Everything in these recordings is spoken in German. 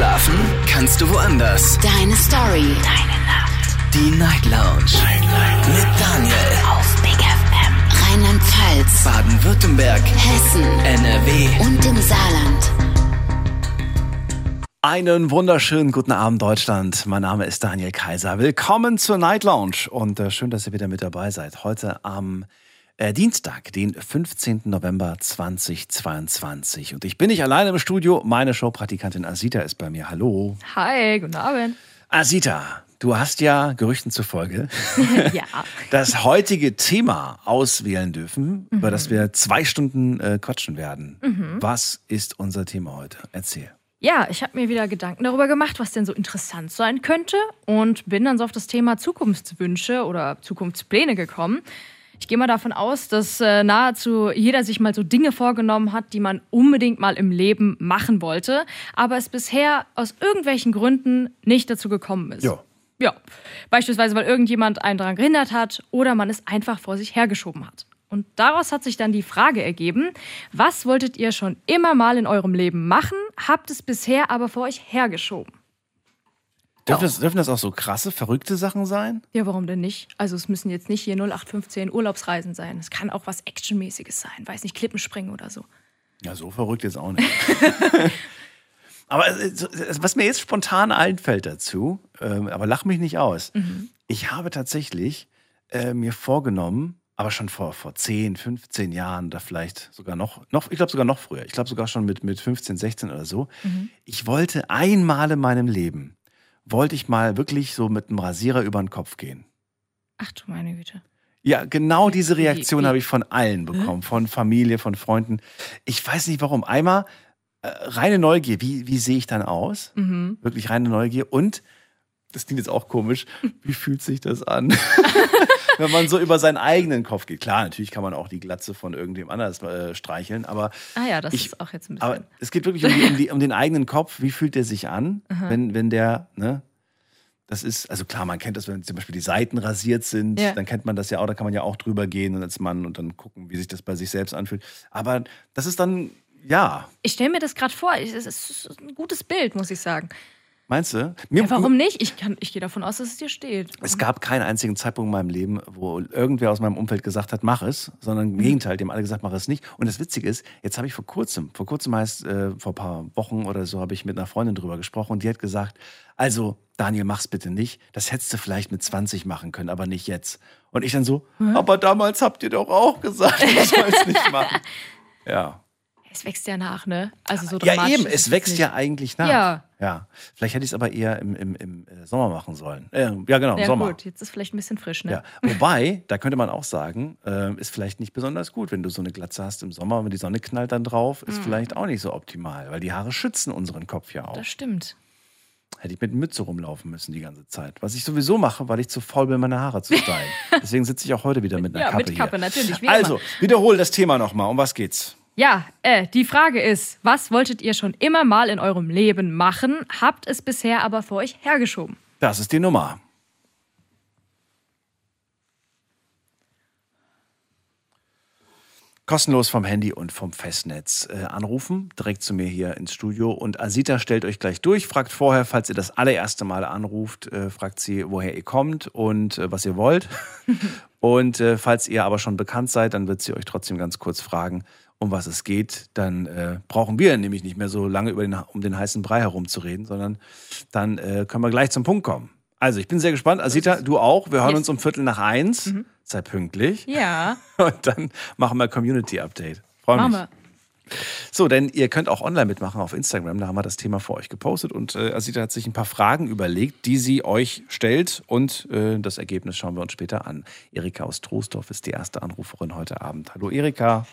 Schlafen kannst du woanders. Deine Story. Deine Nacht. Die Night Lounge. Night, Night. Mit Daniel. Auf Big FM. Rheinland-Pfalz. Baden-Württemberg. Hessen. NRW. Und im Saarland. Einen wunderschönen guten Abend, Deutschland. Mein Name ist Daniel Kaiser. Willkommen zur Night Lounge und äh, schön, dass ihr wieder mit dabei seid. Heute am äh, Dienstag, den 15. November 2022. Und ich bin nicht alleine im Studio. Meine Showpraktikantin Asita ist bei mir. Hallo. Hi, guten Abend. Asita, du hast ja Gerüchten zufolge ja. das heutige Thema auswählen dürfen, über das wir zwei Stunden äh, quatschen werden. Was ist unser Thema heute? Erzähl. Ja, ich habe mir wieder Gedanken darüber gemacht, was denn so interessant sein könnte und bin dann so auf das Thema Zukunftswünsche oder Zukunftspläne gekommen. Ich gehe mal davon aus, dass äh, nahezu jeder sich mal so Dinge vorgenommen hat, die man unbedingt mal im Leben machen wollte, aber es bisher aus irgendwelchen Gründen nicht dazu gekommen ist. Ja. Ja, beispielsweise weil irgendjemand einen daran gehindert hat oder man es einfach vor sich hergeschoben hat. Und daraus hat sich dann die Frage ergeben, was wolltet ihr schon immer mal in eurem Leben machen, habt es bisher aber vor euch hergeschoben? Dürfen, das, dürfen das auch so krasse, verrückte Sachen sein? Ja, warum denn nicht? Also es müssen jetzt nicht hier 0815 Urlaubsreisen sein. Es kann auch was Actionmäßiges sein, weiß nicht, Klippenspringen oder so. Ja, so verrückt jetzt auch nicht. aber äh, äh, was mir jetzt spontan einfällt dazu, ähm, aber lach mich nicht aus. Ich habe tatsächlich äh, mir vorgenommen, aber schon vor, vor 10, 15 Jahren oder vielleicht sogar noch, noch ich glaube sogar noch früher, ich glaube sogar schon mit, mit 15, 16 oder so, ich wollte einmal in meinem Leben, wollte ich mal wirklich so mit einem Rasierer über den Kopf gehen. Ach du meine Güte. Ja, genau diese Reaktion habe ich von allen bekommen, von Familie, von Freunden. Ich weiß nicht warum. Einmal äh, reine Neugier, wie, wie sehe ich dann aus? Mhm. Wirklich reine Neugier. Und, das klingt jetzt auch komisch, wie fühlt sich das an? Wenn man so über seinen eigenen Kopf geht. Klar, natürlich kann man auch die Glatze von irgendwem anders äh, streicheln, aber, Ah ja, das Ich- ist auch jetzt ein bisschen. aber es geht wirklich um, die, um, die, um den eigenen Kopf. Wie fühlt der sich an, wenn, wenn der, ne? Das ist, also klar, man kennt das, wenn zum Beispiel die Seiten rasiert sind, Ja. dann kennt man das ja auch, da kann man ja auch drüber gehen als Mann und dann gucken, wie sich das bei sich selbst anfühlt. Aber das ist dann, ja, ich stelle mir das gerade vor, es ist ein gutes Bild, muss ich sagen. Meinst du? Mir, Ja, warum nicht? Ich, kann- ich gehe davon aus, dass es dir steht. Es gab keinen einzigen Zeitpunkt in meinem Leben, wo irgendwer aus meinem Umfeld gesagt hat, mach es, sondern im Gegenteil, die haben alle gesagt, mach es nicht. Und das Witzige ist, jetzt habe ich vor kurzem, vor kurzem heißt, äh, vor ein paar Wochen oder so, habe ich mit einer Freundin drüber gesprochen und die hat gesagt, also Daniel, mach's bitte nicht. Das hättest du vielleicht mit 20 machen können, aber nicht jetzt. Und ich dann so, aber damals habt ihr doch auch gesagt, ich soll es nicht machen. Ja. Es wächst ja nach, ne? Also so Ja, eben, es wächst ja eigentlich nach. Ja. ja. Vielleicht hätte ich es aber eher im, im, im äh, Sommer machen sollen. Äh, ja, genau, im Ja, Sommer. gut, jetzt ist vielleicht ein bisschen frisch, ne? Ja, wobei, da könnte man auch sagen, äh, ist vielleicht nicht besonders gut, wenn du so eine Glatze hast im Sommer, wenn die Sonne knallt dann drauf, ist vielleicht auch nicht so optimal, weil die Haare schützen unseren Kopf ja auch. Das stimmt. Hätte ich mit Mütze rumlaufen müssen die ganze Zeit. Was ich sowieso mache, weil ich zu faul bin, meine Haare zu stylen. Deswegen sitze ich auch heute wieder mit einer Ja, Kappe mit Kappe, hier. natürlich, wie Also, wiederhole das Thema nochmal. Um was geht's? Ja, äh, die Frage ist, was wolltet ihr schon immer mal in eurem Leben machen, habt es bisher aber vor euch hergeschoben? Das ist die Nummer. Kostenlos vom Handy und vom Festnetz äh, anrufen, direkt zu mir hier ins Studio. Und Asita stellt euch gleich durch, fragt vorher, falls ihr das allererste Mal anruft, äh, fragt sie, woher ihr kommt und äh, was ihr wollt. und äh, falls ihr aber schon bekannt seid, dann wird sie euch trotzdem ganz kurz fragen, um was es geht. Dann äh, brauchen wir nämlich nicht mehr so lange den, um den heißen Brei herumzureden, sondern dann äh, können wir gleich zum Punkt kommen. Also, ich bin sehr gespannt. Asita, du auch. Wir hören Yes. uns um Viertel nach eins. Sei pünktlich. Ja, Und dann machen wir Community Update. Freue mich. wir. So, denn ihr könnt auch online mitmachen auf Instagram. Da haben wir das Thema für euch gepostet. Und äh, Asita hat sich ein paar Fragen überlegt, die sie euch stellt. Und äh, das Ergebnis schauen wir uns später an. Erika aus Troisdorf ist die erste Anruferin heute Abend. Hallo Erika.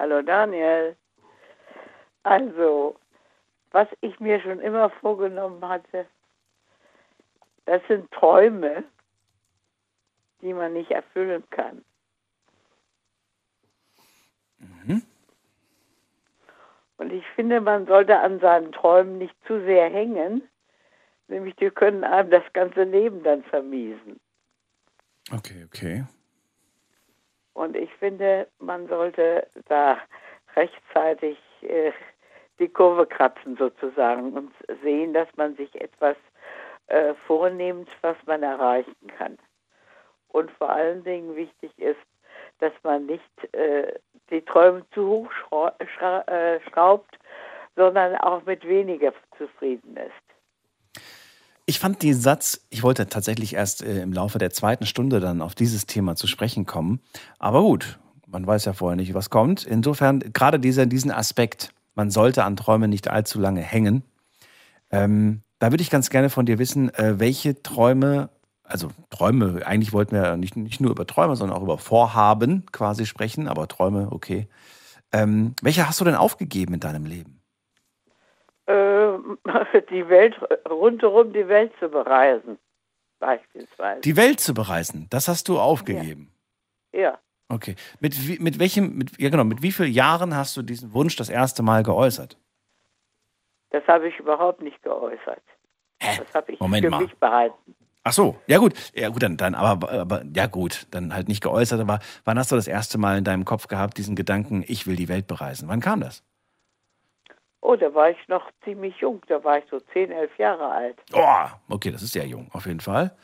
Hallo Daniel. Also, was ich mir schon immer vorgenommen hatte, das sind Träume, die man nicht erfüllen kann. Und ich finde, man sollte an seinen Träumen nicht zu sehr hängen, nämlich die können einem das ganze Leben dann vermiesen. Okay, okay. Und ich finde, man sollte da rechtzeitig äh, die Kurve kratzen sozusagen und sehen, dass man sich etwas äh, vornimmt, was man erreichen kann. Und vor allen Dingen wichtig ist, dass man nicht äh, die Träume zu hoch äh, schraubt, sondern auch mit weniger zufrieden ist. Ich fand den Satz, ich wollte tatsächlich erst äh, im Laufe der zweiten Stunde dann auf dieses Thema zu sprechen kommen. Aber gut, man weiß ja vorher nicht, was kommt. Insofern, gerade dieser, diesen Aspekt, man sollte an Träume nicht allzu lange hängen. Ähm, da würde ich ganz gerne von dir wissen, äh, welche Träume, also Träume, eigentlich wollten wir nicht, nicht nur über Träume, sondern auch über Vorhaben quasi sprechen, aber Träume, okay. Ähm, welche hast du denn aufgegeben in deinem Leben? Äh, die Welt, rundherum die Welt zu bereisen, beispielsweise. Die Welt zu bereisen, das hast du aufgegeben. Ja. ja. Okay. Mit, wie, mit welchem, mit, ja genau, mit wie vielen Jahren hast du diesen Wunsch das erste Mal geäußert? Das habe ich überhaupt nicht geäußert. Hä? Das habe ich Moment für mal. mich behalten. Ach so, ja gut, ja gut, dann, dann aber, aber ja gut, dann halt nicht geäußert, aber wann hast du das erste Mal in deinem Kopf gehabt, diesen Gedanken, ich will die Welt bereisen? Wann kam das? Oh, da war ich noch ziemlich jung, da war ich so 10, 11 Jahre alt. Oh, okay, das ist sehr jung, auf jeden Fall.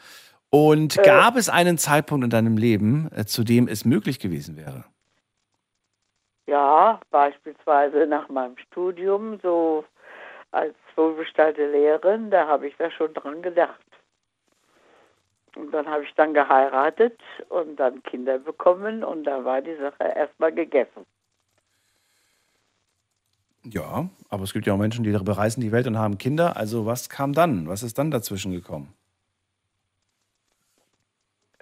Und Äh. gab es einen Zeitpunkt in deinem Leben, äh, zu dem es möglich gewesen wäre? Ja, beispielsweise nach meinem Studium, so als wohlbestellte Lehrerin, da habe ich da schon dran gedacht. Und dann habe ich dann geheiratet und dann Kinder bekommen und da war die Sache erstmal gegessen. Ja, aber es gibt ja auch Menschen, die bereisen die Welt und haben Kinder. Also was kam dann? Was ist dann dazwischen gekommen?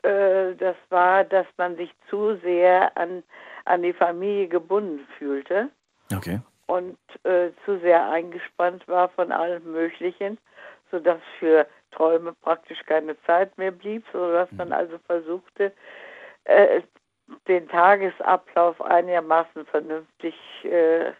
Äh, das war, dass man sich zu sehr an, an die Familie gebunden fühlte. Okay. und äh, zu sehr eingespannt war von allem Möglichen, sodass für Träume praktisch keine Zeit mehr blieb, sodass man also versuchte, äh, den Tagesablauf einigermaßen vernünftig äh,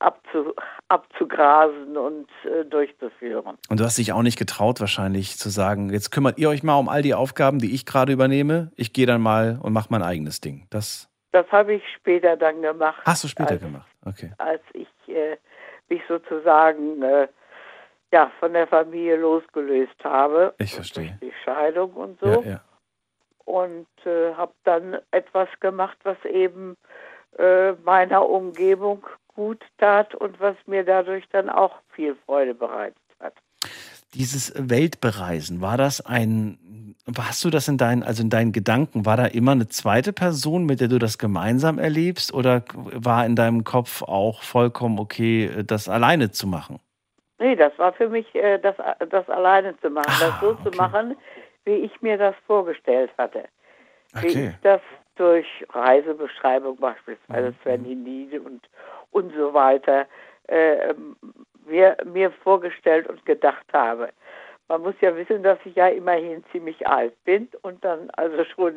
abzu, abzugrasen und äh, durchzuführen. Und du hast dich auch nicht getraut, wahrscheinlich zu sagen, jetzt kümmert ihr euch mal um all die Aufgaben, die ich gerade übernehme. Ich gehe dann mal und mache mein eigenes Ding. Das Das habe ich später dann gemacht. hast du später als, gemacht. Okay. Als ich äh, mich sozusagen äh, ja, von der Familie losgelöst habe. Ich verstehe. Die Scheidung und so. Ja, ja. und äh, habe dann etwas gemacht, was eben äh, meiner Umgebung gut tat und was mir dadurch dann auch viel Freude bereitet hat. Dieses Weltbereisen, war das ein, hast du das in deinen, also in deinen Gedanken, war da immer eine zweite Person, mit der du das gemeinsam erlebst oder war in deinem Kopf auch vollkommen okay, das alleine zu machen? Nee, das war für mich, äh, das, das alleine zu machen, Ah, das so zu okay. machen, wie ich mir das vorgestellt hatte. Wie Okay. ich das durch Reisebeschreibung beispielsweise Mhm. Sven Hinide und, und so weiter äh, mir, mir vorgestellt und gedacht habe. Man muss ja wissen, dass ich ja immerhin ziemlich alt bin und dann also schon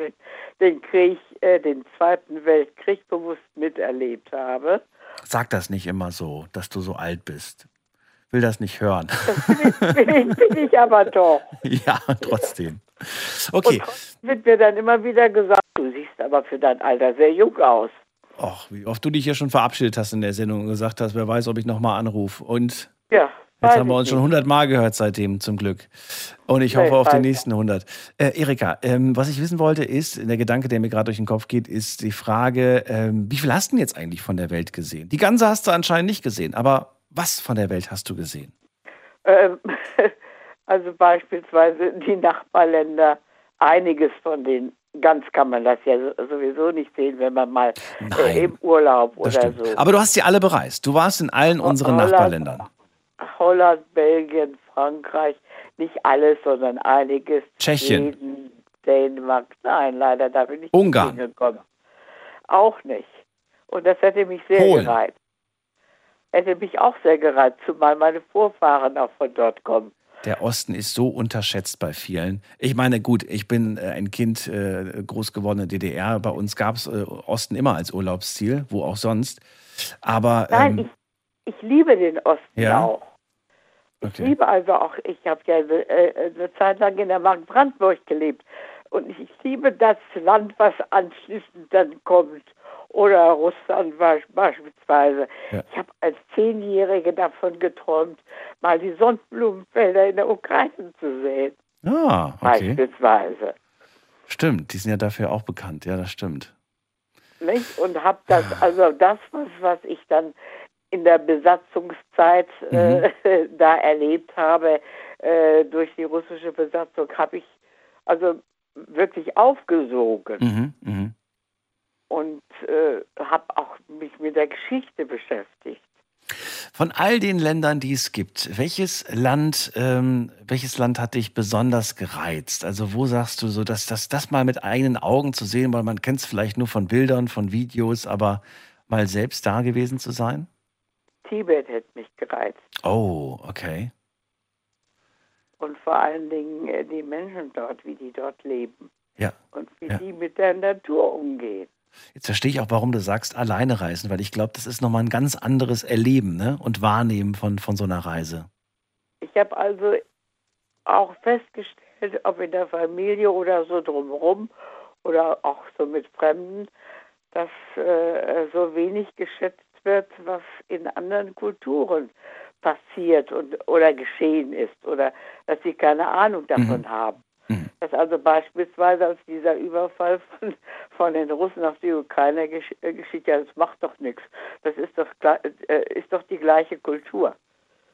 den, Krieg, äh, den Zweiten Weltkrieg bewusst miterlebt habe. Sag das nicht immer so, dass du so alt bist. Will das nicht hören. Bin ich, bin ich aber doch. ja, trotzdem. Okay. Und wird mir dann immer wieder gesagt, du siehst aber für dein Alter sehr jung aus. Och, wie oft du dich hier schon verabschiedet hast in der Sendung und gesagt hast, wer weiß, ob ich nochmal anrufe. Und Ja, Jetzt haben wir uns schon nicht. 100 Mal gehört seitdem, zum Glück. Und ich Nee, hoffe auf die nächsten 100. Äh, Erika, ähm, was ich wissen wollte, ist, der Gedanke, der mir gerade durch den Kopf geht, ist die Frage, ähm, wie viel hast du denn jetzt eigentlich von der Welt gesehen? Die ganze hast du anscheinend nicht gesehen, aber was von der Welt hast du gesehen? Ähm, also beispielsweise die Nachbarländer, einiges von denen, ganz kann man das ja sowieso nicht sehen, wenn man mal äh, im Urlaub oder so. Aber du hast sie alle bereist. Du warst in allen unseren Holland. Nachbarländern. Holland, Belgien, Frankreich, nicht alles, sondern einiges. Tschechien. Schweden, Dänemark, nein, leider da bin ich Ungarn. nicht hingekommen. Auch nicht. Und das hätte mich sehr Polen. gereizt. Hätte mich auch sehr gereizt, zumal meine Vorfahren auch von dort kommen. Der Osten ist so unterschätzt bei vielen. Ich meine, gut, ich bin äh, ein Kind äh, groß geworden in der DDR. Bei uns gab es äh, Osten immer als Urlaubsziel, wo auch sonst. Aber Nein, ähm, ich, ich liebe den Osten Ja? auch. Ich Okay. liebe also auch, ich habe ja äh, eine Zeit lang in der Mark Brandenburg gelebt. Und ich liebe das Land, was anschließend dann kommt. Oder Russland be- beispielsweise. Ja. Ich habe als Zehnjährige davon geträumt, mal die Sonnenblumenfelder in der Ukraine zu sehen, Ah, okay. beispielsweise. Stimmt, die sind ja dafür auch bekannt. Ja, das stimmt. Nicht? Und habe das, also das, was, was ich dann in der Besatzungszeit äh, da erlebt habe, äh, durch die russische Besatzung, habe ich also wirklich aufgesogen Mhm, mhm. Und äh, habe auch mich mit der Geschichte beschäftigt. Von all den Ländern, die es gibt, welches Land, ähm, welches Land hat dich besonders gereizt? Also wo sagst du so, dass das, das mal mit eigenen Augen zu sehen, weil man kennt es vielleicht nur von Bildern, von Videos, aber mal selbst da gewesen zu sein? Tibet hätte mich gereizt. Oh, okay. Und vor allen Dingen äh, die Menschen dort, wie die dort leben Ja. und wie Ja. die mit der Natur umgehen. Jetzt verstehe ich auch, warum du sagst, alleine reisen, weil ich glaube, das ist nochmal ein ganz anderes Erleben ne? und Wahrnehmen von, von so einer Reise. Ich habe also auch festgestellt, ob in der Familie oder so drumherum oder auch so mit Fremden, dass äh, so wenig geschätzt wird, was in anderen Kulturen passiert und oder geschehen ist oder dass sie keine Ahnung davon haben. Dass also beispielsweise als dieser Überfall von, von den Russen auf die Ukraine gesch äh, geschieht, ja, das macht doch nichts. Das ist doch, äh, ist doch die gleiche Kultur.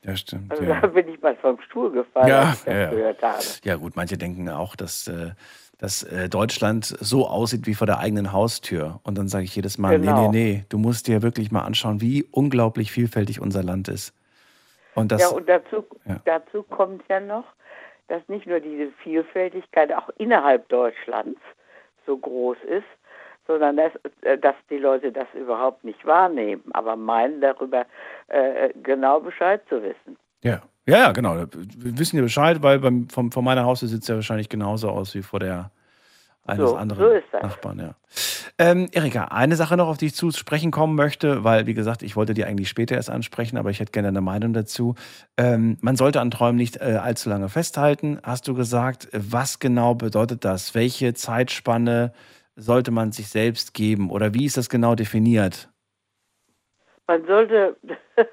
Ja, stimmt. Also ja. da bin ich mal vom Stuhl gefallen, Ja, als ich das ja, ja. gehört habe. Ja, gut, manche denken auch, dass, äh, dass äh, Deutschland so aussieht wie vor der eigenen Haustür. Und dann sage ich jedes Mal, Genau. nee, nee, nee, du musst dir wirklich mal anschauen, wie unglaublich vielfältig unser Land ist. Und das, ja, und dazu, ja. dazu kommt ja noch, dass nicht nur diese Vielfältigkeit auch innerhalb Deutschlands so groß ist, sondern dass, äh, dass die Leute das überhaupt nicht wahrnehmen, aber meinen darüber äh, genau Bescheid zu wissen. ja. ja, ja, genau. Wir wissen ja Bescheid, weil beim, vom, vor meiner Haustür sieht es ja wahrscheinlich genauso aus wie vor der eines So, anderen so ist das. Nachbarn. Ja. Ähm, Erika, eine Sache noch, auf die ich zu sprechen kommen möchte, weil, wie gesagt, ich wollte die eigentlich später erst ansprechen, aber ich hätte gerne eine Meinung dazu. Ähm, man sollte an Träumen nicht äh, allzu lange festhalten, hast du gesagt. Was genau bedeutet das? Welche Zeitspanne sollte man sich selbst geben oder wie ist das genau definiert? Man sollte,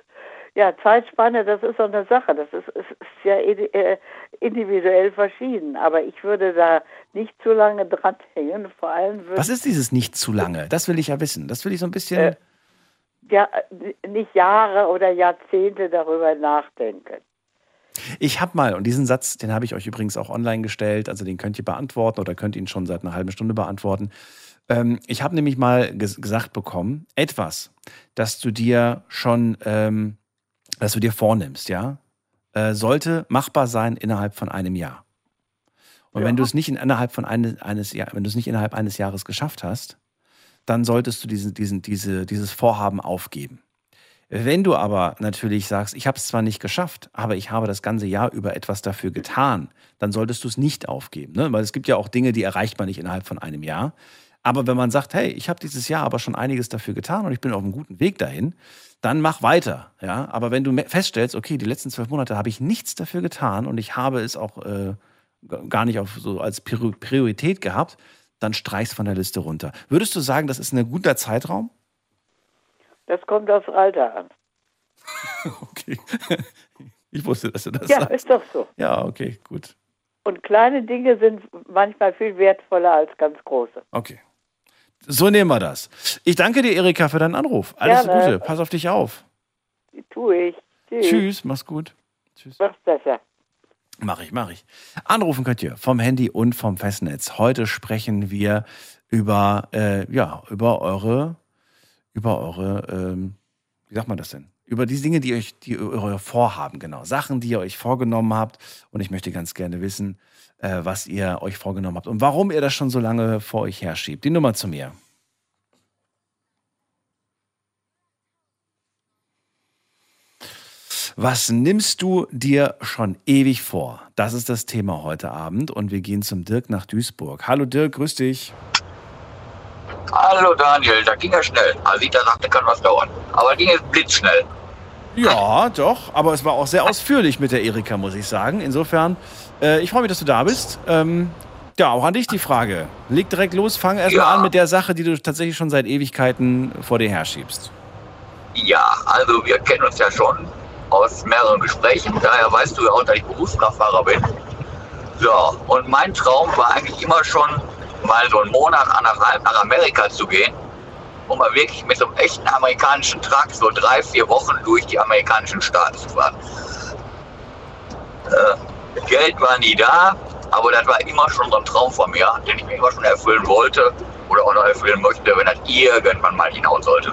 ja, Zeitspanne, das ist so eine Sache, das ist, ist, ist ja äh, individuell verschieden, aber ich würde da nicht zu lange dranhängen, vor allem würde Was ist dieses nicht zu lange? Das will ich ja wissen. Das will ich so ein bisschen. Äh, ja, nicht Jahre oder Jahrzehnte darüber nachdenken. Ich habe mal, und diesen Satz, den habe ich euch übrigens auch online gestellt, also den könnt ihr beantworten oder könnt ihn schon seit einer halben Stunde beantworten. Ähm, ich habe nämlich mal ges gesagt bekommen, etwas, das du dir schon, ähm, das du dir vornimmst, ja, äh, sollte machbar sein innerhalb von einem Jahr. Und Ja. wenn du es nicht in, innerhalb von eine, eines Jahr, wenn du es nicht innerhalb eines Jahres geschafft hast, dann solltest du diesen, diesen, diese, dieses Vorhaben aufgeben. Wenn du aber natürlich sagst, ich habe es zwar nicht geschafft, aber ich habe das ganze Jahr über etwas dafür getan, dann solltest du es nicht aufgeben. Ne? Weil es gibt ja auch Dinge, die erreicht man nicht innerhalb von einem Jahr. Aber wenn man sagt, hey, ich habe dieses Jahr aber schon einiges dafür getan und ich bin auf einem guten Weg dahin, dann mach weiter. Ja? Aber wenn du feststellst, okay, die letzten zwölf Monate habe ich nichts dafür getan und ich habe es auch äh, gar nicht auf, so als Prior- Priorität gehabt, dann streichst von der Liste runter. Würdest du sagen, das ist ein guter Zeitraum? Das kommt aufs Alter an. Okay. Ich wusste, dass du das Ja, sagst. ist doch so. Ja, okay, gut. Und kleine Dinge sind manchmal viel wertvoller als ganz große. Okay. So nehmen wir das. Ich danke dir, Erika, für deinen Anruf. Alles Gerne. Gute. Pass auf dich auf. Die tue ich. Tschüss. Tschüss, mach's gut. Tschüss. Mach's besser. Mach ich, mach ich. Anrufen könnt ihr vom Handy und vom Festnetz. Heute sprechen wir über, äh, ja, über eure, über eure, ähm, wie sagt man das denn? Über die Dinge, die euch, die eure Vorhaben, genau. Sachen, die ihr euch vorgenommen habt. Und ich möchte ganz gerne wissen, äh, was ihr euch vorgenommen habt und warum ihr das schon so lange vor euch herschiebt. Die Nummer zu mir. Was nimmst du dir schon ewig vor? Das ist das Thema heute Abend und wir gehen zum Dirk nach Duisburg. Hallo Dirk, grüß dich. Hallo Daniel, da ging ja schnell. Asita sagte, kann was dauern. Aber ging jetzt blitzschnell. Ja, doch, aber es war auch sehr ausführlich mit der Erika, muss ich sagen. Insofern, äh, ich freue mich, dass du da bist. Ähm, Ja, auch an dich die Frage. Leg direkt los, fang erstmal Ja. an mit der Sache, die du tatsächlich schon seit Ewigkeiten vor dir herschiebst. Ja, also wir kennen uns ja schon aus mehreren Gesprächen. Daher weißt du ja auch, dass ich Berufskraftfahrer bin. So, und mein Traum war eigentlich immer schon, mal so einen Monat, anderthalb nach Amerika zu gehen, um mal wirklich mit so einem echten amerikanischen Truck so drei, vier Wochen durch die amerikanischen Staaten zu fahren. Äh, Geld war nie da, aber das war immer schon so ein Traum von mir, den ich mir immer schon erfüllen wollte oder auch noch erfüllen möchte, wenn das irgendwann mal hinaus sollte.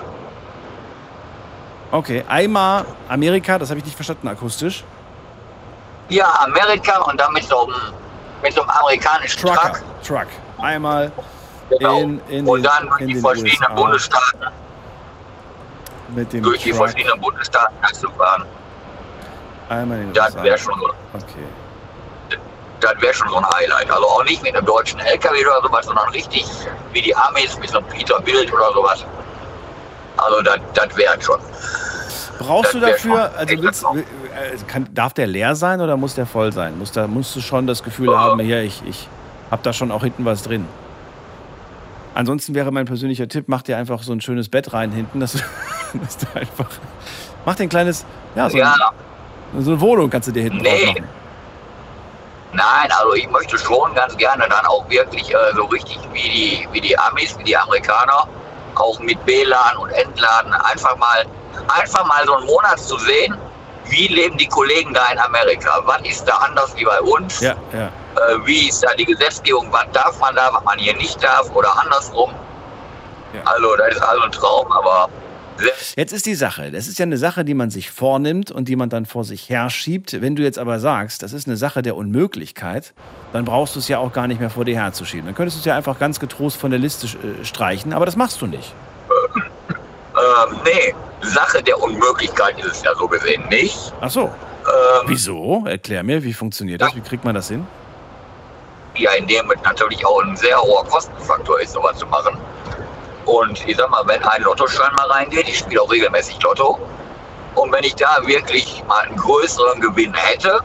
Okay, einmal Amerika, das habe ich nicht verstanden akustisch. Ja, Amerika und dann mit so einem, mit so einem amerikanischen Trucker, Truck. Truck. Einmal Genau. in, in und dann durch in die den verschiedenen USA Bundesstaaten, mit dem durch die Truck. verschiedenen Bundesstaaten zu fahren. Einmal in den Das wäre schon, so- Okay. Das wär schon so ein Highlight. Also auch nicht mit einem deutschen LKW oder sowas, sondern richtig wie die Amis mit so einem Peter Bild oder sowas. Also das, wäre schon. Brauchst du Das wär dafür, also willst, noch. äh, kann, darf der leer sein oder muss der voll sein? Muss da, musst du schon das Gefühl haben, hier, ich, ich habe da schon auch hinten was drin. Ansonsten wäre mein persönlicher Tipp, mach dir einfach so ein schönes Bett rein hinten, dass, du- dass du einfach, mach dir ein kleines, ja, so, Ja, ein, so eine Wohnung kannst du dir hinten Nee. machen. Nein, also ich möchte schon ganz gerne dann auch wirklich äh, so richtig wie die, wie die Amis, wie die Amerikaner, auch mit WLAN und Entladen einfach mal, einfach mal so einen Monat zu sehen, wie leben die Kollegen da in Amerika? Was ist da anders wie bei uns? Ja, ja. Äh, wie ist da die Gesetzgebung? Was darf man da, was man hier nicht darf oder andersrum? Ja. Also, das ist also ein Traum, aber Jetzt ist die Sache, das ist ja eine Sache, die man sich vornimmt und die man dann vor sich herschiebt. Wenn du jetzt aber sagst, das ist eine Sache der Unmöglichkeit, dann brauchst du es ja auch gar nicht mehr vor dir herzuschieben. Dann könntest du es ja einfach ganz getrost von der Liste äh, streichen, aber das machst du nicht. ähm, nee, Sache der Unmöglichkeit ist es ja so gesehen nicht. Ach so. Ähm, Wieso? Erklär mir, wie funktioniert das? Wie kriegt man das hin? ja, indem es natürlich auch ein sehr hoher Kostenfaktor ist, sowas zu machen. Und ich sag mal, wenn ein Lottoschein mal reingeht, ich spiele auch regelmäßig Lotto, und wenn ich da wirklich mal einen größeren Gewinn hätte,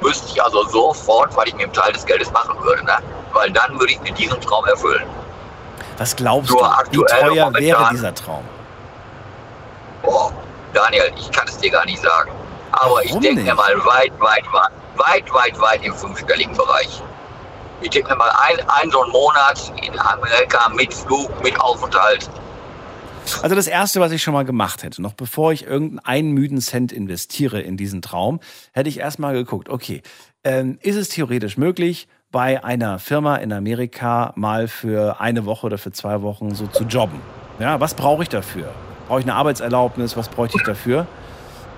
wüsste ich also sofort, was ich mit dem Teil des Geldes machen würde. Ne? Weil dann würde ich mir diesen Traum erfüllen. Was glaubst Nur du? Wie teuer momentan- wäre dieser Traum? Boah, Daniel, ich kann es dir gar nicht sagen. Aber ich Warum denke mir nicht? mal weit, weit, weit, weit, weit, weit im fünfstelligen Bereich. Ich denke mir mal ein, ein so einen Monat in Amerika mit Flug, mit Aufenthalt. Also das Erste, was ich schon mal gemacht hätte, noch bevor ich irgendeinen müden Cent investiere in diesen Traum, hätte ich erstmal geguckt, okay, ähm, ist es theoretisch möglich, bei einer Firma in Amerika mal für eine Woche oder für zwei Wochen so zu jobben? Ja, was brauche ich dafür? Brauche ich eine Arbeitserlaubnis? Was bräuchte ich dafür?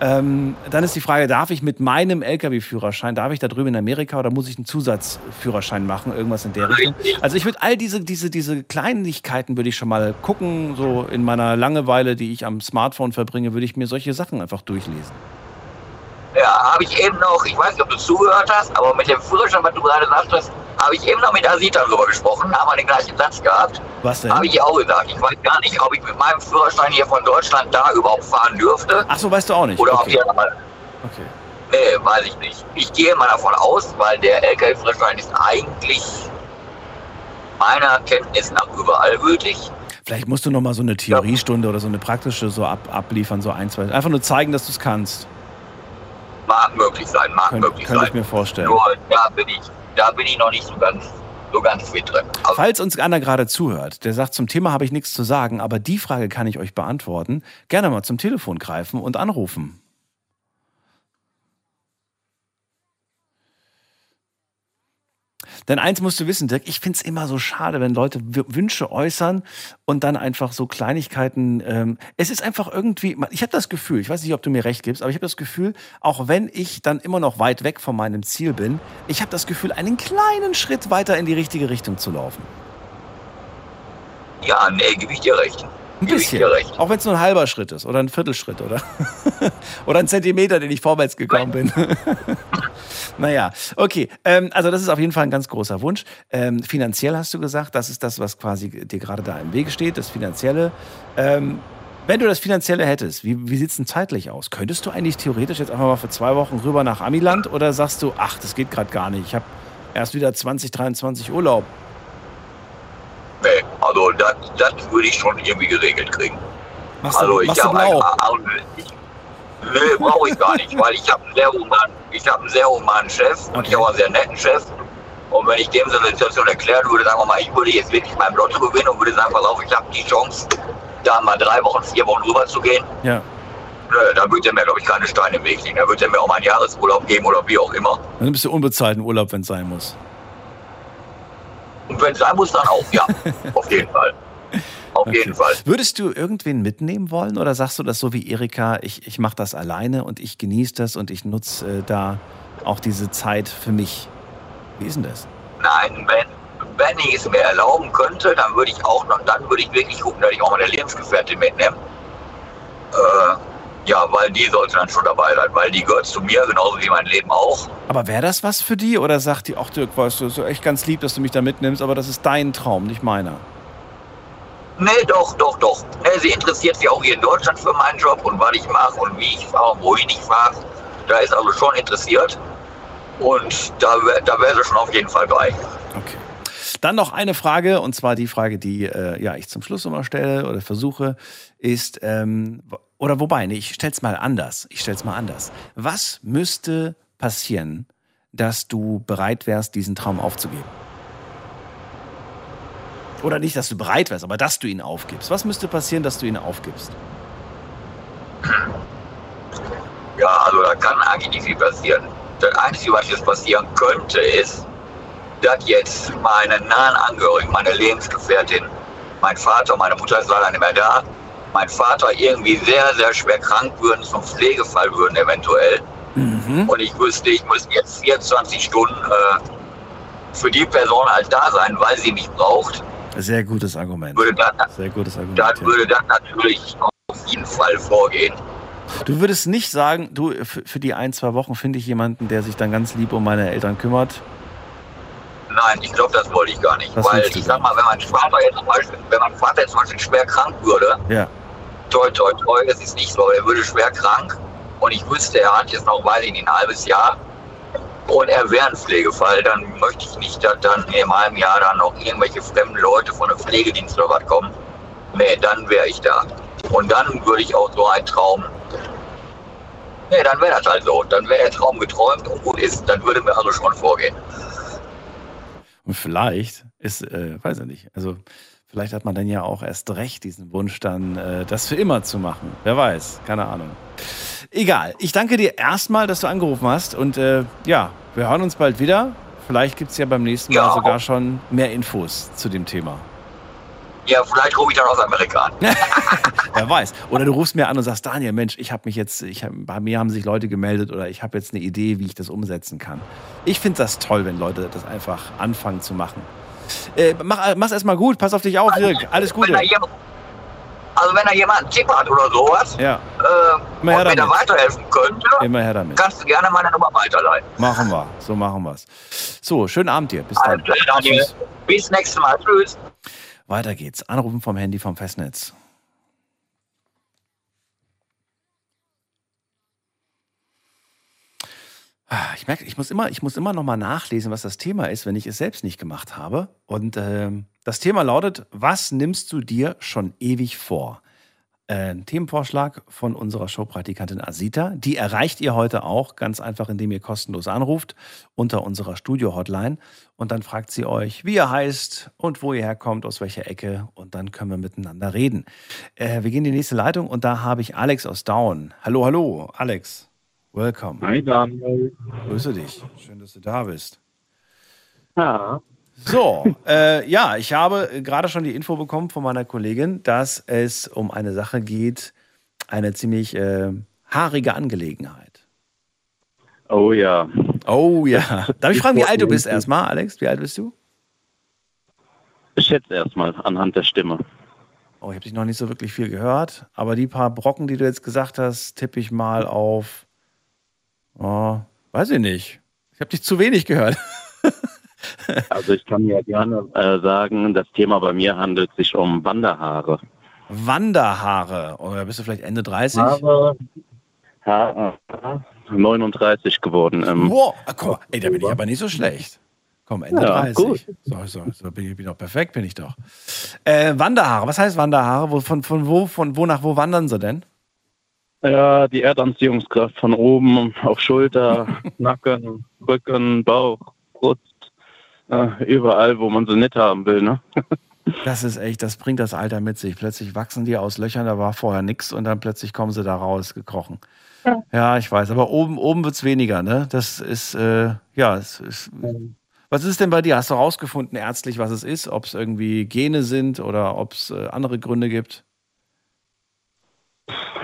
Ähm, dann ist die Frage, darf ich mit meinem Lkw-Führerschein, darf ich da drüben in Amerika oder muss ich einen Zusatzführerschein machen, irgendwas in der Richtung? Also ich würde all diese, diese, diese Kleinigkeiten würde ich schon mal gucken, so in meiner Langeweile, die ich am Smartphone verbringe, würde ich mir solche Sachen einfach durchlesen. Ja, habe ich eben noch, ich weiß nicht, ob du zugehört hast, aber mit dem Führerschein, was du gerade sagtest, habe ich eben noch mit Asita drüber gesprochen, haben wir den gleichen Satz gehabt. Was denn? Habe ich auch gesagt. Ich weiß gar nicht, ob ich mit meinem Führerschein hier von Deutschland da überhaupt fahren dürfte. Ach so, weißt du auch nicht. Oder ob Okay. hier mal okay. Nee, weiß ich nicht. Ich gehe mal davon aus, weil der LKW-Führerschein ist eigentlich meiner Kenntnis nach überall gültig. Vielleicht musst du noch mal so eine Theoriestunde oder so eine praktische so ab, abliefern, so ein, zwei. Einfach nur zeigen, dass du es kannst. Mag möglich sein, mag Könnte, möglich ich sein. mir vorstellen. Nur da bin ich, da bin ich noch nicht so ganz, so ganz fit drin. Also, Falls uns einer gerade zuhört, der sagt, zum Thema habe ich nichts zu sagen, aber die Frage kann ich euch beantworten, gerne mal zum Telefon greifen und anrufen. Denn eins musst du wissen, Dirk, ich finde es immer so schade, wenn Leute Wünsche äußern und dann einfach so Kleinigkeiten. Ähm, es ist einfach irgendwie, ich habe das Gefühl, ich weiß nicht, ob du mir recht gibst, aber ich habe das Gefühl, auch wenn ich dann immer noch weit weg von meinem Ziel bin, ich habe das Gefühl, einen kleinen Schritt weiter in die richtige Richtung zu laufen. ja, nee, gebe ich dir recht. Ein bisschen. Auch wenn es nur ein halber Schritt ist oder ein Viertelschritt oder, oder ein Zentimeter, den ich vorwärts gekommen bin. naja, okay. Ähm, also das ist auf jeden Fall ein ganz großer Wunsch. Ähm, finanziell hast du gesagt, das ist das, was quasi dir gerade da im Wege steht, das Finanzielle. Ähm, wenn du das Finanzielle hättest, wie, wie sieht es denn zeitlich aus? Könntest du eigentlich theoretisch jetzt einfach mal für zwei Wochen rüber nach Amiland oder sagst du, ach, das geht gerade gar nicht, ich habe Erst wieder 2023 Urlaub. Nee, also das, das würde ich schon irgendwie geregelt kriegen. Machst also du, ich habe einen, nee, brauche ich gar nicht, weil ich habe einen sehr humanen, ich habe einen sehr humanen Chef und ich Okay. habe einen sehr netten Chef. Und wenn ich dem so eine Situation erklären würde, sagen wir mal, ich würde jetzt wirklich beim Lotto gewinnen und würde sagen, pass auf, ich habe die Chance, da mal drei Wochen, vier Wochen rüber zu gehen, Ja. nö, dann würde er mir, glaube ich, keine Steine im Weg legen. Dann würde er mir auch mal einen Jahresurlaub geben oder wie auch immer. Dann nimmst du unbezahlten Urlaub, wenn es sein muss. Und wenn es sein muss, dann auch, ja. Auf jeden Fall. Auf Okay. jeden Fall. Würdest du irgendwen mitnehmen wollen oder sagst du das so wie Erika, ich, ich mache das alleine und ich genieße das und ich nutze äh, da auch diese Zeit für mich? Wie ist denn das? Nein, wenn, wenn ich es mir erlauben könnte, dann würde ich auch noch, dann würde ich wirklich gucken, dass ich auch meine Lebensgefährtin mitnehme. Äh, ja, weil die sollte dann schon dabei sein, weil die gehört zu mir, genauso wie mein Leben auch. Aber wäre das was für die oder sagt die, ach Dirk, weißt du, ist echt ganz lieb, dass du mich da mitnimmst, aber das ist dein Traum, nicht meiner? Nee, doch, doch, doch. Nee, sie interessiert sich auch hier in Deutschland für meinen Job und was ich mache und wie ich fahre und wohin ich fahre. Da ist also schon interessiert. Und da, da wäre sie schon auf jeden Fall bei. Okay. Dann noch eine Frage, und zwar die Frage, die äh, ja, ich zum Schluss immer stelle oder versuche, ist, ähm, oder wobei, nee, ich stell's mal anders. Ich stell's mal anders. Was müsste passieren, dass du bereit wärst, diesen Traum aufzugeben? Oder nicht, dass du bereit wärst, aber dass du ihn aufgibst. Was müsste passieren, dass du ihn aufgibst? Ja, also da kann eigentlich nicht viel passieren. Das Einzige, was jetzt passieren könnte, ist, dass jetzt meine nahen Angehörigen, meine Lebensgefährtin, mein Vater, meine Mutter ist leider nicht mehr da, mein Vater irgendwie sehr, sehr schwer krank würden, zum Pflegefall würden eventuell. Und ich wüsste, ich müsste jetzt 24 Stunden äh, für die Person halt da sein, weil sie mich braucht. Sehr gutes Argument. Würde dann, Sehr gutes Argument. dann ja. würde dann natürlich auf jeden Fall vorgehen. Du würdest nicht sagen, du, für, die ein, zwei Wochen finde ich jemanden, der sich dann ganz lieb um meine Eltern kümmert. Nein, ich glaube, das wollte ich gar nicht. Das weil ich sag mal, wenn mein Vater jetzt zum Beispiel, wenn mein Vater jetzt zum Beispiel schwer krank würde, Ja. Toi toi toi, es ist nicht so, er würde schwer krank und ich wüsste, er hat jetzt noch, nicht, ein halbes Jahr und er wäre ein Pflegefall, dann möchte ich nicht, dass dann in einem Jahr dann noch irgendwelche fremden Leute von einem Pflegedienst oder was kommen. Nee, dann wäre ich da. Und dann würde ich auch so einen Traum. Nee, dann wäre das halt so. Dann wäre der Traum geträumt und gut ist. Dann würde mir also schon vorgehen. Und vielleicht ist, äh, weiß ich nicht, also vielleicht hat man dann ja auch erst recht diesen Wunsch dann, äh, das für immer zu machen. Wer weiß, keine Ahnung. Egal, ich danke dir erstmal, dass du angerufen hast und äh, ja, wir hören uns bald wieder. Vielleicht gibt es ja beim nächsten Mal Ja. sogar schon mehr Infos zu dem Thema. Ja, vielleicht rufe ich dann aus Amerika an. Wer weiß. Oder du rufst mir an und sagst, Daniel, Mensch, ich habe mich jetzt, ich hab, bei mir haben sich Leute gemeldet oder ich habe jetzt eine Idee, wie ich das umsetzen kann. Ich finde das toll, wenn Leute das einfach anfangen zu machen. Äh, mach, mach's erstmal gut, pass auf dich auf, Dirk. Alles Gute. Wenn da jemand, also wenn da jemand einen Tipp hat oder sowas Ja, äh, Immer und mir da weiterhelfen könnte, immer her damit. kannst du gerne meine Nummer weiterleiten. Machen wir. So machen wir's. So, schönen Abend dir. Bis dann. Alles klar. Tschüss. Bis nächstes Mal. Tschüss. Weiter geht's. Anrufen vom Handy vom Festnetz. Ich merke, ich muss immer, ich muss immer noch mal nachlesen, was das Thema ist, wenn ich es selbst nicht gemacht habe. Und ähm, das Thema lautet: Was nimmst du dir schon ewig vor? Äh, Ein Themenvorschlag von unserer Showpraktikantin Asita. Die erreicht ihr heute auch ganz einfach, indem ihr kostenlos anruft unter unserer Studio-Hotline. Und dann fragt sie euch, wie ihr heißt und wo ihr herkommt, aus welcher Ecke. Und dann können wir miteinander reden. Äh, wir gehen in die nächste Leitung und da habe ich Alex aus Down. Hallo, hallo, Alex. Welcome. Hi Daniel. Grüße dich. Schön, dass du da bist. Ja. So, äh, ja, ich habe gerade schon die Info bekommen von meiner Kollegin, dass es um eine Sache geht, eine ziemlich äh, haarige Angelegenheit. Oh ja. Oh ja. Darf ich fragen, wie alt du bist erstmal, Alex? Wie alt bist du? Ich schätze erstmal anhand der Stimme. Oh, ich habe dich noch nicht so wirklich viel gehört, aber die paar Brocken, die du jetzt gesagt hast, tippe ich mal auf. Oh, weiß ich nicht. Ich habe dich zu wenig gehört. Also ich kann ja gerne äh, sagen, das Thema bei mir handelt sich um Wanderhaare. Wanderhaare. Oder bist du vielleicht Ende 30? Haare, Haare 39 geworden. Ähm, Wow, guck mal, ey, da bin ich aber nicht so schlecht. Komm, Ende Ja, 30. gut. So, so, so bin ich bin doch perfekt, bin ich doch. Äh, Wanderhaare, was heißt Wanderhaare? Wo, von, von wo, von wo nach wo wandern sie denn? Ja, die Erdanziehungskraft von oben auf Schulter, Nacken, Rücken, Bauch, Brust, überall, wo man sie nicht haben will. Ne? Das ist echt, das bringt das Alter mit sich. Plötzlich wachsen die aus Löchern, da war vorher nichts und dann plötzlich kommen sie da raus, gekrochen. Ja, ich weiß, aber oben, oben wird es weniger, ne? Das ist, äh, ja, es ist. Was ist denn bei dir? Hast du rausgefunden, ärztlich, was es ist? Ob es irgendwie Gene sind oder ob es äh, andere Gründe gibt?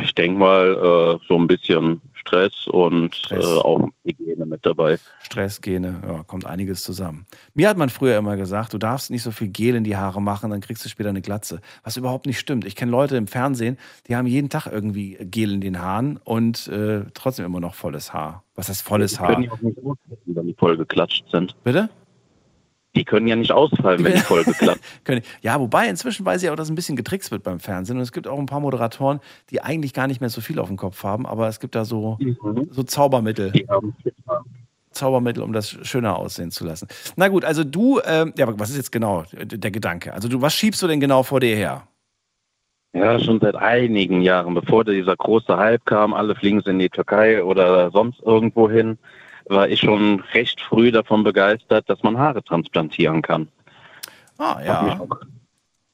Ich denke mal, äh, so ein bisschen Stress und Stress. Äh, auch Hygiene mit dabei. Stress, Gene, ja, kommt einiges zusammen. Mir hat man früher immer gesagt, du darfst nicht so viel Gel in die Haare machen, dann kriegst du später eine Glatze. Was überhaupt nicht stimmt. Ich kenne Leute im Fernsehen, die haben jeden Tag irgendwie Gel in den Haaren und äh, trotzdem immer noch volles Haar. Was heißt volles Die Haar? können ja auch nicht ausfallen, wenn die voll geklatscht sind. Bitte? Die können ja nicht ausfallen, wenn die geklatscht Können- Ja, wobei inzwischen weiß ich auch, dass ein bisschen getrickst wird beim Fernsehen. Und es gibt auch ein paar Moderatoren, die eigentlich gar nicht mehr so viel auf dem Kopf haben, aber es gibt da so, sind. so Zaubermittel. Zaubermittel, um das schöner aussehen zu lassen. Na gut, also du, ähm, ja, aber was ist jetzt genau der Gedanke? Also du, was schiebst du denn genau vor dir her? Ja, schon seit einigen Jahren, bevor dieser große Hype kam, alle fliegen sie in die Türkei oder sonst irgendwo hin, war ich schon recht früh davon begeistert, dass man Haare transplantieren kann. Ah, ja.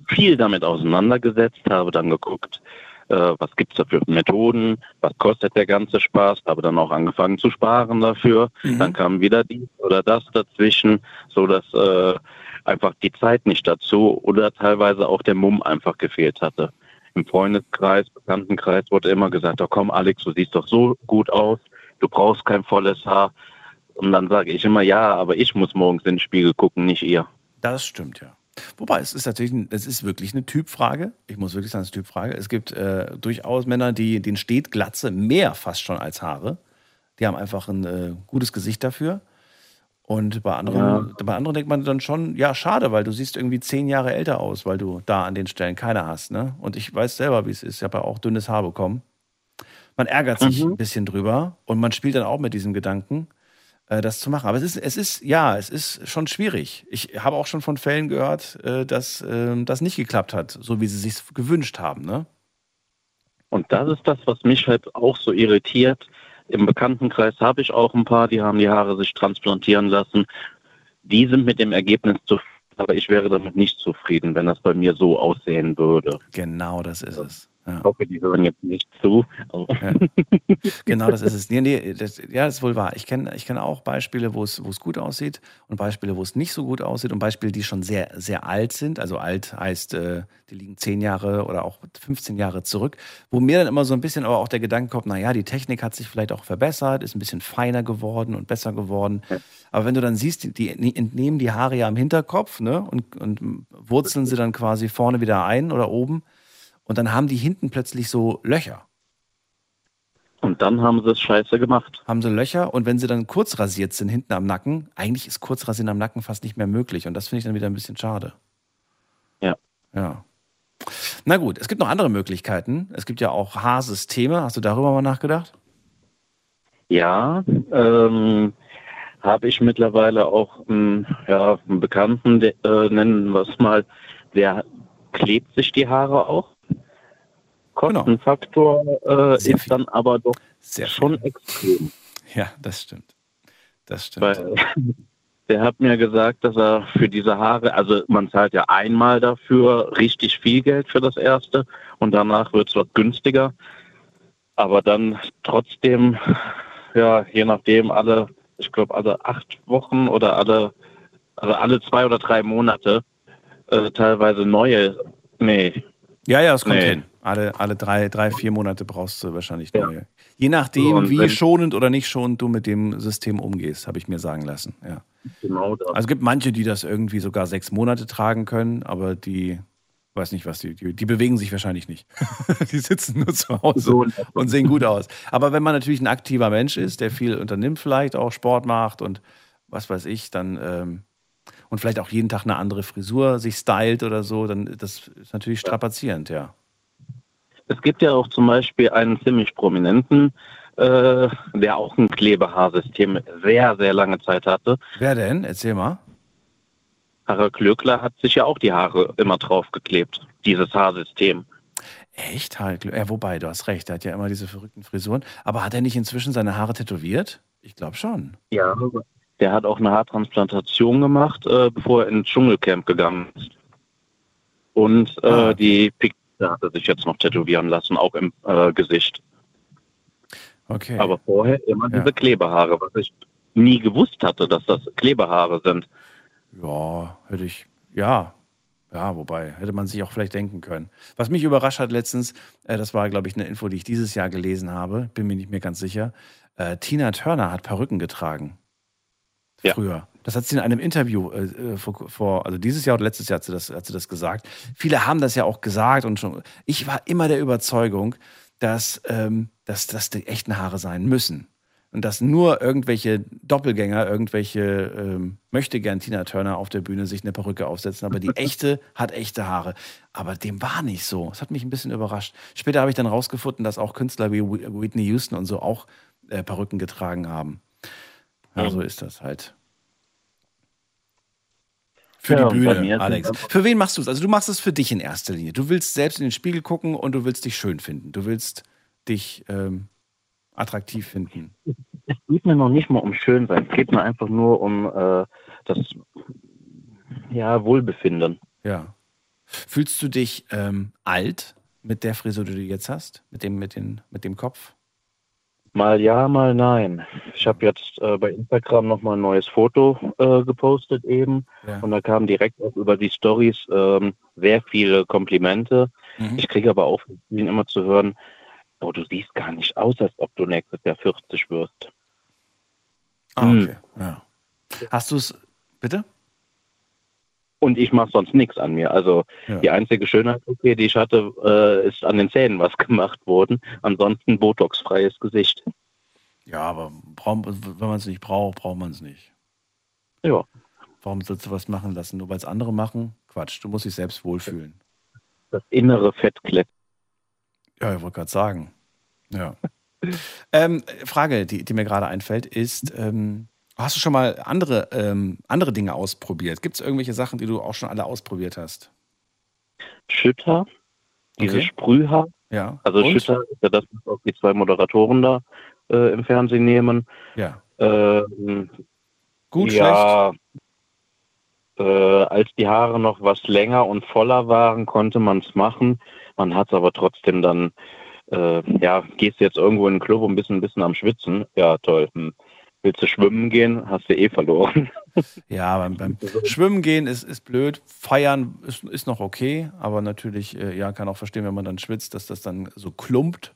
viel damit auseinandergesetzt, habe dann geguckt, äh, was gibt's da für Methoden, was kostet der ganze Spaß, habe dann auch angefangen zu sparen dafür. Mhm. Dann kam wieder dies oder das dazwischen, so dass äh, einfach die Zeit nicht dazu oder teilweise auch der Mumm einfach gefehlt hatte. Im Freundeskreis, Bekanntenkreis wurde immer gesagt, oh komm Alex, du siehst doch so gut aus, du brauchst kein volles Haar. Und dann sage ich immer, ja, aber ich muss morgens in den Spiegel gucken, nicht ihr. Das stimmt, ja. Wobei, es ist natürlich, es ist wirklich eine Typfrage. Ich muss wirklich sagen, es ist eine Typfrage. Es gibt äh, durchaus Männer, die, denen steht Glatze mehr fast schon als Haare. Die haben einfach ein äh, gutes Gesicht dafür. Und bei anderen, bei anderen denkt man dann schon, ja, schade, weil du siehst irgendwie zehn Jahre älter aus, weil du da an den Stellen keine hast. Ne? Und ich weiß selber, wie es ist. Ich habe ja auch dünnes Haar bekommen. Man ärgert sich ein bisschen drüber und man spielt dann auch mit diesem Gedanken, äh, das zu machen. Aber es ist, es ist, ja, es ist schon schwierig. Ich habe auch schon von Fällen gehört, äh, dass ähm, das nicht geklappt hat, so wie sie sich gewünscht haben. Ne? Und das ist das, was mich halt auch so irritiert. Im Bekanntenkreis habe ich auch ein paar, die haben die Haare sich transplantieren lassen. Die sind mit dem Ergebnis zufrieden, aber ich wäre damit nicht zufrieden, wenn das bei mir so aussehen würde. Genau, das ist es. Ja. Ich hoffe, die hören jetzt nicht zu. Aber Genau, das ist es. Nee, nee, das, ja, das ist wohl wahr. Ich kenne ich kenn auch Beispiele, wo es, gut aussieht und Beispiele, wo es nicht so gut aussieht und Beispiele, die schon sehr, sehr alt sind. Also alt heißt, äh, die liegen zehn Jahre oder auch 15 Jahre zurück, wo mir dann immer so ein bisschen aber auch der Gedanke kommt, naja, die Technik hat sich vielleicht auch verbessert, ist ein bisschen feiner geworden und besser geworden. Aber wenn du dann siehst, die, die entnehmen die Haare ja am Hinterkopf ne, und, und wurzeln sie dann quasi vorne wieder ein oder oben. Und dann haben die hinten plötzlich so Löcher Und dann haben sie es scheiße gemacht. haben sie Löcher und wenn sie dann kurz rasiert sind hinten am Nacken, eigentlich ist Kurzrasieren am Nacken fast nicht mehr möglich und das finde ich dann wieder ein bisschen schade. Ja. Ja. Na gut, es gibt noch andere Möglichkeiten. Es gibt ja auch Haarsysteme. Hast du darüber mal nachgedacht? Ja, ähm, habe ich mittlerweile auch einen, ja, einen Bekannten, der, äh, nennen wir es mal, der klebt sich die Haare auch. Kostenfaktor äh, Sehr ist viel. dann aber doch Sehr schon extrem. Ja, das stimmt. Das stimmt. Weil der hat mir gesagt, dass er für diese Haare, also man zahlt ja einmal dafür richtig viel Geld für das erste und danach wird es was günstiger. Aber dann trotzdem, ja, je nachdem, alle, ich glaube, alle acht Wochen oder alle, also alle zwei oder drei Monate äh, teilweise neue, nee, ja, ja, es kommt Nee. hin. Alle, alle drei, drei, vier Monate brauchst du wahrscheinlich Ja. neue. Je nachdem, So, wie schonend oder nicht schonend du mit dem System umgehst, habe ich mir sagen lassen. Ja. genau das. Also es gibt manche, die das irgendwie sogar sechs Monate tragen können, aber die, weiß nicht was, die, die, die bewegen sich wahrscheinlich nicht. die sitzen nur zu Hause So und sehen gut aus. Aber wenn man natürlich ein aktiver Mensch ist, der viel unternimmt vielleicht, auch Sport macht und was weiß ich, dann ähm, und vielleicht auch jeden Tag eine andere Frisur sich stylt oder so, dann das ist natürlich strapazierend, ja. Es gibt ja auch zum Beispiel einen ziemlich prominenten, äh, der auch ein Klebehaarsystem sehr, sehr lange Zeit hatte. Wer denn? Erzähl mal. Harald Glöckler hat sich ja auch die Haare immer draufgeklebt, dieses Haarsystem. Echt? Harald Glö- Ja, wobei, du hast recht, er hat ja immer diese verrückten Frisuren. Aber hat er nicht inzwischen seine Haare tätowiert? Ich glaube schon. Ja. Der hat auch eine Haartransplantation gemacht, äh, bevor er ins Dschungelcamp gegangen ist. Und äh, Ah, die Pixel hat er sich jetzt noch tätowieren lassen, auch im äh, Gesicht. Okay. Aber vorher immer Ja. diese Klebehaare, was ich nie gewusst hatte, dass das Klebehaare sind. Ja, hätte ich, ja, ja, wobei, hätte man sich auch vielleicht denken können. Was mich überrascht hat letztens, äh, das war, glaube ich, eine Info, die ich dieses Jahr gelesen habe, bin mir nicht mehr ganz sicher. Äh, Tina Turner hat Perücken getragen. Ja. Früher. Das hat sie in einem Interview äh, äh, vor, vor, also dieses Jahr oder letztes Jahr hat sie, das, hat sie das gesagt. Viele haben das ja auch gesagt und schon. Ich war immer der Überzeugung, dass, ähm, dass das die echten Haare sein müssen. Und dass nur irgendwelche Doppelgänger, irgendwelche ähm, möchte gern Tina Turner auf der Bühne sich eine Perücke aufsetzen, aber die echte hat echte Haare. Aber dem war nicht so. Das hat mich ein bisschen überrascht. Später habe ich dann rausgefunden, dass auch Künstler wie Whi- Whitney Houston und so auch äh, Perücken getragen haben. Ja, so ist das halt. Für Ja, die Bühne, Alex. Für wen machst du es? Also du machst es für dich in erster Linie. Du willst selbst in den Spiegel gucken und du willst dich schön finden. Du willst dich ähm, attraktiv finden. Es geht mir noch nicht mal um Schönsein, es geht mir einfach nur um äh, das ja, Wohlbefinden. Ja. Fühlst du dich ähm, alt mit der Frisur, die du jetzt hast? Mit dem, mit den, mit dem Kopf? Mal ja, mal nein. Ich habe jetzt äh, bei Instagram nochmal ein neues Foto äh, gepostet eben Ja. und da kamen direkt auch über die Stories ähm, sehr viele Komplimente. Mhm. Ich kriege aber auch immer zu hören, oh, du siehst gar nicht aus, als ob du nächstes Jahr 40 wirst. Ah, Hm. okay. Ja. Hast du es, bitte? Und ich mache sonst nichts an mir. Also Ja. die einzige Schönheit, okay, die ich hatte, äh, ist an den Zähnen was gemacht worden. Ansonsten Botox-freies Gesicht. Ja, aber brauch, wenn man es nicht braucht, braucht man es nicht. Ja. Warum sollst du was machen lassen? Nur weil es andere machen? Quatsch, du musst dich selbst wohlfühlen. Das innere Fettklett. Ja, ich wollte gerade sagen. Ja. ähm, Frage, die, die mir gerade einfällt, ist, ähm, hast du schon mal andere, ähm, andere Dinge ausprobiert? Gibt es irgendwelche Sachen, die du auch schon alle ausprobiert hast? Schütter, dieses Okay. Sprühhaar. Ja. Also Und? Schütter ist ja das, was auch die zwei Moderatoren da äh, im Fernsehen nehmen. Ja. Ähm, Gut, ja, äh, als die Haare noch was länger und voller waren, konnte man es machen. Man hat es aber trotzdem dann, äh, ja, gehst jetzt irgendwo in den Club und bist ein bisschen am Schwitzen. Ja, toll. Hm. Willst du schwimmen gehen, hast du eh verloren. Ja, beim, beim Schwimmen gehen ist, ist blöd. Feiern ist, ist noch okay, aber natürlich, äh, ja, kann auch verstehen, wenn man dann schwitzt, dass das dann so klumpt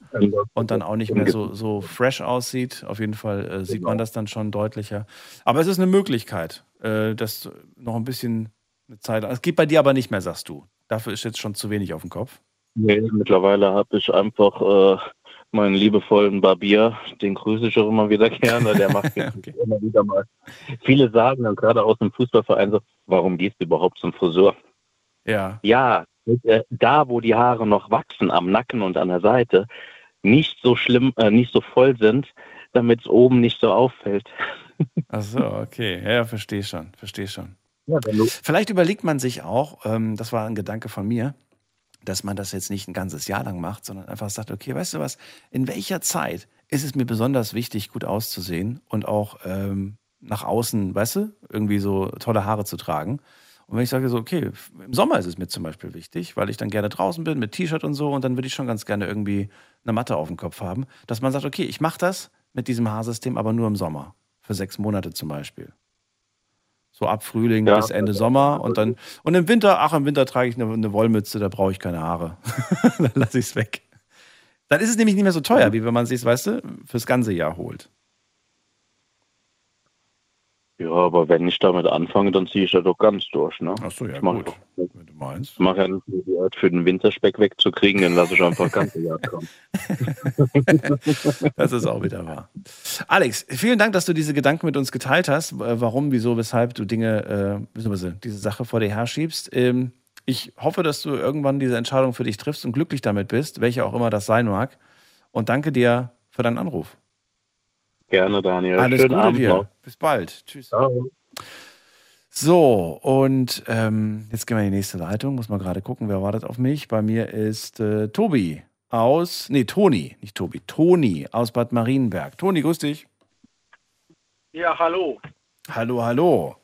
und dann auch nicht mehr so, so fresh aussieht. Auf jeden Fall äh, sieht man das dann schon deutlicher. Aber es ist eine Möglichkeit, äh, dass noch ein bisschen eine Zeit. Es geht bei dir aber nicht mehr, sagst du. Dafür ist jetzt schon zu wenig auf dem Kopf. Nee, mittlerweile habe ich einfach äh, meinen liebevollen Barbier, den grüße ich auch immer wieder gerne, der macht Okay. immer wieder mal. Viele sagen dann gerade aus dem Fußballverein so, warum gehst du überhaupt zum Friseur? Ja, Ja, äh, da wo die Haare noch wachsen, am Nacken und an der Seite, nicht so schlimm, äh, nicht so voll sind, damit es oben nicht so auffällt. ach so, okay. Ja, verstehe schon, verstehe schon. Ja, Vielleicht überlegt man sich auch, ähm, das war ein Gedanke von mir, dass man das jetzt nicht ein ganzes Jahr lang macht, sondern einfach sagt, okay, weißt du was, in welcher Zeit ist es mir besonders wichtig, gut auszusehen und auch ähm, nach außen, weißt du, irgendwie so tolle Haare zu tragen. Und wenn ich sage so, okay, im Sommer ist es mir zum Beispiel wichtig, weil ich dann gerne draußen bin mit T-Shirt und so und dann würde ich schon ganz gerne irgendwie eine Matte auf dem Kopf haben, dass man sagt, okay, ich mache das mit diesem Haarsystem, aber nur im Sommer. Für sechs Monate zum Beispiel. So ab Frühling Ja. bis Ende Sommer und dann und im Winter, ach, im Winter trage ich eine, eine Wollmütze, da brauche ich keine Haare. dann lasse ich es weg. Dann ist es nämlich nicht mehr so teuer, wie wenn man sich, weißt du, fürs ganze Jahr holt. Ja, aber wenn ich damit anfange, dann ziehe ich das doch ganz durch. Ne? Ach so, ja, Ich mach gut. doch- Wenn du meinst. Ich mache ja nicht nur die Art für den Winterspeck wegzukriegen, den lasse ich einfach ganz Jahr kommen. Das ist auch wieder wahr. Alex, vielen Dank, dass du diese Gedanken mit uns geteilt hast. äh, Warum, wieso, weshalb du Dinge, äh, beziehungsweise diese Sache vor dir herschiebst. Ähm, ich hoffe, dass du irgendwann diese Entscheidung für dich triffst und glücklich damit bist, welche auch immer das sein mag. Und danke dir für deinen Anruf. Gerne, Daniel. Alles Schönen Gute Abend dir. noch. Bis bald. Tschüss. Ciao. So, und ähm, jetzt gehen wir in die nächste Leitung. Muss mal gerade gucken, wer wartet auf mich. Bei mir ist äh, Tobi aus, nee, Toni, nicht Tobi, Toni aus Bad Marienberg. Toni, grüß dich. Ja, hallo. Hallo, hallo.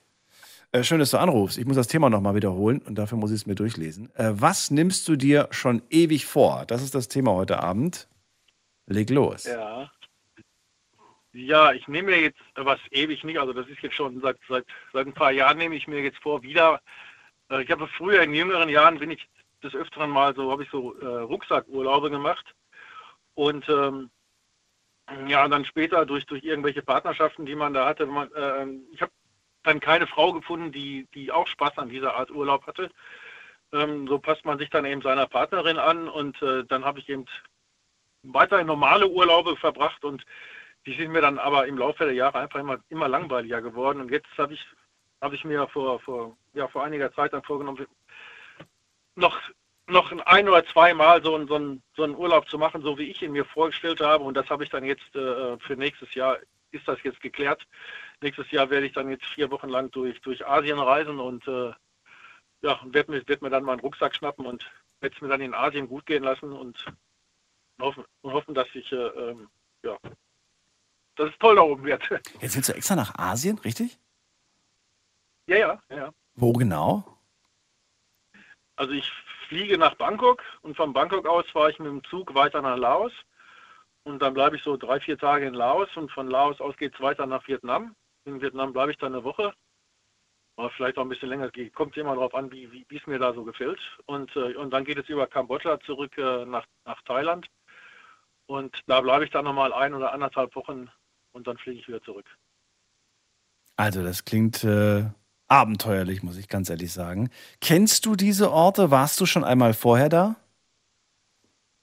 Äh, schön, dass du anrufst. Ich muss das Thema nochmal wiederholen und dafür muss ich es mir durchlesen. Äh, was nimmst du dir schon ewig vor? Das ist das Thema heute Abend. Leg los. Ja. Ja, ich nehme mir jetzt was ewig nicht, also das ist jetzt schon seit, seit, seit ein paar Jahren nehme ich mir jetzt vor, wieder, äh, ich habe früher in jüngeren Jahren bin ich des Öfteren mal so, habe ich so äh, Rucksackurlaube gemacht und ähm, ja, dann später durch, durch irgendwelche Partnerschaften, die man da hatte, man, äh, ich habe dann keine Frau gefunden, die, die auch Spaß an dieser Art Urlaub hatte. Ähm, so passt man sich dann eben seiner Partnerin an und äh, dann habe ich eben weiterhin normale Urlaube verbracht und die sind mir dann aber im Laufe der Jahre einfach immer, immer langweiliger geworden. Und jetzt habe ich, hab ich mir vor, vor, ja, vor einiger Zeit dann vorgenommen, noch, noch ein oder zweimal so, so, einen, so einen Urlaub zu machen, so wie ich ihn mir vorgestellt habe. Und das habe ich dann jetzt äh, für nächstes Jahr, ist das jetzt geklärt. Nächstes Jahr werde ich dann jetzt vier Wochen lang durch, durch Asien reisen und äh, ja, werde mir, werd mir dann mal einen Rucksack schnappen und werde es mir dann in Asien gut gehen lassen und hoffen, und hoffen dass ich äh, ähm, ja, dass es toll da oben wird. Jetzt willst du extra nach Asien, richtig? Ja, ja, ja. Wo genau? Also ich fliege nach Bangkok und von Bangkok aus fahre ich mit dem Zug weiter nach Laos. Und dann bleibe ich so drei, vier Tage in Laos und von Laos aus geht es weiter nach Vietnam. In Vietnam bleibe ich dann eine Woche. Oder vielleicht auch ein bisschen länger. Kommt immer darauf an, wie, wie es mir da so gefällt. Und, äh, und dann geht es über Kambodscha zurück äh, nach, nach Thailand. Und da bleibe ich dann nochmal ein oder anderthalb Wochen und dann fliege ich wieder zurück. Also das klingt äh, abenteuerlich, muss ich ganz ehrlich sagen. Kennst du diese Orte? Warst du schon einmal vorher da?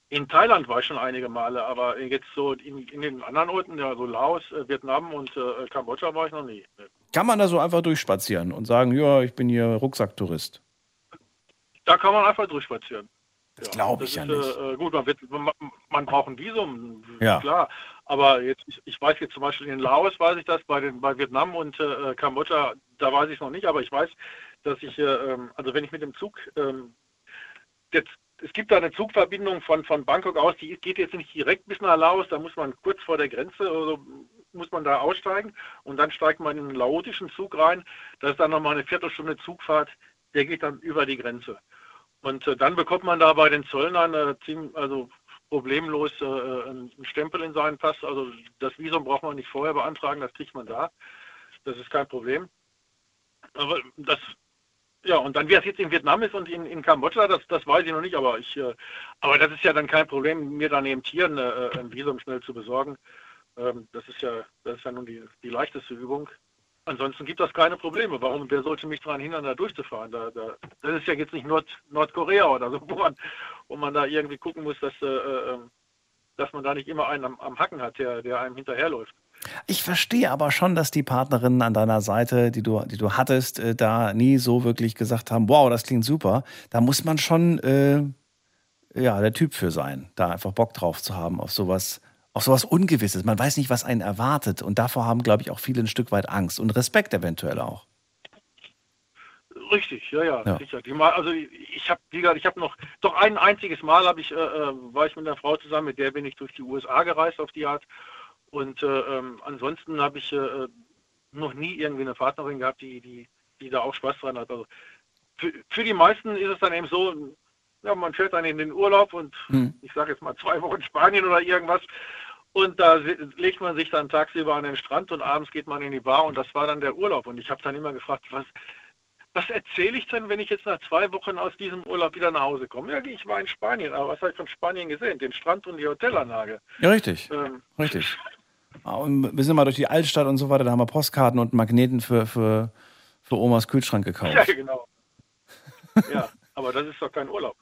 In Thailand war ich schon einige Male, aber jetzt so in, in den anderen Orten, ja, so Laos, äh, Vietnam und äh, Kambodscha war ich noch nie. Kann man da so einfach durchspazieren und sagen, ja, ich bin hier Rucksacktourist? Da kann man einfach durchspazieren. Das glaube ich das ja ist, nicht. Äh, gut, man, wird, man, man braucht ein Visum, Ja. klar. Aber jetzt, ich, ich weiß jetzt zum Beispiel in Laos weiß ich das, bei, den, bei Vietnam und äh, Kambodscha, da weiß ich es noch nicht, aber ich weiß, dass ich, äh, ähm, also wenn ich mit dem Zug, ähm, jetzt, es gibt da eine Zugverbindung von, von Bangkok aus, die geht jetzt nicht direkt bis nach Laos, da muss man kurz vor der Grenze, also muss man da aussteigen und dann steigt man in einen laotischen Zug rein. Das ist dann nochmal eine Viertelstunde Zugfahrt, der geht dann über die Grenze. Und äh, dann bekommt man da bei den Zöllnern äh, ziemlich, also problemlos äh, einen Stempel in seinen Pass. Also das Visum braucht man nicht vorher beantragen, das kriegt man da. Das ist kein Problem. Aber das, ja, und dann, wie es jetzt in Vietnam ist und in, in Kambodscha, das, das weiß ich noch nicht, aber ich, äh, aber das ist ja dann kein Problem, mir dann eben hier äh, ein Visum schnell zu besorgen. Ähm, das ist ja, das ist ja nun die, die leichteste Übung. Ansonsten gibt das keine Probleme. Warum, wer sollte mich daran hindern, da durchzufahren? Da, da, das ist ja jetzt nicht Nord, Nordkorea oder so, wo man, wo man da irgendwie gucken muss, dass, äh, äh, dass man da nicht immer einen am, am Hacken hat, der, der einem hinterherläuft. Ich verstehe aber schon, dass die Partnerinnen an deiner Seite, die du, die du hattest, äh, da nie so wirklich gesagt haben, wow, das klingt super. Da muss man schon äh, ja, der Typ für sein, da einfach Bock drauf zu haben, auf sowas, auf sowas Ungewisses. Man weiß nicht, was einen erwartet. Und davor haben, glaube ich, auch viele ein Stück weit Angst und Respekt eventuell auch. Richtig, ja, ja, Ja. sicher. Die also ich habe, wie gesagt, ich habe noch, doch ein einziges Mal habe ich, äh, äh, war ich mit einer Frau zusammen, mit der bin ich durch die USA gereist auf die Art. Und äh, ähm, ansonsten habe ich äh, noch nie irgendwie eine Partnerin gehabt, die, die, die da auch Spaß dran hat. Also für, für die meisten ist es dann eben so, ja, man fährt dann in den Urlaub und Hm. ich sage jetzt mal zwei Wochen Spanien oder irgendwas. Und da legt man sich dann tagsüber an den Strand und abends geht man in die Bar und das war dann der Urlaub. Und ich habe dann immer gefragt, was, was erzähle ich denn, wenn ich jetzt nach zwei Wochen aus diesem Urlaub wieder nach Hause komme? Ja, ich war in Spanien, aber was habe ich von Spanien gesehen? Den Strand und die Hotelanlage. Ja, richtig. Ähm, Richtig. Ah, Und wir sind mal durch die Altstadt und so weiter, da haben wir Postkarten und Magneten für, für, für Omas Kühlschrank gekauft. ja, genau. Ja, aber das ist doch kein Urlaub.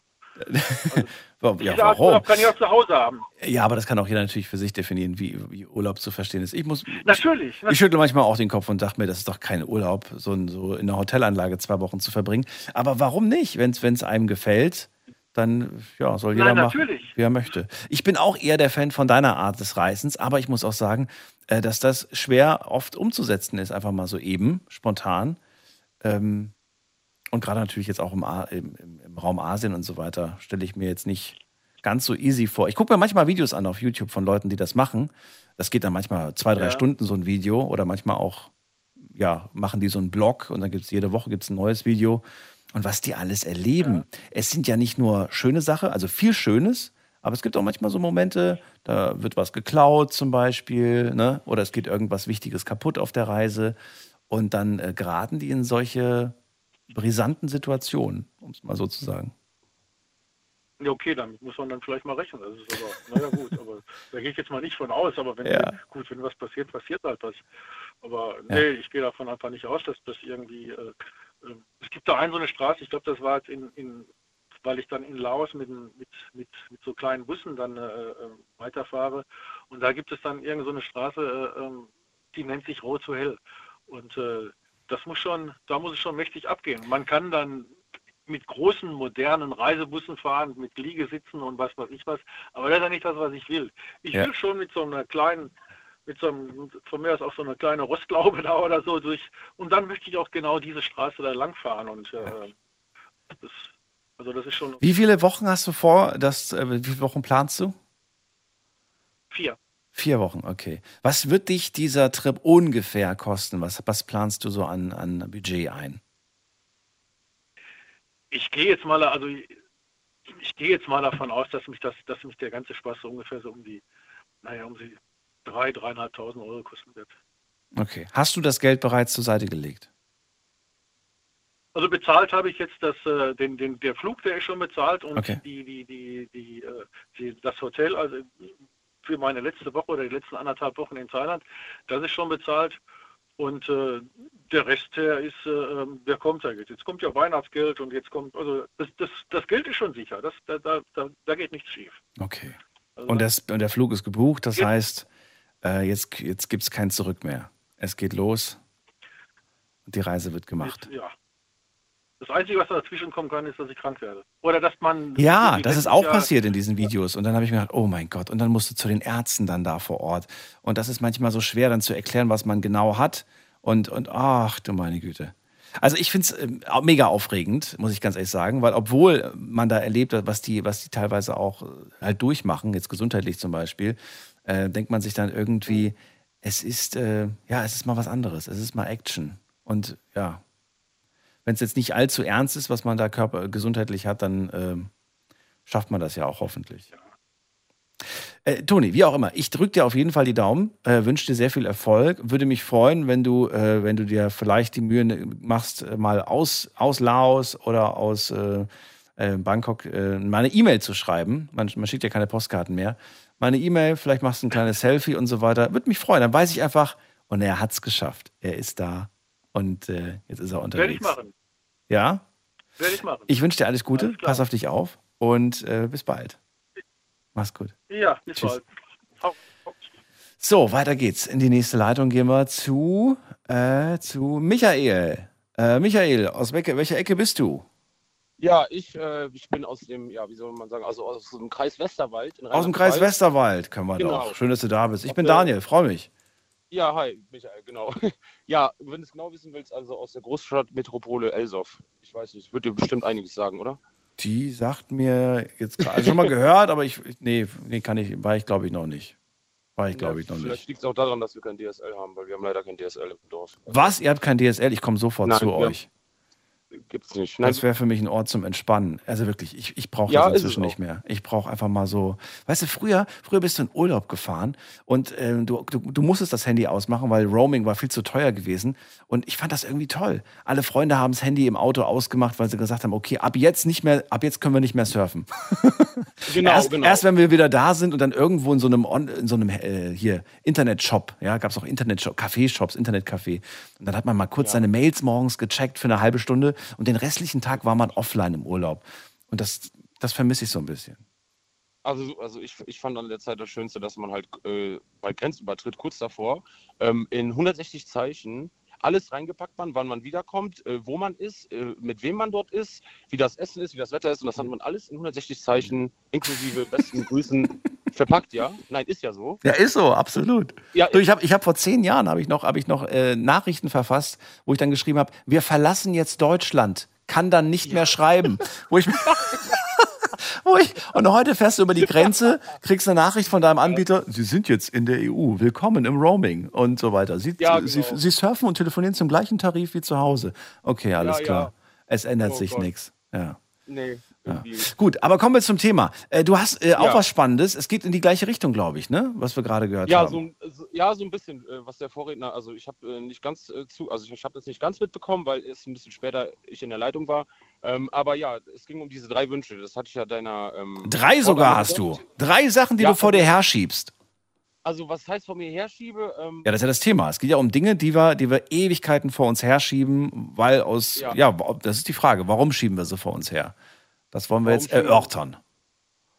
Ja, Diese Art warum? Urlaub kann ich auch zu Hause haben. Ja, aber das kann auch jeder natürlich für sich definieren, wie, wie Urlaub zu verstehen ist. Ich muss, Natürlich. ich schüttle manchmal auch den Kopf und dachte mir, das ist doch kein Urlaub, so, in- so in einer Hotelanlage zwei Wochen zu verbringen. Aber warum nicht? Wenn es einem gefällt, dann ja, soll jeder Nein, machen, wie er möchte. Ich bin auch eher der Fan von deiner Art des Reisens, aber ich muss auch sagen, äh, dass das schwer oft umzusetzen ist, einfach mal so eben, spontan. Ähm, und gerade natürlich jetzt auch im, im, im, Raum Asien und so weiter, stelle ich mir jetzt nicht ganz so easy vor. Ich gucke mir manchmal Videos an auf YouTube von Leuten, die das machen. Das geht dann manchmal zwei, drei Ja. Stunden so ein Video oder manchmal auch, ja, machen die so einen Blog und dann gibt es jede Woche gibt's ein neues Video. Und was die alles erleben. Es sind ja nicht nur schöne Sachen, also viel Schönes, aber es gibt auch manchmal so Momente, da wird was geklaut zum Beispiel, ne? oder es geht irgendwas Wichtiges kaputt auf der Reise. Und dann äh, geraten die in solche brisanten Situationen, um es mal so zu sagen. Ja, okay, damit muss man dann vielleicht mal rechnen. Das ist aber, naja gut, aber da gehe ich jetzt mal nicht von aus, aber wenn Ja. gut, wenn was passiert, passiert halt was. Aber nee, ich gehe davon einfach nicht aus, dass das irgendwie äh, äh, es gibt da eine so eine Straße, ich glaube, das war jetzt in, in weil ich dann in Laos mit, mit, mit, mit so kleinen Bussen dann äh, äh, weiterfahre. Und da gibt es dann irgend so eine Straße, äh, ähm, die nennt sich Rot zu hell. Und äh, das muss schon, da muss es schon mächtig abgehen. Man kann dann mit großen, modernen Reisebussen fahren, mit Liegesitzen und was weiß ich was. Aber das ist ja nicht das, was ich will. Ich Ja. will schon mit so einer kleinen, mit so einem, von mir aus auch so eine kleine Rostlaube da oder so durch. Und dann möchte ich auch genau diese Straße da lang fahren. Und äh, das, also das ist schon Wie viele Wochen hast du vor? Das, äh, wie viele Wochen planst du? vier. Vier Wochen, okay. Was wird dich dieser Trip ungefähr kosten? Was, was planst du so an, an Budget ein? Ich gehe jetzt mal, also ich, gehe jetzt mal davon aus, dass mich das, dass mich der ganze Spaß so ungefähr so um die, naja, um die drei, dreieinhalbtausend Euro kosten wird. Okay. Hast du das Geld bereits zur Seite gelegt? Also bezahlt habe ich jetzt das, äh, den, den, der Flug, der ist schon bezahlt und Okay. die, die, die, die, äh, die, das Hotel, also für meine letzte Woche oder die letzten anderthalb Wochen in Thailand, das ist schon bezahlt. Und äh, der Rest, der ist, äh, ähm, der kommt ja jetzt. Jetzt kommt ja Weihnachtsgeld und jetzt kommt, also das, das, das Geld ist schon sicher. Das, da, da, da, geht nichts schief. Okay. Also Und, das, und der Flug ist gebucht, das Ja. heißt, äh, jetzt, jetzt gibt es kein Zurück mehr. Es geht los und die Reise wird gemacht. Ja. Das Einzige, was dazwischen kommen kann, ist, dass ich krank werde. Oder dass man. Ja, das ist auch Jahr- passiert in diesen Videos. Und dann habe ich mir gedacht, oh mein Gott. Und dann musst du zu den Ärzten dann da vor Ort. Und das ist manchmal so schwer, dann zu erklären, was man genau hat. Und, und ach du meine Güte. Also ich finde es ähm, mega aufregend, muss ich ganz ehrlich sagen, weil obwohl man da erlebt, was die, was die teilweise auch äh, halt durchmachen, jetzt gesundheitlich zum Beispiel, äh, denkt man sich dann irgendwie, es ist, äh, ja, es ist mal was anderes, es ist mal Action. Und ja, wenn es jetzt nicht allzu ernst ist, was man da körper gesundheitlich hat, dann ähm, schafft man das ja auch hoffentlich. Äh, Toni, wie auch immer, ich drücke dir auf jeden Fall die Daumen, äh, wünsche dir sehr viel Erfolg. Würde mich freuen, wenn du, äh, wenn du dir vielleicht die Mühe ne- machst, äh, mal aus, aus Laos oder aus äh, äh, Bangkok äh, mal eine E-Mail zu schreiben. Man, man schickt ja keine Postkarten mehr. Meine E-Mail, vielleicht machst du ein kleines Selfie und so weiter. Würde mich freuen. Dann weiß ich einfach, und er hat es geschafft. Er ist da und äh, jetzt ist er unterwegs. Werde ich machen. Ja? Werde ich machen. Ich wünsche dir alles Gute, Alles pass auf dich auf und äh, bis bald. Mach's gut. Ja, bis Tschüss. bald. So, weiter geht's. In die nächste Leitung gehen wir zu, äh, zu Michael. Äh, Michael, aus welcher, welcher Ecke bist du? Ja, ich, äh, ich bin aus dem, ja, wie soll man sagen, also aus dem Kreis Westerwald. In Aus dem Kreis. Westerwald, können wir Genau. doch. Schön, dass du da bist. Ich bin Äh, Daniel, freue mich. Ja, hi, Michael, genau. Ja, wenn du es genau wissen willst, also aus der Großstadtmetropole Elsoff. Ich weiß nicht, wird dir bestimmt einiges sagen, oder? Die sagt mir jetzt gerade, also schon mal gehört, aber ich, nee, nee, kann ich, war ich glaube ich noch nicht. War ich glaube ja, ich noch Vielleicht nicht. liegt es auch daran, dass wir kein DSL haben, weil wir haben leider kein DSL im Dorf. Was? Ihr habt kein DSL? Ich komme sofort Nein, zu euch. Gibt's nicht. Nein, Das wäre für mich ein Ort zum Entspannen. Also wirklich, ich, ich brauche Ja, das inzwischen nicht mehr. Ich brauche einfach mal so. Weißt du, früher, früher bist du in Urlaub gefahren und äh, du, du, du musstest das Handy ausmachen, weil Roaming war viel zu teuer gewesen. Und ich fand das irgendwie toll. Alle Freunde haben das Handy im Auto ausgemacht, weil sie gesagt haben, okay, ab jetzt nicht mehr, ab jetzt können wir nicht mehr surfen. genau, erst, genau. erst wenn wir wieder da sind und dann irgendwo in so einem, in so einem äh, hier Internetshop, ja, gab es auch Internetshop, Kaffeeshops, Internetcafé. Und dann hat man mal kurz seine Mails morgens gecheckt für eine halbe Stunde und den restlichen Tag war man offline im Urlaub. Und das, das vermisse ich so ein bisschen. Also, also ich, ich fand an der Zeit das Schönste, dass man halt äh, bei Grenzübertritt kurz davor ähm, in 160 Zeichen alles reingepackt man, wann man wiederkommt, äh, wo man ist, äh, mit wem man dort ist, wie das Essen ist, wie das Wetter ist. Und das hat man alles in 160 Zeichen, inklusive besten Grüßen, Verpackt, ja? Nein, ist ja so. Ja, ist so, absolut. Ja, du, ich habe ich hab vor zehn Jahren habe ich noch, hab ich noch äh, Nachrichten verfasst, wo ich dann geschrieben habe, wir verlassen jetzt Deutschland, kann dann nicht mehr schreiben. Wo ich, wo ich, und heute fährst du über die Grenze, kriegst eine Nachricht von deinem Anbieter, Sie sind jetzt in der EU, willkommen im Roaming und so weiter. Sie, Ja, genau. Sie, Sie surfen und telefonieren zum gleichen Tarif wie zu Hause. Okay, alles Ja, klar. ja. Es ändert Oh sich nichts. Ja. Nee, irgendwie. Gut, aber kommen wir zum Thema. Äh, du hast äh, auch Ja. was Spannendes. Es geht in die gleiche Richtung, glaube ich, ne? Was wir gerade gehört Ja, haben. so, ja, so ein bisschen, äh, was der Vorredner, also ich habe äh, nicht ganz äh, zu, also ich, ich habe das nicht ganz mitbekommen, weil es ein bisschen später ich in der Leitung war. Ähm, aber ja, es ging um diese drei Wünsche. Das hatte ich ja deiner. Ähm, Drei sogar hast du. Drei Sachen, die Ja, du vor dir also- herschiebst. Also was heißt von mir herschiebe? Ähm, Ja, das ist ja das Thema. Es geht ja um Dinge, die wir, die wir Ewigkeiten vor uns herschieben, weil aus, ja, Ja. das ist die Frage, warum schieben wir sie vor uns her? Das wollen wir Warum jetzt erörtern.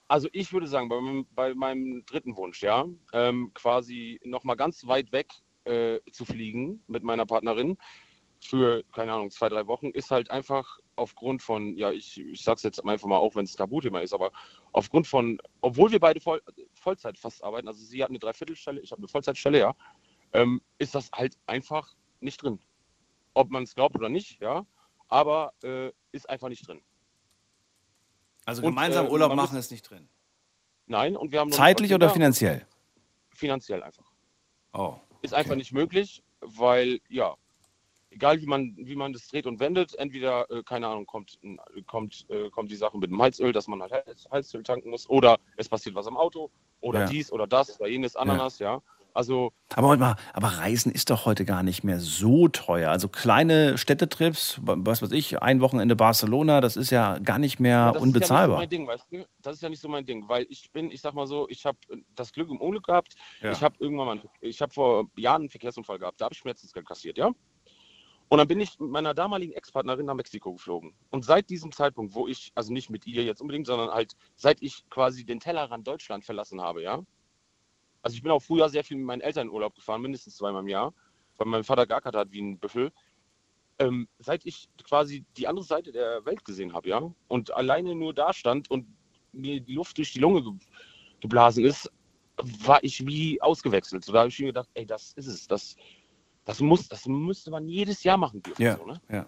Also ich würde sagen, bei meinem, bei meinem dritten Wunsch, ja, ähm, quasi nochmal ganz weit weg äh, zu fliegen mit meiner Partnerin für, keine Ahnung, zwei, drei Wochen, ist halt einfach aufgrund von, ja, ich, ich sag's jetzt einfach mal auch, wenn es Tabuthema ist, aber aufgrund von, obwohl wir beide voll, Vollzeit fast arbeiten, also sie hat eine Dreiviertelstelle, ich habe eine Vollzeitstelle, ja, ähm, ist das halt einfach nicht drin. Ob man es glaubt oder nicht, ja, aber äh, ist einfach nicht drin. Also Und, gemeinsam äh, Urlaub machen ist nicht drin. Nein, und wir haben Zeitlich oder finanziell? Finanziell einfach. Oh. Ist einfach nicht möglich, weil, ja, egal wie man, wie man das dreht und wendet, entweder, äh, keine Ahnung, kommt, kommt, äh, kommt die Sache mit dem Heizöl, dass man halt Heiz, Heizöl tanken muss, oder es passiert was am Auto, oder Ja. dies oder das, oder jenes, Ananas, ja. Also, Aber, mal, aber Reisen ist doch heute gar nicht mehr so teuer. Also kleine Städtetrips, was weiß ich, ein Wochenende Barcelona, das ist ja gar nicht mehr ja, das ist ja nicht so unbezahlbar. mein Ding, weißt du? Das ist ja nicht so mein Ding, weil ich bin, ich sag mal so, ich habe das Glück im Unglück gehabt. Ja. Ich habe irgendwann mal, ich habe vor Jahren einen Verkehrsunfall gehabt, da habe ich Schmerzensgeld kassiert, ja. Und dann bin ich mit meiner damaligen Ex-Partnerin nach Mexiko geflogen. Und seit diesem Zeitpunkt, wo ich, also nicht mit ihr jetzt unbedingt, sondern halt seit ich quasi den Tellerrand Deutschland verlassen habe, ja. Also ich bin auch früher sehr viel mit meinen Eltern in Urlaub gefahren, mindestens zweimal im Jahr, weil mein Vater geackert hat wie ein Büffel. Ähm, seit ich quasi die andere Seite der Welt gesehen habe, ja, und alleine nur da stand und mir die Luft durch die Lunge ge geblasen ist, war ich wie ausgewechselt. So, da habe ich mir gedacht, ey, das ist es. Das, das, muss, das müsste man jedes Jahr machen dürfen. Ja, So, ne? ja.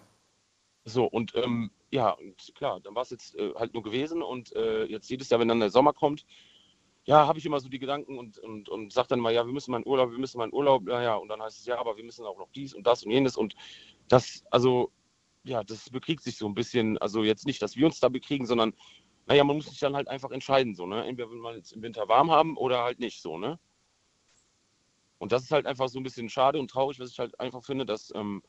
so und ähm, ja, und klar, dann war es jetzt äh, halt nur gewesen und äh, jetzt jedes Jahr, wenn dann der Sommer kommt, ja, habe ich immer so die Gedanken und, und, und sage dann mal, ja, wir müssen mal in Urlaub, wir müssen mal in Urlaub, naja, und dann heißt es, ja, aber wir müssen auch noch dies und das und jenes und das, also, ja, das bekriegt sich so ein bisschen, also jetzt nicht, dass wir uns da bekriegen, sondern, naja, man muss sich dann halt einfach entscheiden, so, ne, entweder will man jetzt im Winter warm haben oder halt nicht, so, ne. Und das ist halt einfach so ein bisschen schade und traurig, was ich halt einfach finde, dass, ähm,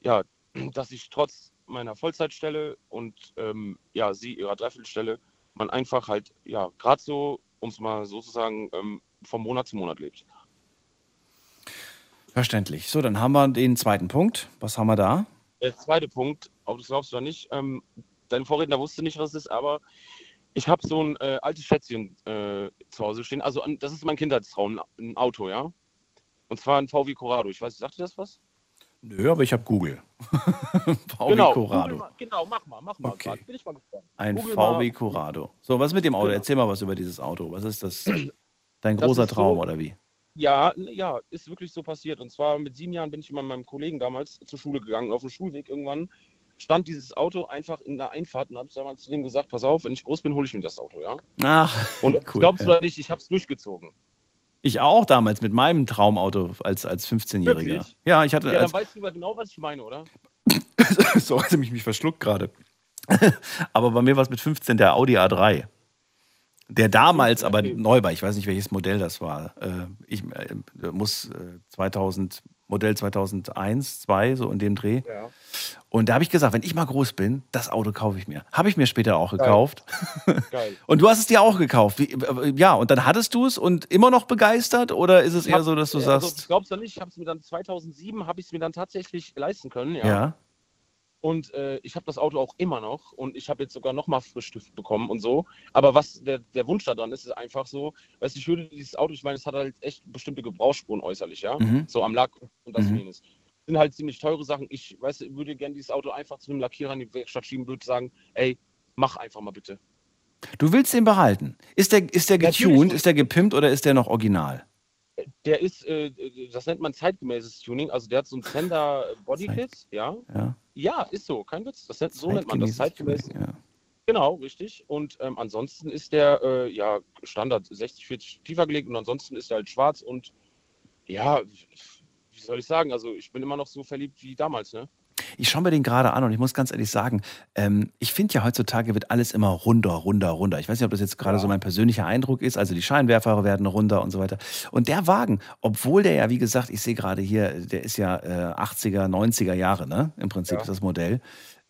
ja, dass ich trotz meiner Vollzeitstelle und ähm, ja, sie ihrer Dreiviertelstelle, man einfach halt, ja, gerade so, um es mal so zu sagen, ähm, vom Monat zu Monat lebt. Verständlich. So, dann haben wir den zweiten Punkt. Was haben wir da? Der zweite Punkt, ob du es glaubst oder nicht, ähm, dein Vorredner wusste nicht, was es ist, aber ich habe so ein äh, altes Schätzchen äh, zu Hause stehen. Also das ist mein Kindheitstraum, ein Auto, ja. Und zwar ein VW Corrado. Ich weiß, sagt dir das was? Nö, aber ich habe Google. VW genau, Corrado. Mal, genau, mach mal, mach mal. Okay. Bin ich mal. Ein Google VW mal. Corrado. So, was mit dem Auto? Genau. Erzähl mal was über dieses Auto. Was ist das? Dein Das großer ist so- Traum oder wie? Ja, ja, ist wirklich so passiert. Und zwar mit sieben Jahren bin ich mit meinem Kollegen damals zur Schule gegangen. Auf dem Schulweg irgendwann stand dieses Auto einfach in der Einfahrt und habe damals zu dem gesagt, pass auf, wenn ich groß bin, hole ich mir das Auto, ja. Ach, Und cool. glaubst du ja. oder nicht, ich habe es durchgezogen. Ich auch damals mit meinem Traumauto als, als 15-Jähriger. Wirklich? Ja, ich hatte. Ja, dann weißt du aber genau, was ich meine, oder? so hat mich mich verschluckt gerade. aber bei mir war es mit 15 der Audi A3. Der damals aber neu war. Ich weiß nicht, welches Modell das war. Äh, Ich äh, muss äh, 2000, Modell 2001, 2, so in dem Dreh. Ja. Und da habe ich gesagt, wenn ich mal groß bin, das Auto kaufe ich mir. Habe ich mir später auch gekauft. Geil. Und du hast es dir auch gekauft. Wie, äh, ja, und dann hattest du es und immer noch begeistert? Oder ist es eher so, dass du Ja, sagst, Also, glaubst du nicht, ich habe es mir dann 2007 habe ich es mir dann tatsächlich leisten können, ja. ja. Und äh, ich habe das Auto auch immer noch und ich habe jetzt sogar noch mal Frischstift bekommen und so. Aber was der, der Wunsch daran ist, ist einfach so, weißt du, ich würde dieses Auto, ich meine, es hat halt echt bestimmte Gebrauchsspuren äußerlich, ja. Mhm. So am Lack und das Mhm. jenes. Sind halt ziemlich teure Sachen. Ich weiß, würde gerne dieses Auto einfach zu einem Lackierer in die Werkstatt schieben, würde sagen, ey, mach einfach mal bitte. Du willst den behalten. Ist der, ist der getuned, ist der gepimpt oder ist der noch original? Der ist, äh, das nennt man zeitgemäßes Tuning. Also der hat so ein Fender Bodykit, ja. Ja. Ja, ist so, kein Witz. Das, nennt- so nennt man das zeitgemäß. Ja. Genau, richtig. Und ähm, ansonsten ist der äh, ja Standard 60, 40 tiefer gelegt und ansonsten ist er halt schwarz und ja, wie soll ich sagen? Also ich bin immer noch so verliebt wie damals, ne? Ich schaue mir den gerade an und ich muss ganz ehrlich sagen, ähm, ich finde ja heutzutage wird alles immer runder, runder, runder. Ich weiß nicht, ob das jetzt gerade so mein persönlicher Eindruck ist. Also die Scheinwerfer werden runder und so weiter. Und der Wagen, obwohl der ja, wie gesagt, ich sehe gerade hier, der ist ja äh, 80er, 90er Jahre, ne? Im Prinzip Ja. ist das Modell.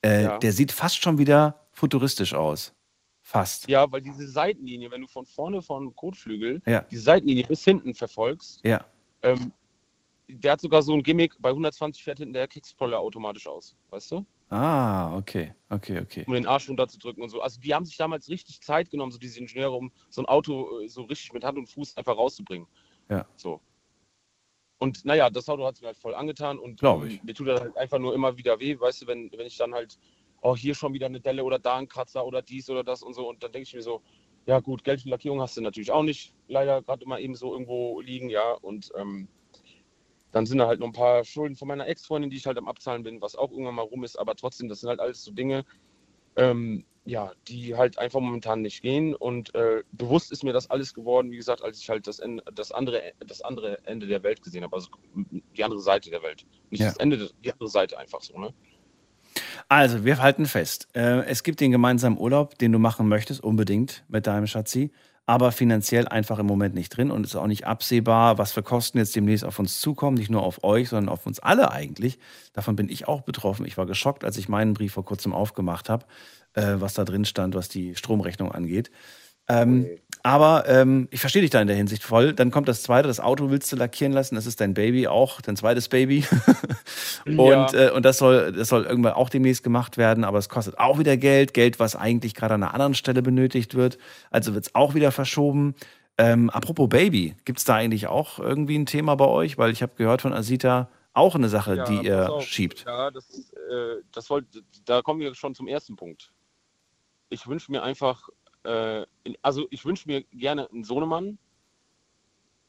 Äh, Ja. Der sieht fast schon wieder futuristisch aus. Fast. Ja, weil diese Seitenlinie, wenn du von vorne vom Kotflügel Ja. die Seitenlinie bis hinten verfolgst, Ja. ähm, der hat sogar so ein Gimmick, bei 120 fährt hinten der Kickspoiler automatisch aus, weißt du? Ah, okay, okay, okay. Um den Arsch runterzudrücken und so. Also die haben sich damals richtig Zeit genommen, so diese Ingenieure, um so ein Auto äh, so richtig mit Hand und Fuß einfach rauszubringen. Ja. So. Und naja, das Auto hat mir halt voll angetan und ich. mir tut das halt einfach nur immer wieder weh, weißt du, wenn, wenn ich dann halt, oh, hier schon wieder eine Delle oder da ein Kratzer oder dies oder das und so. Und dann denke ich mir so, ja gut, Geld für Lackierung hast du natürlich auch nicht, leider gerade immer eben so irgendwo liegen, ja. Und ähm, dann sind da halt noch ein paar Schulden von meiner Ex-Freundin, die ich halt am Abzahlen bin, was auch irgendwann mal rum ist, aber trotzdem, das sind halt alles so Dinge, ähm, ja, die halt einfach momentan nicht gehen. Und äh, bewusst ist mir das alles geworden, wie gesagt, als ich halt das, Ende, das, andere, das andere Ende der Welt gesehen habe, also die andere Seite der Welt. Nicht Ja. das Ende, die andere Seite einfach so, ne? Also, wir halten fest. Äh, es gibt den gemeinsamen Urlaub, den du machen möchtest, unbedingt mit deinem Schatzi, aber finanziell einfach im Moment nicht drin und ist auch nicht absehbar, was für Kosten jetzt demnächst auf uns zukommen, nicht nur auf euch, sondern auf uns alle eigentlich. Davon bin ich auch betroffen. Ich war geschockt, als ich meinen Brief vor kurzem aufgemacht habe, äh, was da drin stand, was die Stromrechnung angeht. Ähm, aber ähm, ich verstehe dich da in der Hinsicht voll. Dann kommt das zweite, das Auto willst du lackieren lassen, das ist dein Baby auch, dein zweites Baby. und Ja. äh, und das, soll, das soll irgendwann auch demnächst gemacht werden, aber es kostet auch wieder Geld, Geld, was eigentlich gerade an einer anderen Stelle benötigt wird. Also wird es auch wieder verschoben. Ähm, apropos Baby, gibt es da eigentlich auch irgendwie ein Thema bei euch? Weil ich habe gehört von Asita, auch eine Sache, Ja, die ihr auf. schiebt. Ja, das, äh, das wollt, da kommen wir schon zum ersten Punkt. Ich wünsche mir einfach, äh, in, also ich wünsche mir gerne einen Sohnemann,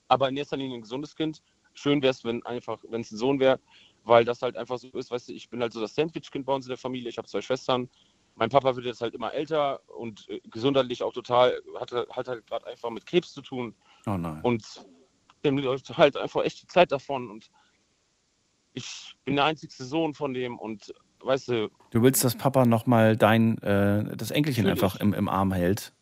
aber in erster Linie ein gesundes Kind. Schön wäre es, wenn einfach, wenn es ein Sohn wäre, weil das halt einfach so ist, weißt du, ich bin halt so das Sandwich-Kind bei uns in der Familie, ich habe zwei Schwestern. Mein Papa wird jetzt halt immer älter und äh, gesundheitlich auch total, hat, hat halt gerade einfach mit Krebs zu tun. Oh nein. Und dem läuft halt einfach echt die Zeit davon. Und ich bin der einzigste Sohn von dem und weißt du, Du willst, dass Papa nochmal dein, äh, das Enkelchen einfach im, im Arm hält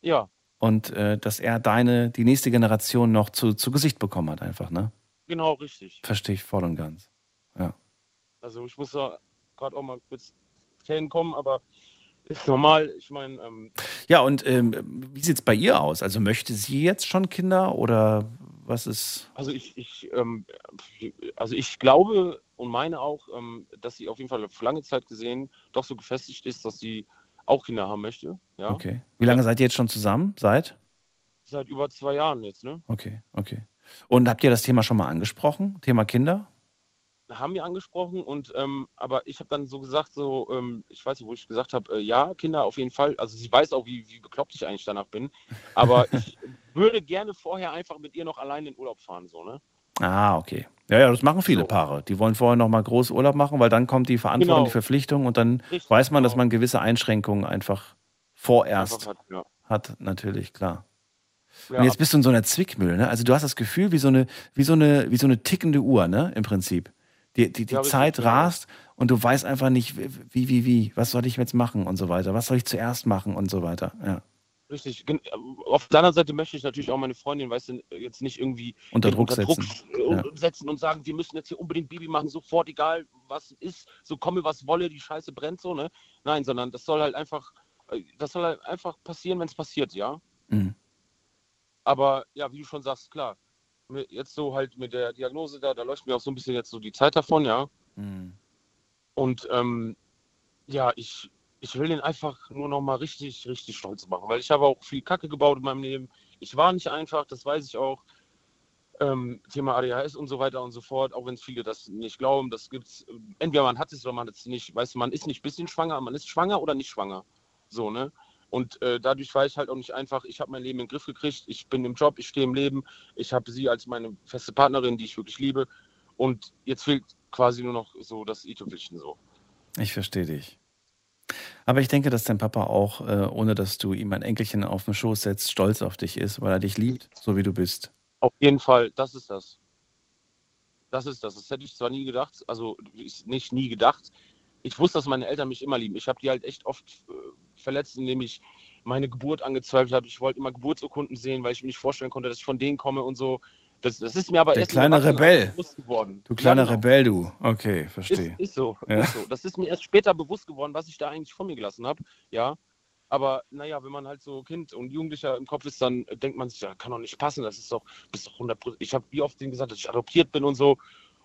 ja, und äh, dass er deine, die nächste Generation noch zu, zu Gesicht bekommen hat, einfach, ne? genau richtig. Verstehe ich voll und ganz. Ja. Also ich muss da gerade auch mal kurz Tränen kommen, aber ist normal. Ich meine, ähm, Ja, und ähm, wie sieht es bei ihr aus? Also möchte sie jetzt schon Kinder oder was ist. also ich, ich, ähm, also ich glaube und meine auch, ähm, dass sie auf jeden Fall auf lange Zeit gesehen doch so gefestigt ist, dass sie auch Kinder haben möchte. Ja, Okay. Wie lange seid ihr jetzt schon zusammen? Seit? seit über zwei Jahren jetzt, ne? Okay, okay. Und habt ihr das Thema schon mal angesprochen? Thema Kinder? Haben wir angesprochen und ähm, aber ich habe dann so gesagt, so ähm, ich weiß nicht, wo ich gesagt habe, äh, ja, Kinder auf jeden Fall. Also sie weiß auch, wie, wie bekloppt ich eigentlich danach bin. Aber ich würde gerne vorher einfach mit ihr noch allein in Urlaub fahren, so, ne? Ah, okay. Ja, ja, das machen viele So. Paare. Die wollen vorher noch mal groß Urlaub machen, weil dann kommt die Verantwortung, Genau. die Verpflichtung und dann Richtig, weiß man, dass genau. man gewisse Einschränkungen einfach vorerst Einfach hat, ja. hat, natürlich, klar. Ja, Und jetzt bist du in so einer Zwickmühle, ne? Also du hast das Gefühl wie so eine, wie so eine, wie so eine tickende Uhr, ne? Im Prinzip. Die, die, die Ja, Zeit rast und du weißt einfach nicht, wie, wie, wie, was soll ich jetzt machen und so weiter. Was soll ich zuerst machen und so weiter. Ja. Richtig. Gen- Auf der anderen Seite möchte ich natürlich auch meine Freundin, weißt du, jetzt nicht irgendwie Unter in- Druck setzen. äh, Ja. setzen und sagen, wir müssen jetzt hier unbedingt Baby machen, sofort, egal was ist, so komme was wolle, die Scheiße brennt so, ne? Nein, sondern das soll halt einfach, äh, das soll halt einfach passieren, wenn es passiert, ja. Mhm. Aber ja, wie du schon sagst, klar, jetzt so halt mit der Diagnose da, da läuft mir auch so ein bisschen jetzt so die Zeit davon, ja. Mhm. Und ähm, ja, ich, ich will den einfach nur noch mal richtig, richtig stolz machen, weil ich habe auch viel Kacke gebaut in meinem Leben. Ich war nicht einfach, das weiß ich auch. Ähm, Thema ADHS und so weiter und so fort, auch wenn viele das nicht glauben, das gibt's. Entweder man hat es oder man hat es nicht. Weißt du, man ist nicht ein bisschen schwanger, man ist schwanger oder nicht schwanger. So, ne? Und äh, dadurch war ich halt auch nicht einfach, ich habe mein Leben in den Griff gekriegt, ich bin im Job, ich stehe im Leben, ich habe sie als meine feste Partnerin, die ich wirklich liebe. Und jetzt fehlt quasi nur noch so das i-Tüpfelchen so. Ich verstehe dich. Aber ich denke, dass dein Papa auch, äh, ohne dass du ihm ein Enkelchen auf den Schoß setzt, stolz auf dich ist, weil er dich liebt, so wie du bist. Auf jeden Fall, das ist das. Das ist das. Das hätte ich zwar nie gedacht, also ich- nicht nie gedacht. Ich wusste, dass meine Eltern mich immer lieben. Ich habe die halt echt oft äh, verletzt, indem ich meine Geburt angezweifelt habe. Ich wollte immer Geburtsurkunden sehen, weil ich mir nicht vorstellen konnte, dass ich von denen komme und so. Das, das ist mir aber Der erst kleine Rebell. bewusst geworden. Du kleiner Ja, genau. Rebell, du. Okay, Ist, verstehe. ist so, Ja. ist so. Das ist mir erst später bewusst geworden, was ich da eigentlich von mir gelassen habe. Ja. Aber naja, wenn man halt so Kind und Jugendlicher im Kopf ist, dann denkt man sich, ja, kann doch nicht passen. Das ist doch, bist doch 100% Ich habe wie oft denen gesagt, dass ich adoptiert bin und so.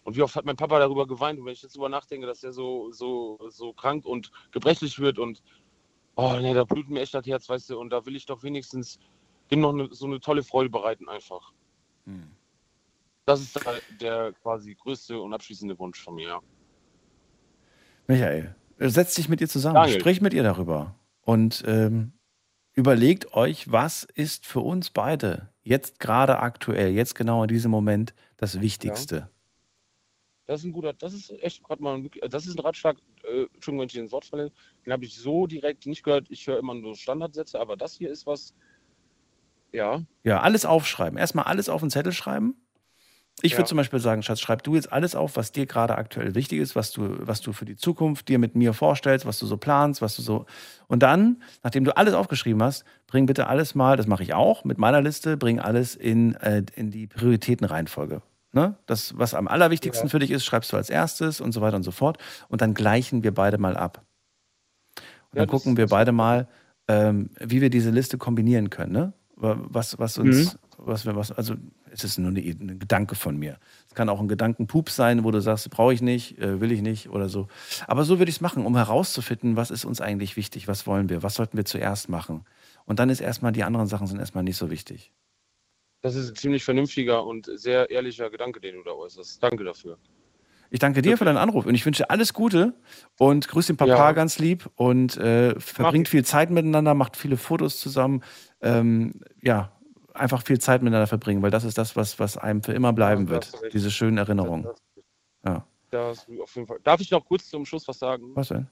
Und wie oft hat mein Papa darüber geweint. Und wenn ich jetzt darüber nachdenke, dass er so, so, so krank und gebrechlich wird und oh nee, da blutet mir echt das Herz, weißt du. Und da will ich doch wenigstens dem noch eine, so eine tolle Freude bereiten einfach. Hm. Das ist der, der quasi größte und abschließende Wunsch von mir, ja. Michael, äh, setz dich mit ihr zusammen, Daniel. sprich mit ihr darüber und ähm, überlegt euch, was ist für uns beide jetzt gerade aktuell, jetzt genau in diesem Moment das Wichtigste. Das ist ein guter, das ist echt gerade mal ein, das ist ein Ratschlag, äh, Entschuldigung, wenn ich ins Wort falle, den habe ich so direkt nicht gehört. Ich höre immer nur Standardsätze, aber das hier ist was, ja, Ja, alles aufschreiben. Erstmal alles auf den Zettel schreiben. Ich würde Ja. zum Beispiel sagen, Schatz, schreib du jetzt alles auf, was dir gerade aktuell wichtig ist, was du, was du für die Zukunft dir mit mir vorstellst, was du so planst, was du so. Und dann, nachdem du alles aufgeschrieben hast, bring bitte alles mal, das mache ich auch mit meiner Liste, bring alles in, äh, in die Prioritätenreihenfolge. Ne? Das, was am allerwichtigsten Ja. für dich ist, schreibst du als erstes und so weiter und so fort. Und dann gleichen wir beide mal ab. Und Ja, dann gucken wir beide mal, ähm, wie wir diese Liste kombinieren können. Ne? Wa- Was, was uns, was wir, was, also es ist nur ein Gedanke von mir. Es kann auch ein Gedankenpups sein, wo du sagst, brauche ich nicht, äh, will ich nicht oder so. Aber so würde ich es machen, um herauszufinden, was ist uns eigentlich wichtig, was wollen wir, was sollten wir zuerst machen. Und dann ist erstmal, die anderen Sachen sind erstmal nicht so wichtig. Das ist ein ziemlich vernünftiger und sehr ehrlicher Gedanke, den du da äußerst. Danke dafür. Ich danke dir für deinen Anruf und ich wünsche dir alles Gute und grüß den Papa Ja. ganz lieb und äh, verbringt viel Zeit miteinander, macht viele Fotos zusammen. Ähm, ja, einfach viel Zeit miteinander verbringen, weil das ist das, was, was einem für immer bleiben Ja, wird. recht. Diese schönen Erinnerungen. Das, Ja. das, auf jeden Fall. Darf ich noch kurz zum Schluss was sagen? Was denn?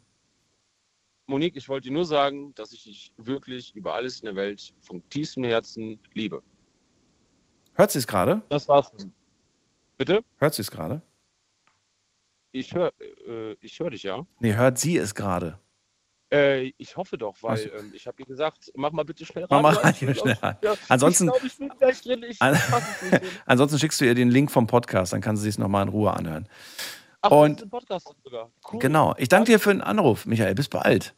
Monique, ich wollte dir nur sagen, dass ich dich wirklich über alles in der Welt von tiefstem Herzen liebe. Hört sie es gerade? Das war's. Bitte? Hört sie es gerade? Ich höre äh, ich hör dich, ja. Nee, hört sie es gerade. Äh, ich hoffe doch, weil ähm, ich habe ihr gesagt, mach mal bitte schnell Mach mal Radio glaub, schnell. Ja, Ansonsten- Ich glaube, ich drin. Ich An- es. Ansonsten schickst du ihr den Link vom Podcast, dann kann sie sich nochmal in Ruhe anhören. Ach, Und-. Cool. Genau. Ich danke dir für den Anruf, Michael. Bis bald.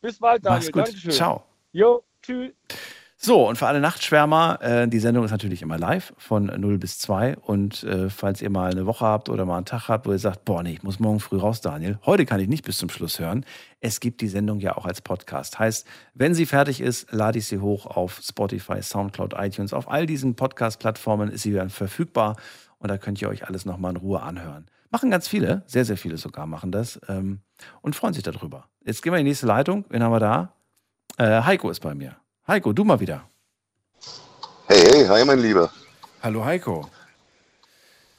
Bis bald, Daniel. Mach's gut. Dankeschön. Ciao. Jo, tschüss. So, und für alle Nachtschwärmer, äh, die Sendung ist natürlich immer live von 0 bis 2. Und äh, falls ihr mal eine Woche habt oder mal einen Tag habt, wo ihr sagt, boah, nee, ich muss morgen früh raus, Daniel. Heute kann ich nicht bis zum Schluss hören. Es gibt die Sendung ja auch als Podcast. Heißt, wenn sie fertig ist, lade ich sie hoch auf Spotify, Soundcloud, iTunes. Auf all diesen Podcast-Plattformen ist sie dann verfügbar. Und da könnt ihr euch alles nochmal in Ruhe anhören. Machen ganz viele, sehr, sehr viele sogar machen das ähm, und freuen sich darüber. Jetzt gehen wir in die nächste Leitung. Wen haben wir da? Äh, Heiko ist bei mir. Heiko, du mal wieder. Hey, hey, hi, mein Lieber. Hallo Heiko.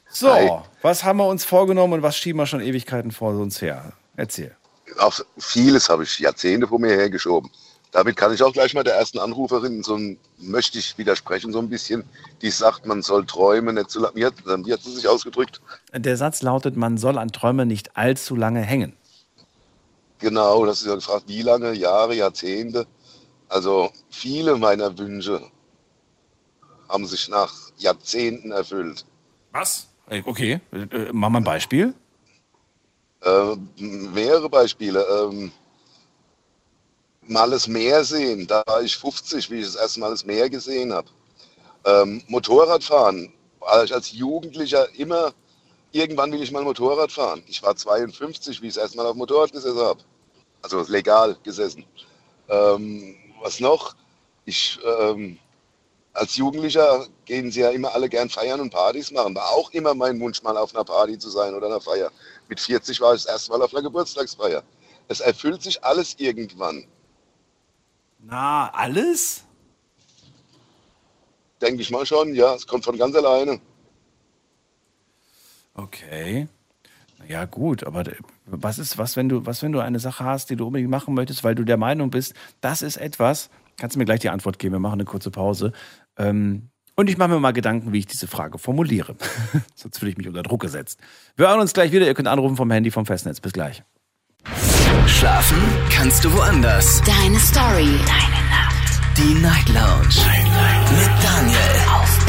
So, Hi. was haben wir uns vorgenommen und was schieben wir schon Ewigkeiten vor uns her? Erzähl. Auf vieles habe ich Jahrzehnte vor mir hergeschoben. Damit kann ich auch gleich mal der ersten Anruferin, so ein, möchte ich widersprechen, so ein bisschen, die sagt, man soll träumen, nicht zu lange. Wie hat, wie hat sie sich ausgedrückt? Der Satz lautet, man soll an Träumen nicht allzu lange hängen. Genau, das ist ja gefragt, wie lange, Jahre, Jahrzehnte. Also viele meiner Wünsche haben sich nach Jahrzehnten erfüllt. Was? Okay, äh, mach mal ein Beispiel. Äh, mehrere Beispiele. Ähm, mal das Meer sehen. Da war ich 50, wie ich das erste Mal das Meer gesehen habe. Ähm, Motorradfahren. War ich als Jugendlicher immer, irgendwann will ich mal Motorrad fahren. Ich war 52, wie ich das erste Mal auf dem Motorrad gesessen habe. Also legal gesessen. Ähm, was noch? Ich, ähm, als Jugendlicher gehen sie ja immer alle gern feiern und Partys machen. War auch immer mein Wunsch, mal auf einer Party zu sein oder einer Feier. Mit 40 war ich das erste Mal auf einer Geburtstagsfeier. Es erfüllt sich alles irgendwann. Na, alles? Denke ich mal schon, ja. Es kommt von ganz alleine. Okay. Ja, gut, aber was ist, was, wenn du, was, wenn du eine Sache hast, die du unbedingt machen möchtest, weil du der Meinung bist, das ist etwas, kannst du mir gleich die Antwort geben, wir machen eine kurze Pause. Ähm, und ich mache mir mal Gedanken, wie ich diese Frage formuliere. Sonst fühle ich mich unter Druck gesetzt. Wir hören uns gleich wieder. Ihr könnt anrufen vom Handy vom Festnetz. Bis gleich. Schlafen kannst du woanders. Deine Story. Deine Nacht. Die Night Lounge. Mit Daniel. Auf.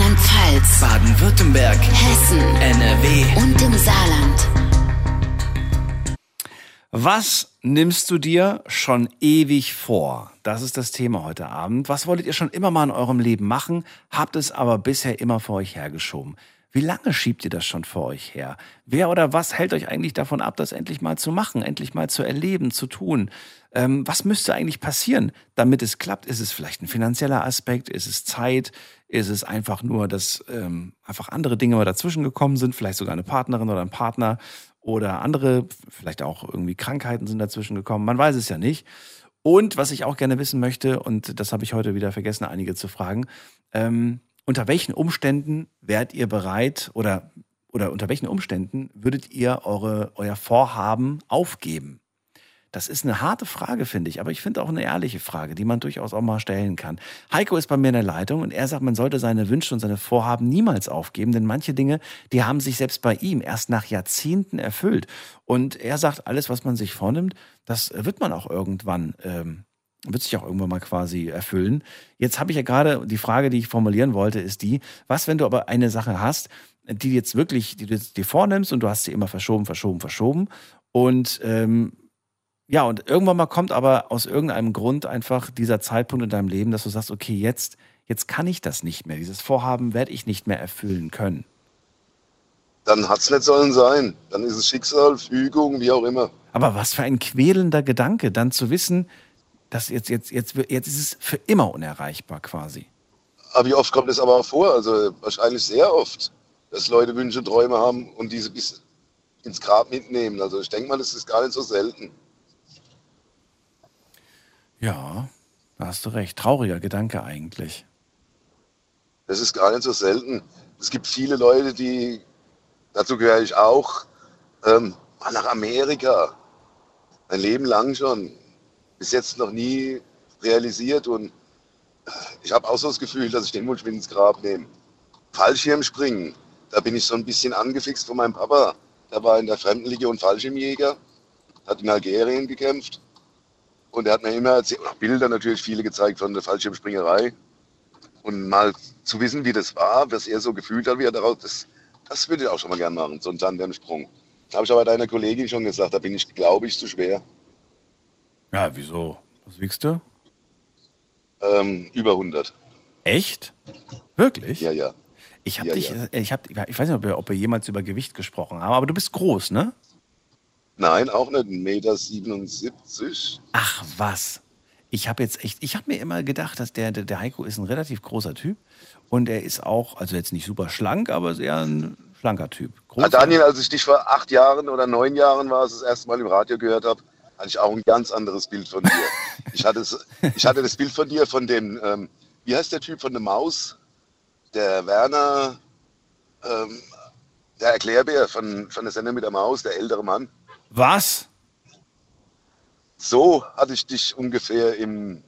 Rheinland-Pfalz. Baden-Württemberg. Hessen. NRW. Und im Saarland. Was nimmst du dir schon ewig vor? Das ist das Thema heute Abend. Was wolltet ihr schon immer mal in eurem Leben machen, habt es aber bisher immer vor euch hergeschoben? Wie lange schiebt ihr das schon vor euch her? Wer oder was hält euch eigentlich davon ab, das endlich mal zu machen, endlich mal zu erleben, zu tun? Ähm, was müsste eigentlich passieren, damit es klappt? Ist es vielleicht ein finanzieller Aspekt? Ist es Zeit? Ist es einfach nur, dass ähm, einfach andere Dinge mal dazwischen gekommen sind? Vielleicht sogar eine Partnerin oder ein Partner oder andere, vielleicht auch irgendwie Krankheiten sind dazwischen gekommen. Man weiß es ja nicht. Und was ich auch gerne wissen möchte, und das habe ich heute wieder vergessen, einige zu fragen, ähm, unter welchen Umständen wärt ihr bereit oder, oder unter welchen Umständen würdet ihr eure, euer Vorhaben aufgeben? Das ist eine harte Frage, finde ich, aber ich finde auch eine ehrliche Frage, die man durchaus auch mal stellen kann. Heiko ist bei mir in der Leitung und er sagt, man sollte seine Wünsche und seine Vorhaben niemals aufgeben, denn manche Dinge, die haben sich selbst bei ihm erst nach Jahrzehnten erfüllt. Und er sagt, alles, was man sich vornimmt, das wird man auch irgendwann, ähm, wird sich auch irgendwann mal quasi erfüllen. Jetzt habe ich ja gerade die Frage, die ich formulieren wollte, ist die, was, wenn du aber eine Sache hast, die jetzt wirklich, die du dir vornimmst und du hast sie immer verschoben, verschoben, verschoben und ähm, ja, und irgendwann mal kommt aber aus irgendeinem Grund einfach dieser Zeitpunkt in deinem Leben, dass du sagst, okay, jetzt, jetzt kann ich das nicht mehr. Dieses Vorhaben werde ich nicht mehr erfüllen können. Dann hat es nicht sollen sein. Dann ist es Schicksal, Fügung, wie auch immer. Aber was für ein quälender Gedanke, dann zu wissen, dass jetzt, jetzt, jetzt, jetzt ist es für immer unerreichbar quasi. Aber wie oft kommt es aber auch vor? Also wahrscheinlich sehr oft, dass Leute Wünsche, Träume haben und diese bis ins Grab mitnehmen. Also ich denke mal, das ist gar nicht so selten. Ja, da hast du recht. Trauriger Gedanke eigentlich. Das ist gar nicht so selten. Es gibt viele Leute, die, dazu gehöre ich auch, ähm, nach Amerika. Ein Leben lang schon. Bis jetzt noch nie realisiert und äh, ich habe auch so das Gefühl, dass ich den Wunsch ins Grab nehme. Fallschirmspringen, da bin ich so ein bisschen angefixt von meinem Papa. Der war in der Fremdenlegion Fallschirmjäger, hat in Algerien gekämpft. Und er hat mir immer Bilder natürlich viele gezeigt von der Fallschirmspringerei. Und mal zu wissen, wie das war, was er so gefühlt hat, wie er daraus, das, das würde ich auch schon mal gern machen, so einen Tandemsprung. Habe ich aber deiner Kollegin schon gesagt, da bin ich, glaube ich, zu schwer. Ja, wieso? Was wiegst du? Ähm, über 100. Echt? Wirklich? Ja, ja. Ich habe Ja, dich, ja. äh, ich habe, ich weiß nicht, ob wir, ob wir jemals über Gewicht gesprochen haben, aber du bist groß, ne? Nein, auch nicht. 1,77 Meter. Ach was. Ich habe jetzt echt, ich habe mir immer gedacht, dass der, der, der Heiko ist ein relativ großer Typ und er ist auch, also jetzt nicht super schlank, aber sehr ein schlanker Typ. Ah, Daniel, als ich dich vor acht Jahren oder neun Jahren war, es das erste Mal im Radio gehört habe, hatte ich auch ein ganz anderes Bild von dir. ich, hatte, es- ich hatte das Bild von dir, von dem, ähm, wie heißt der Typ von der Maus? Der Werner, ähm, der Erklärbär von, von der Sendung mit der Maus, der ältere Mann. Was? So hatte ich dich ungefähr im,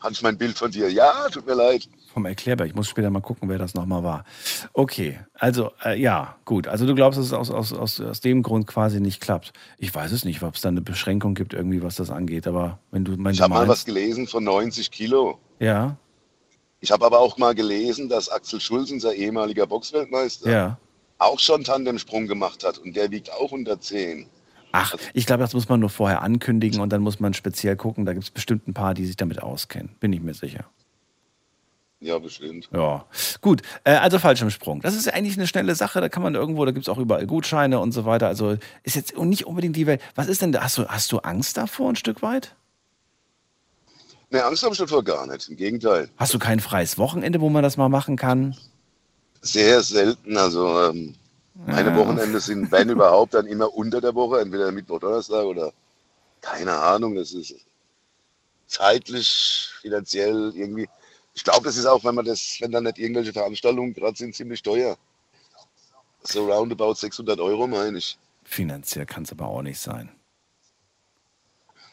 hatte ich mein Bild von dir. Ja, tut mir leid. Vom Erklärbär. Ich muss später mal gucken, wer das nochmal war. Okay, also äh, ja, gut. Also du glaubst, dass es aus, aus, aus, aus dem Grund quasi nicht klappt. Ich weiß es nicht, ob es da eine Beschränkung gibt, irgendwie, was das angeht. Aber wenn du, wenn Ich habe mal was meinst, gelesen von 90 Kilo. ja, Ich habe aber auch mal gelesen, dass Axel Schulz, unser ehemaliger Boxweltmeister, ja. auch schon Tandemsprung gemacht hat und der wiegt auch 110. Ach, ich glaube, das muss man nur vorher ankündigen und dann muss man speziell gucken. Da gibt es bestimmt ein paar, die sich damit auskennen. Bin ich mir sicher. Ja, bestimmt. Ja, gut. Äh, also Fallschirmsprung. Das ist ja eigentlich eine schnelle Sache. Da kann man irgendwo, da gibt es auch überall Gutscheine und so weiter. Also ist jetzt nicht unbedingt die Welt. Was ist denn da? Hast du, hast du Angst davor ein Stück weit? Ne, Angst habe ich davor gar nicht. Im Gegenteil. Hast du kein freies Wochenende, wo man das mal machen kann? Sehr selten. Also ähm, meine Ja. Wochenende sind, wenn überhaupt, dann immer unter der Woche, entweder Mittwoch, Donnerstag oder keine Ahnung. Das ist zeitlich, finanziell irgendwie. Ich glaube, das ist auch, wenn man das, wenn da nicht irgendwelche Veranstaltungen gerade sind, ziemlich teuer. So roundabout 600 Euro, meine ich. Finanziell kann es aber auch nicht sein.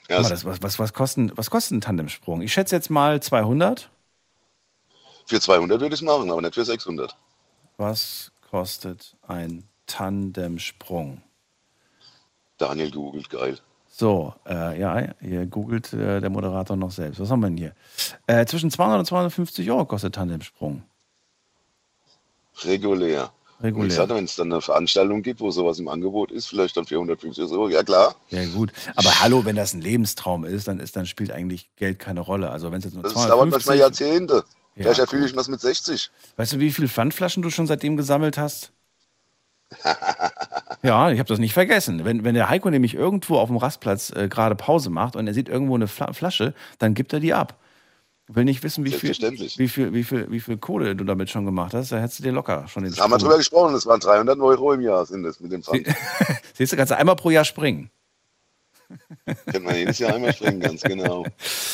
Ja, mal, das, was, was, was, kosten, was kostet ein Tandemsprung? Ich schätze jetzt mal 200. Für 200 würde ich es machen, aber nicht für 600. Was kostet ein Tandemsprung? Daniel googelt, geil. So, äh, ja, hier googelt äh, der Moderator noch selbst. Was haben wir denn hier? Äh, zwischen 200 und 250 Euro kostet Tandemsprung. Regulär. Regulär. gesagt, wenn es dann eine Veranstaltung gibt, wo sowas im Angebot ist, vielleicht dann 450 Euro. Ja, klar. Ja, gut. Aber hallo, wenn das ein Lebenstraum ist, dann, ist, dann spielt eigentlich Geld keine Rolle. Also, wenn es jetzt nur Das dauert manchmal 250 Jahrzehnte. Ja, Vielleicht erfülle ich was mit 60. Weißt du, wie viele Pfandflaschen du schon seitdem gesammelt hast? ja, ich habe das nicht vergessen. Wenn, wenn der Heiko nämlich irgendwo auf dem Rastplatz äh, gerade Pause macht und er sieht irgendwo eine Fla Flasche, dann gibt er die ab. Will nicht wissen, wie viel, wie, viel, wie, viel, wie viel Kohle du damit schon gemacht hast. Da hättest du dir locker schon den Da haben wir drüber gesprochen, das waren 300 Euro im Jahr, sind das mit dem Pfand. Siehst du, kannst du einmal pro Jahr springen. Könnte man jedes Jahr einmal springen, ganz genau.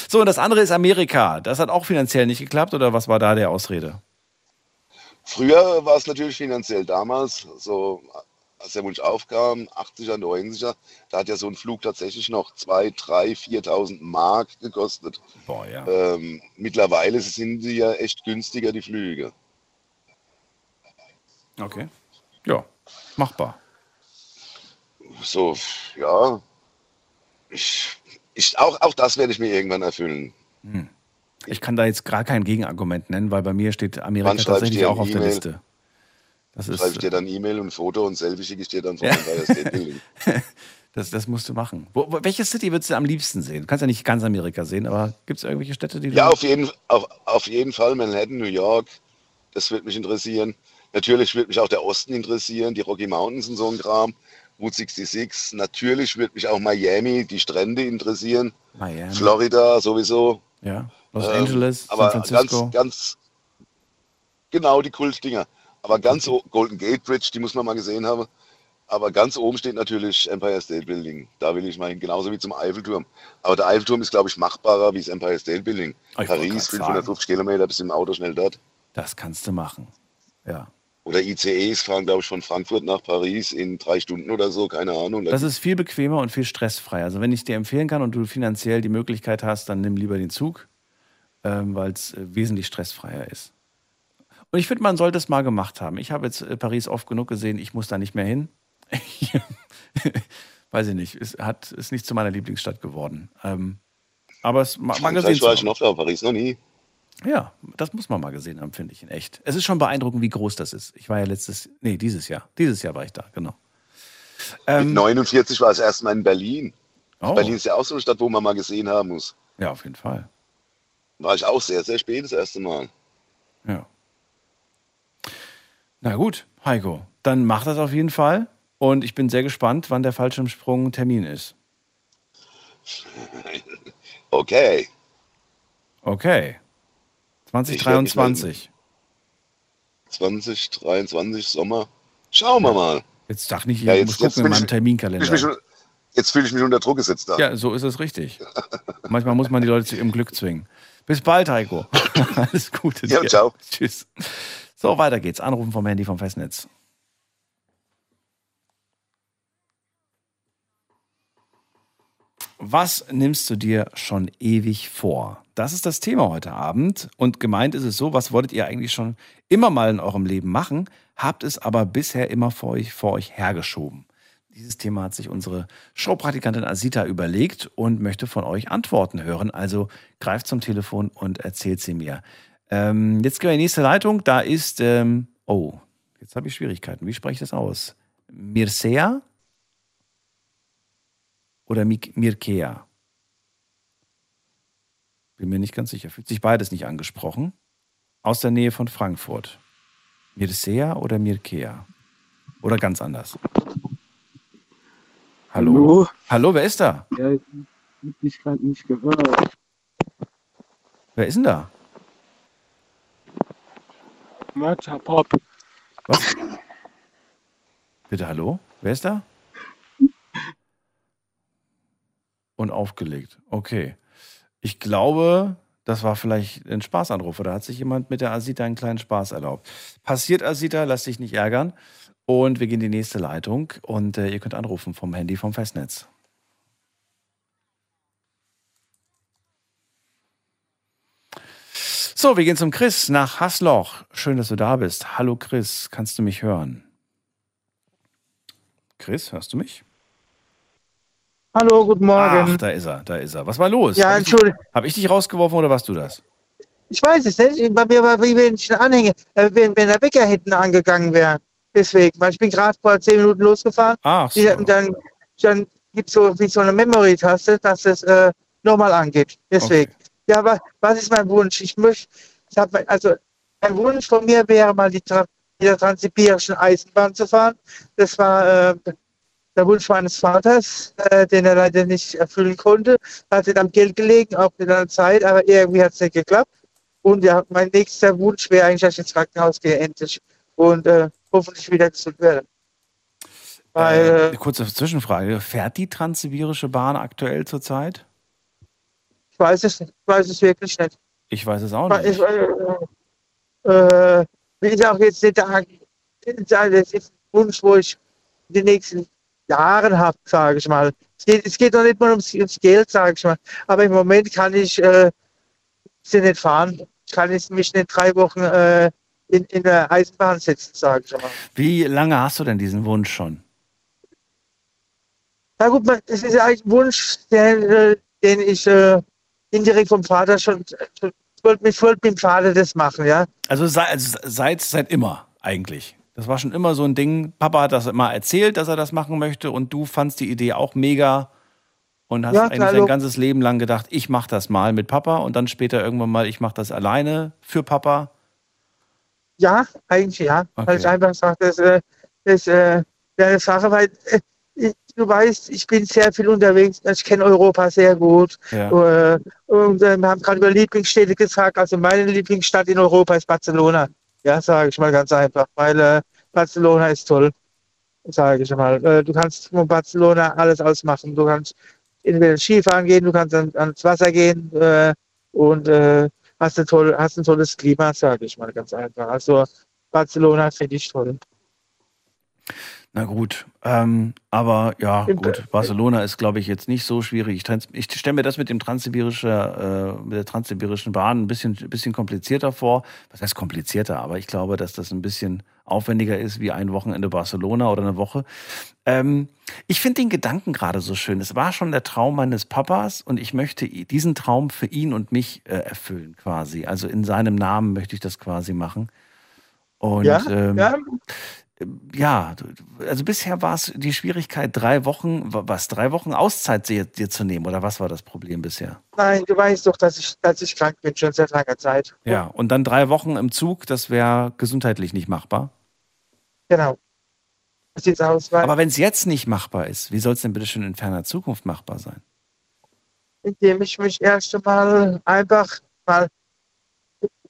So, und das andere ist Amerika. Das hat auch finanziell nicht geklappt, oder was war da der Ausrede? Früher war es natürlich finanziell damals, so als der Wunsch aufkam, 80er, 90er, da hat ja so ein Flug tatsächlich noch 2, 3, 4.000 Mark gekostet. Boah, ja. Ähm, mittlerweile sind sie ja echt günstiger, die Flüge. Okay. Ja, machbar. So, ja. Ich, auch, auch das werde ich mir irgendwann erfüllen. Ich kann da jetzt gar kein Gegenargument nennen, weil bei mir steht Amerika tatsächlich auch auf der? Liste. Das ist, Schreibe ich dir dann E-Mail und Foto und Selfie schicke ich dir dann von Ja. Das, das musst du machen. Wo, welche City würdest du am liebsten sehen? Du kannst ja nicht ganz Amerika sehen, aber gibt es irgendwelche Städte, die du. Ja, auf jeden, auf, auf jeden Fall Manhattan, New York. Das würde mich interessieren. Natürlich würde mich auch der Osten interessieren, die Rocky Mountains und so ein Kram. Route 66. Natürlich würde mich auch Miami, die Strände interessieren. Miami. Florida sowieso. Ja. Los Ähm, Angeles, San aber Francisco. ganz, ganz genau die Kultdinger. Aber ganz Golden Gate Bridge, die muss man mal gesehen haben. Aber ganz oben steht natürlich Empire State Building. Da will ich mal hin, genauso wie zum Eiffelturm. Aber der Eiffelturm ist, glaube ich, machbarer wie das Empire State Building. Ich Paris, grad 550 Kilometer, bis im Auto schnell dort. Das kannst du machen. Ja. Oder ICEs fahren, glaube ich, von Frankfurt nach Paris in drei Stunden oder so, keine Ahnung. Das ist viel bequemer und viel stressfreier. Also wenn ich dir empfehlen kann und du finanziell die Möglichkeit hast, dann nimm lieber den Zug, ähm, weil es äh, wesentlich stressfreier ist. Und ich finde, man sollte es mal gemacht haben. Ich habe jetzt äh, Paris oft genug gesehen, ich muss da nicht mehr hin. Weiß ich nicht, es hat, ist nicht zu meiner Lieblingsstadt geworden. Ähm, aber es ma- mal gesehen war ich noch da, Paris noch nie. Ja, das muss man mal gesehen haben, finde ich in echt. Es ist schon beeindruckend, wie groß das ist. Ich war ja letztes, nee, dieses Jahr. Dieses Jahr war ich da, genau. Mit 49 war ich erst mal in Berlin. Oh. Berlin ist ja auch so eine Stadt, wo man mal gesehen haben muss. Ja, auf jeden Fall. War ich auch sehr, sehr spät das erste Mal. Ja. Na gut, Heiko, dann mach das auf jeden Fall. Und ich bin sehr gespannt, wann der Fallschirmsprung-Termin ist. Okay. Okay. 2023. 2023 Sommer. Schauen wir mal. Jetzt sag nicht, ich Ja, jetzt- muss jetzt gucken in meinem ich- Terminkalender. Ich schon- jetzt fühle ich mich unter Druck gesetzt da. Ja, so ist es richtig. Manchmal muss man die Leute zu ihrem Glück zwingen. Bis bald, Heiko. Alles Gute. Ja, dir. ciao. Tschüss. So, weiter geht's. Anrufen vom Handy vom Festnetz. Was nimmst du dir schon ewig vor? Das ist das Thema heute Abend. Und gemeint ist es so, was wolltet ihr eigentlich schon immer mal in eurem Leben machen, habt es aber bisher immer vor euch, vor euch hergeschoben. Dieses Thema hat sich unsere Showpraktikantin Asita überlegt und möchte von euch Antworten hören. Also greift zum Telefon und erzählt sie mir. Ähm, jetzt gehen wir in die nächste Leitung. Da ist, ähm, oh, jetzt habe ich Schwierigkeiten. Wie spreche ich das aus? Mircea oder Mirkea? Bin mir nicht ganz sicher. Fühlt sich beides nicht angesprochen. Aus der Nähe von Frankfurt. Mircea oder Mirkea? Oder ganz anders? Hallo? Hallo? Hallo, wer ist da? Ja, ich hab dich gerade nicht gehört. Wer ist denn da? Matcha Pop. Was? Bitte, hallo? Wer ist da? Und aufgelegt. Okay. Ich glaube, das war vielleicht ein Spaßanruf oder hat sich jemand mit der Asita einen kleinen Spaß erlaubt. Passiert, Asita, lass dich nicht ärgern. Und wir gehen in die nächste Leitung und äh, ihr könnt anrufen vom Handy vom Festnetz. So, wir gehen zum Chris nach Hasloch. Schön, dass du da bist. Hallo Chris, kannst du mich hören? Chris, hörst du mich? Hallo, guten Morgen. Ach, da ist er, da ist er. Was war los? Ja, Hab ich dich- Entschuldigung. Hab ich dich rausgeworfen oder warst du das? Ich weiß es nicht. Bei mir war, wie wenn ich Anhänger, äh, wenn, wenn der Wecker hinten angegangen wäre. Deswegen, weil ich bin gerade vor zehn Minuten losgefahren. Ach so. Und dann, dann gibt es so wie so eine Memory-Taste, dass es äh, nochmal angeht. Deswegen. Ja, aber was ist mein Wunsch? Ich möchte, habe, also ein Wunsch von mir wäre mal die, Tra die der transsibirischen Eisenbahn zu fahren. Das war äh, der Wunsch meines Vaters, äh, den er leider nicht erfüllen konnte. Hat nicht am Geld gelegen, auch an der Zeit, aber irgendwie hat es nicht geklappt. Und ja, mein nächster Wunsch wäre eigentlich, dass ich ins Krankenhaus gehe, endlich. Und äh, hoffentlich wieder gesund werde. Weil, Äh, äh, eine kurze Zwischenfrage. Fährt die transsibirische Bahn aktuell zurzeit? ich weiß es nicht. Ich weiß es wirklich nicht. Ich weiß es auch nicht. Ich, äh, äh, ich auch jetzt nicht ist ein Wunsch, wo ich in den nächsten Jahren habe, sage ich mal. Es geht, es geht doch nicht mal ums, ums Geld, sage ich mal. Aber im Moment kann ich äh, sie nicht fahren. Ich kann mich nicht drei Wochen äh, in, in der Eisenbahn setzen, sage ich mal. Wie lange hast du denn diesen Wunsch schon? Na gut, es ist eigentlich ein Wunsch, den, äh, den ich äh, indirekt vom Vater schon, schon ich wollte mit, mit dem Vater das machen, ja. Also seit, also seit, seit immer eigentlich. Das war schon immer so ein Ding. Papa hat das immer erzählt, dass er das machen möchte und du fandst die Idee auch mega und hast Ja, eigentlich klar, dein lo- ganzes Leben lang gedacht, ich mache das mal mit Papa und dann später irgendwann mal, ich mache das alleine für Papa. Ja, eigentlich ja. Okay. Weil ich einfach sage, das, äh, das äh, eine Sache, weil äh, du weißt, ich bin sehr viel unterwegs, ich kenne Europa sehr gut. Ja. Äh, und äh, wir haben gerade über Lieblingsstädte gesagt. Also meine Lieblingsstadt in Europa ist Barcelona. Ja, sage ich mal ganz einfach, weil äh, Barcelona ist toll, sage ich mal. Äh, du kannst von Barcelona alles ausmachen. Du kannst entweder Skifahren gehen, du kannst an, ans Wasser gehen äh, und äh, hast, ein toll, hast ein tolles Klima, sage ich mal ganz einfach. Also Barcelona finde ich toll. Na gut, ähm, aber ja, gut. Barcelona ist, glaube ich, jetzt nicht so schwierig. Ich, ich stelle mir das mit dem transsibirische, äh, mit der transsibirischen Bahn ein bisschen, bisschen komplizierter vor. Was heißt komplizierter? Aber ich glaube, dass das ein bisschen aufwendiger ist wie ein Wochenende Barcelona oder eine Woche. Ähm, ich finde den Gedanken gerade so schön. Es war schon der Traum meines Papas und ich möchte diesen Traum für ihn und mich äh, erfüllen quasi. Also in seinem Namen möchte ich das quasi machen. Und ja, ähm, ja, ja, also bisher war es die Schwierigkeit, drei Wochen, wa- was, drei Wochen Auszeit dir, dir zu nehmen oder was war das Problem bisher? nein, du weißt doch, dass ich, dass ich krank bin, schon seit langer Zeit. Ja, und dann drei Wochen im Zug, das wäre gesundheitlich nicht machbar. Genau. Das sieht's aus, Aber wenn es jetzt nicht machbar ist, wie soll es denn bitte schon in ferner Zukunft machbar sein? indem ich mich erst einmal einfach mal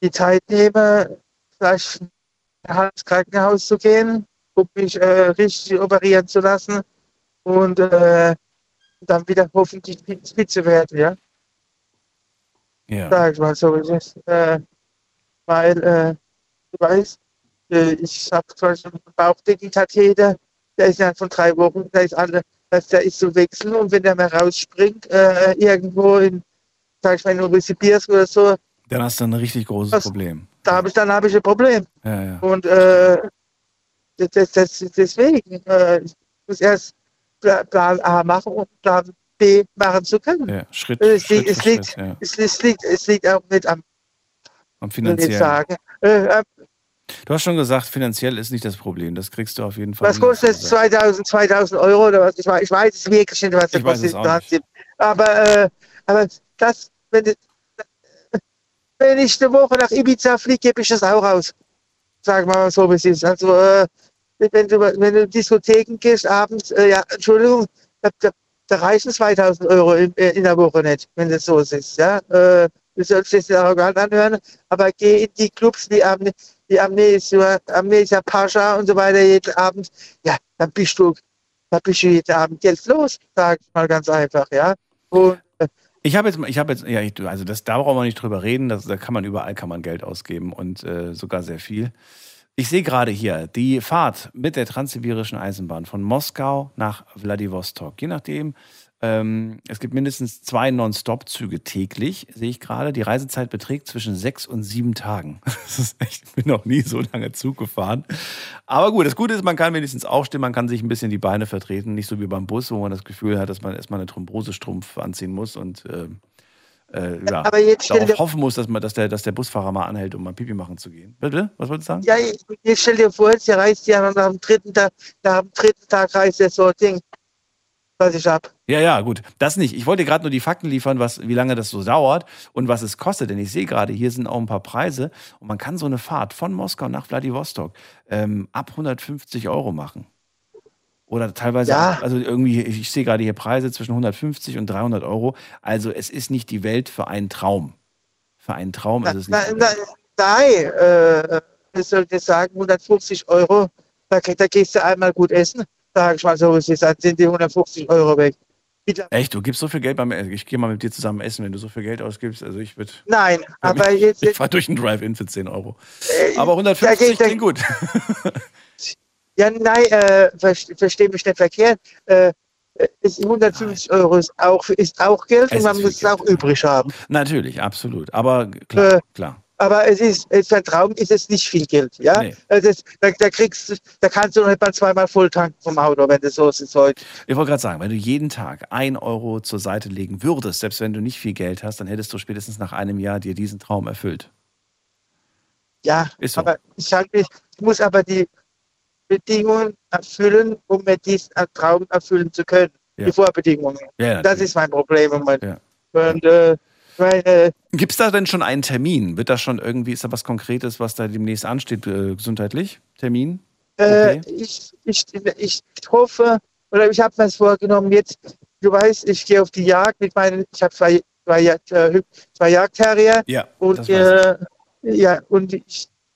die Zeit nehme, vielleicht ins Krankenhaus zu gehen, um mich äh, richtig operieren zu lassen und äh, dann wieder hoffentlich fit, zu werden, ja. Ja. Sag ich mal so, wie es ist. Äh, weil, äh, du weißt, äh, ich habe zum Beispiel einen Bauchdeckenkatheter, der ist ja von drei Wochen, der ist alle, das, der ist zu wechseln und wenn der mal rausspringt, äh, irgendwo in, sag ich mal, in Novosibirsk oder so, Dann hast du ein richtig großes Was? Problem. Da habe ich, dann habe ich ein Problem. Ja, ja. Und äh, das, das, deswegen, äh, ich muss erst Pla- Plan A machen, um Plan B machen zu können. ja. Schritt, es, Schritt liegt, es, liegt, Schritt, ja. es, es, liegt, es liegt auch nicht am Am finanziellen. sagen. Äh, äh, Du hast schon gesagt, finanziell ist nicht das Problem. Das kriegst du auf jeden Fall. was kostet gesagt. 2000, 2000 Euro oder was? Ich weiß, ich weiß es wirklich nicht, was das kostet. Aber, äh, aber das, wenn, du- wenn ich eine Woche nach Ibiza fliege, gebe ich das auch raus. Sagen wir mal so, wie es ist. Also, äh, wenn du, wenn du in Diskotheken gehst abends, äh, ja, Entschuldigung, da, da, da reichen 2000 Euro in, äh, in der Woche nicht, wenn das so ist. Ja? Äh, du sollst das ja arrogant anhören, aber geh in die Clubs wie am, wie Amnesia, Amnesia Pascha und so weiter jeden Abend, ja, dann bist du, dann bist du jeden Abend geldlos, sag ich mal ganz einfach, ja. Und, Ich habe jetzt, ich habe jetzt, ja, ich, also das, da brauchen wir nicht drüber reden. Das, da kann man überall kann man Geld ausgeben und äh, sogar sehr viel. Ich sehe gerade hier die Fahrt mit der transsibirischen Eisenbahn von Moskau nach Wladiwostok. Je nachdem, ähm, es gibt mindestens zwei Non-Stop-Züge täglich, sehe ich gerade. Die Reisezeit beträgt zwischen sechs und sieben Tagen. Das ist echt, ich bin noch nie so lange Zug gefahren. Aber gut, das Gute ist, man kann wenigstens aufstehen, man kann sich ein bisschen die Beine vertreten. Nicht so wie beim Bus, wo man das Gefühl hat, dass man erstmal eine Thrombosestrumpf anziehen muss und äh, äh, ja, Aber jetzt darauf hoffen muss, dass, man, dass, der, dass der Busfahrer mal anhält, um mal Pipi machen zu gehen. Bitte? Was wolltest du sagen? Ja, jetzt stell dir vor, sie reist ja nach dem dritten Tag, nach dem dritten Tag reist jetzt so ein Ding, was ich hab. Ja, ja, gut. Das nicht. Ich wollte gerade nur die Fakten liefern, was, wie lange das so dauert und was es kostet. Denn ich sehe gerade, hier sind auch ein paar Preise und man kann so eine Fahrt von Moskau nach Vladivostok ähm, ab 150 Euro machen. Oder teilweise, Ja. also irgendwie, ich sehe gerade hier Preise zwischen 150 und 300 Euro. Also es ist nicht die Welt für einen Traum. Für einen Traum ist es nicht. Na, na, nein, äh, ich sollte sagen, 150 Euro, da, da gehst du einmal gut essen, ich es ist, dann sind die 150 Euro weg. Echt, du gibst so viel Geld beim Essen. Ich gehe mal mit dir zusammen essen, wenn du so viel Geld ausgibst. Also ich würde. Nein, aber jetzt, Ich fahre durch einen Drive-In für 10 Euro. Äh, Aber 150 da geht- klingt gut. ja, nein, äh, verste- versteh mich nicht verkehrt, äh, ist 150 Euro ist auch, ist auch Geld Es und man muss es auch übrig haben. Natürlich, absolut. Aber klar, Äh, klar. Aber es ist, für einen Traum ist es nicht viel Geld, ja. Nee. Also das, da, da kriegst da kannst du noch nicht mal zweimal voll tanken vom Auto, wenn das so ist heute. Ich wollte gerade sagen, wenn du jeden Tag ein Euro zur Seite legen würdest, selbst wenn du nicht viel Geld hast, dann hättest du spätestens nach einem Jahr dir diesen Traum erfüllt. Ja, Ist so. aber ich nicht, ich muss aber die Bedingungen erfüllen, um mir diesen Traum erfüllen zu können. Ja. Die Vorbedingungen. Ja, das ist mein Problem Moment. Ja. Und äh, ich meine, Gibt es da denn schon einen Termin? Wird da schon irgendwie, ist da was Konkretes, was da demnächst ansteht, äh, gesundheitlich? Termin? Äh, Okay. ich, ich, ich hoffe, oder ich habe mir es vorgenommen, jetzt, du weißt, ich gehe auf die Jagd mit meinen, ich habe zwei, zwei, äh, Hü- zwei Jagdterrier Ja, und, das äh, ja, und die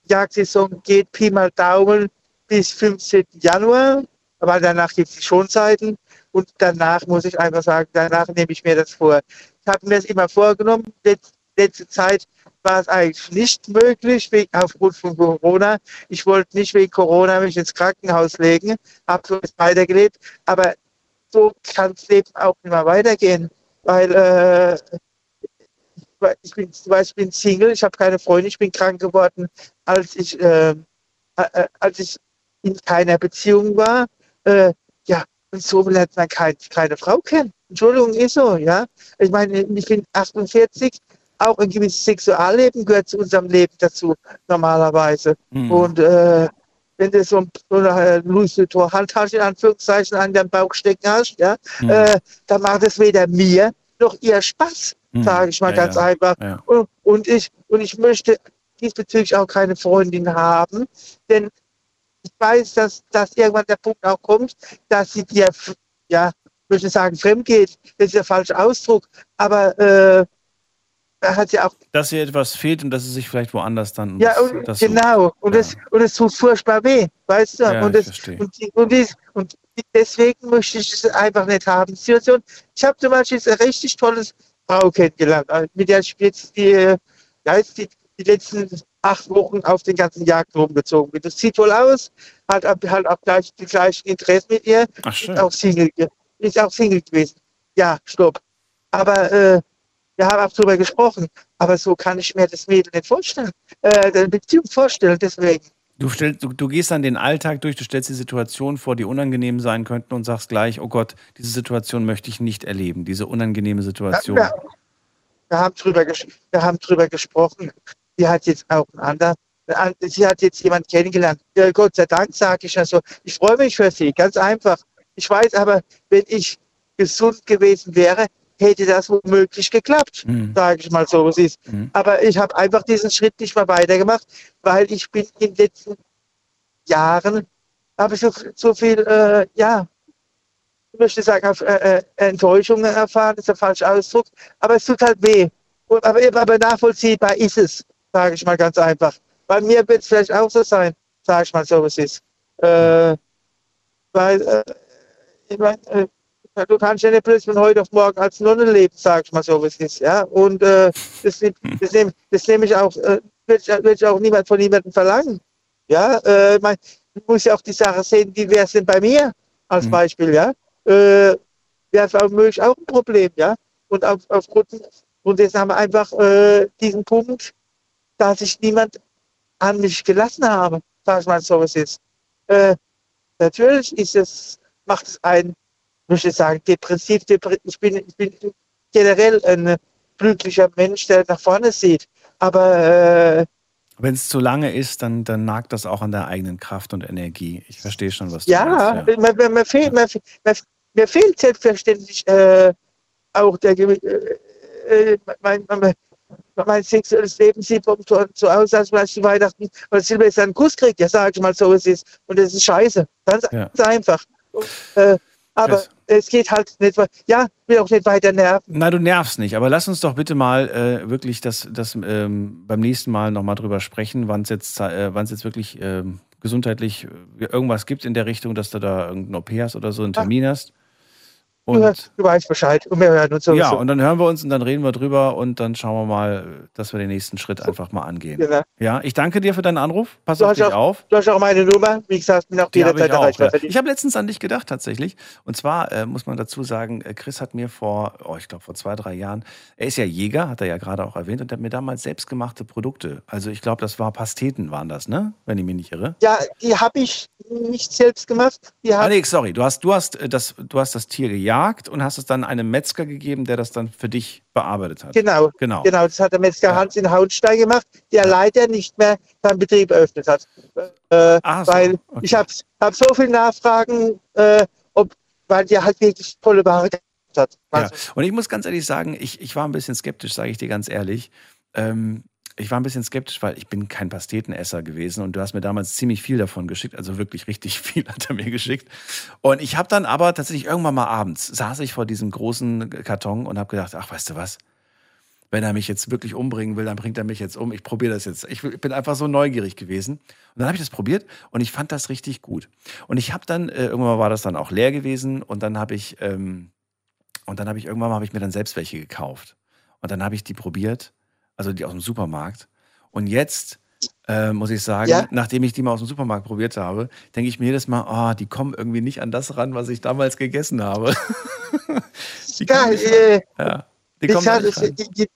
Jagdsaison geht Pi mal Daumen bis 15. Januar, aber danach gibt es die Schonzeiten und danach muss ich einfach sagen, danach nehme ich mir das vor. Ich habe mir das immer vorgenommen, Letz, letzte Zeit war es eigentlich nicht möglich, wegen, aufgrund von Corona. Ich wollte nicht wegen Corona mich ins Krankenhaus legen, habe so weitergelebt, aber so kann das Leben auch mehr weitergehen, weil äh, ich bin, ich bin Single, ich habe keine Freunde, ich bin krank geworden, als ich, äh, äh, als ich in keiner Beziehung war. Äh, so lernt man kein, keine Frau kennen. Entschuldigung, ist so, ja. Ich meine, ich bin 48, auch ein gewisses Sexualleben gehört zu unserem Leben dazu, normalerweise. Mhm. Und äh, wenn du so, ein- so eine äh, Louis Vuitton Handtasche in Anführungszeichen an deinem Bauch stecken hast, ja, Mhm. äh, dann macht es weder mir noch ihr Spaß, Mhm. sage ich mal Ja, ganz ja. einfach. Ja. Und, und, ich, und ich möchte diesbezüglich auch keine Freundin haben, denn ich weiß, dass, dass irgendwann der Punkt auch kommt, dass sie dir, ja, ich möchte sagen, fremd geht. Das ist der falsche Ausdruck. Aber äh, da hat sie auch Dass ihr etwas fehlt und dass es sich vielleicht woanders dann. ja, das, und, das sucht. genau. Und, es, und es tut furchtbar weh, weißt du? Ja, und, verstehe. und, die- und, dies, und deswegen möchte ich es einfach nicht haben. Die Situation, ich habe zum Beispiel eine richtig tolle Frau kennengelernt, äh, mit der ich jetzt die, äh, ja, jetzt die, die letzten acht Wochen auf den ganzen Jagd rumgezogen bin. Das sieht toll aus, hat halt auch gleich die gleichen Interessen mit ihr. Ach, schön. Ist auch Single, ist auch Single gewesen. Ja, stopp. Aber äh, wir haben auch drüber gesprochen. Aber so kann ich mir das Mädel nicht vorstellen. Äh, eine Beziehung vorstellen, deswegen. Du, stellst, du, du gehst dann den Alltag durch, du stellst die Situationen vor, die unangenehm sein könnten und sagst gleich, oh Gott, diese Situation möchte ich nicht erleben, diese unangenehme Situation. Ja, wir, haben drüber wir haben drüber gesprochen. Sie hat jetzt auch einen anderen. an- Sie hat jetzt jemanden kennengelernt. Ja, Gott sei Dank, sage ich ja so. Ich freue mich für sie, ganz einfach. Ich weiß aber, wenn ich gesund gewesen wäre, hätte das womöglich geklappt, Mhm. sage ich mal so, es ist. Mhm. Aber ich habe einfach diesen Schritt nicht mehr weitergemacht, weil ich bin in den letzten Jahren, habe ich so, so viel, äh, ja, ich möchte sagen, auf, äh, äh, Enttäuschungen erfahren, ist der falsche Ausdruck, aber es tut halt weh. Und, aber, aber nachvollziehbar ist es, sage ich mal ganz einfach. Bei mir wird es vielleicht auch so sein, sage ich mal so, wie es ist. Äh, weil, äh, ich mein, äh, du kannst ja nicht plötzlich von heute auf morgen als Nonne leben, sag ich mal so, wie es ist. Ja? Und äh, das, das nehme nehm ich auch, äh, will ich, will ich auch niemand von niemandem verlangen. Ja, äh, man muss ja auch die Sache sehen, wie wäre es denn bei mir als Beispiel, ja? Äh, wäre es auch möglich auch ein Problem, ja? Und auf, aufgrund und dessen haben wir einfach äh, diesen Punkt, dass ich niemand an mich gelassen habe, sag ich mal so, es ist. Äh, natürlich ist es, macht es ein, möchte ich sagen, depressiv, depre ich, bin, ich bin generell ein glücklicher Mensch, der nach vorne sieht. Aber äh, Wenn es zu lange ist, dann, dann nagt das auch an der eigenen Kraft und Energie. Ich verstehe schon, was du ja, meinst. Ja. Mir, mir, mir, fehlt, mir, mir, fehlt selbstverständlich äh, auch der, äh, äh, mein, mein, sexuelles Leben sieht so, aus, als wenn ich zu Weihnachten oder Silvester einen Kuss kriege. Ja, sag ich mal so, es ist. Und das ist scheiße. Ganz, Ja. ganz einfach. Und, äh, aber Chris. es geht halt nicht, wei- ja, will auch nicht weiter nerven. Na, du nervst nicht, aber lass uns doch bitte mal äh, wirklich das, das ähm, beim nächsten Mal nochmal drüber sprechen, wann es jetzt, äh, wann's jetzt wirklich ähm, gesundheitlich äh, irgendwas gibt in der Richtung, dass du da irgendeinen OP hast oder so, einen Termin hast. Du, Und du weißt Bescheid und wir hören uns ja, und dann hören wir uns und dann reden wir drüber und dann schauen wir mal, dass wir den nächsten Schritt einfach mal angehen. Genau. Ja, ich danke dir für deinen Anruf. Pass Du auf dich auch, auf. du hast auch meine Nummer. Wie gesagt, bin auch Die jederzeit erreichbar. Ja. Ich habe letztens an dich gedacht tatsächlich. Und zwar äh, muss man dazu sagen, äh, Chris hat mir vor, oh, ich glaube vor zwei, drei Jahren, er ist ja Jäger, hat er ja gerade auch erwähnt, und hat mir damals selbstgemachte Produkte. Also ich glaube, das war Pasteten waren das, ne? Wenn ich mich nicht irre. Ja, die habe ich nicht selbst gemacht. Die Ah, nee, sorry, du hast, du, hast äh, das, du hast das Tier gejagt und hast es dann einem Metzger gegeben, der das dann für dich bearbeitet hat. Genau, Genau. genau. Das hat der Metzger Hans in Hauenstein gemacht, der leider nicht mehr seinen Betrieb eröffnet hat. Äh, Ach so, weil okay. ich habe hab so viele Nachfragen, äh, ob, weil der halt wirklich tolle Ware gehabt hat. Ja. Und ich muss ganz ehrlich sagen, ich, ich war ein bisschen skeptisch, sage ich dir ganz ehrlich. Ähm, ich war ein bisschen skeptisch, weil ich bin kein Pastetenesser gewesen und du hast mir damals ziemlich viel davon geschickt, also wirklich richtig viel hat er mir geschickt. Und ich habe dann aber tatsächlich irgendwann mal abends saß ich vor diesem großen Karton und habe gedacht, ach, weißt du was? Wenn er mich jetzt wirklich umbringen will, dann bringt er mich jetzt um. Ich probiere das jetzt. Ich bin einfach so neugierig gewesen. Und dann habe ich das probiert und ich fand das richtig gut. Und ich habe dann, äh, irgendwann war das dann auch leer gewesen und dann habe ich, ähm, und dann habe ich irgendwann mal habe ich mir dann selbst welche gekauft. Und dann habe ich die probiert, also die aus dem Supermarkt. Und jetzt äh, muss ich sagen, Ja? nachdem ich die mal aus dem Supermarkt probiert habe, denke ich mir jedes Mal, ah, die kommen irgendwie nicht an das ran, was ich damals gegessen habe. die Ja, äh, ja, die es- ran. die, die,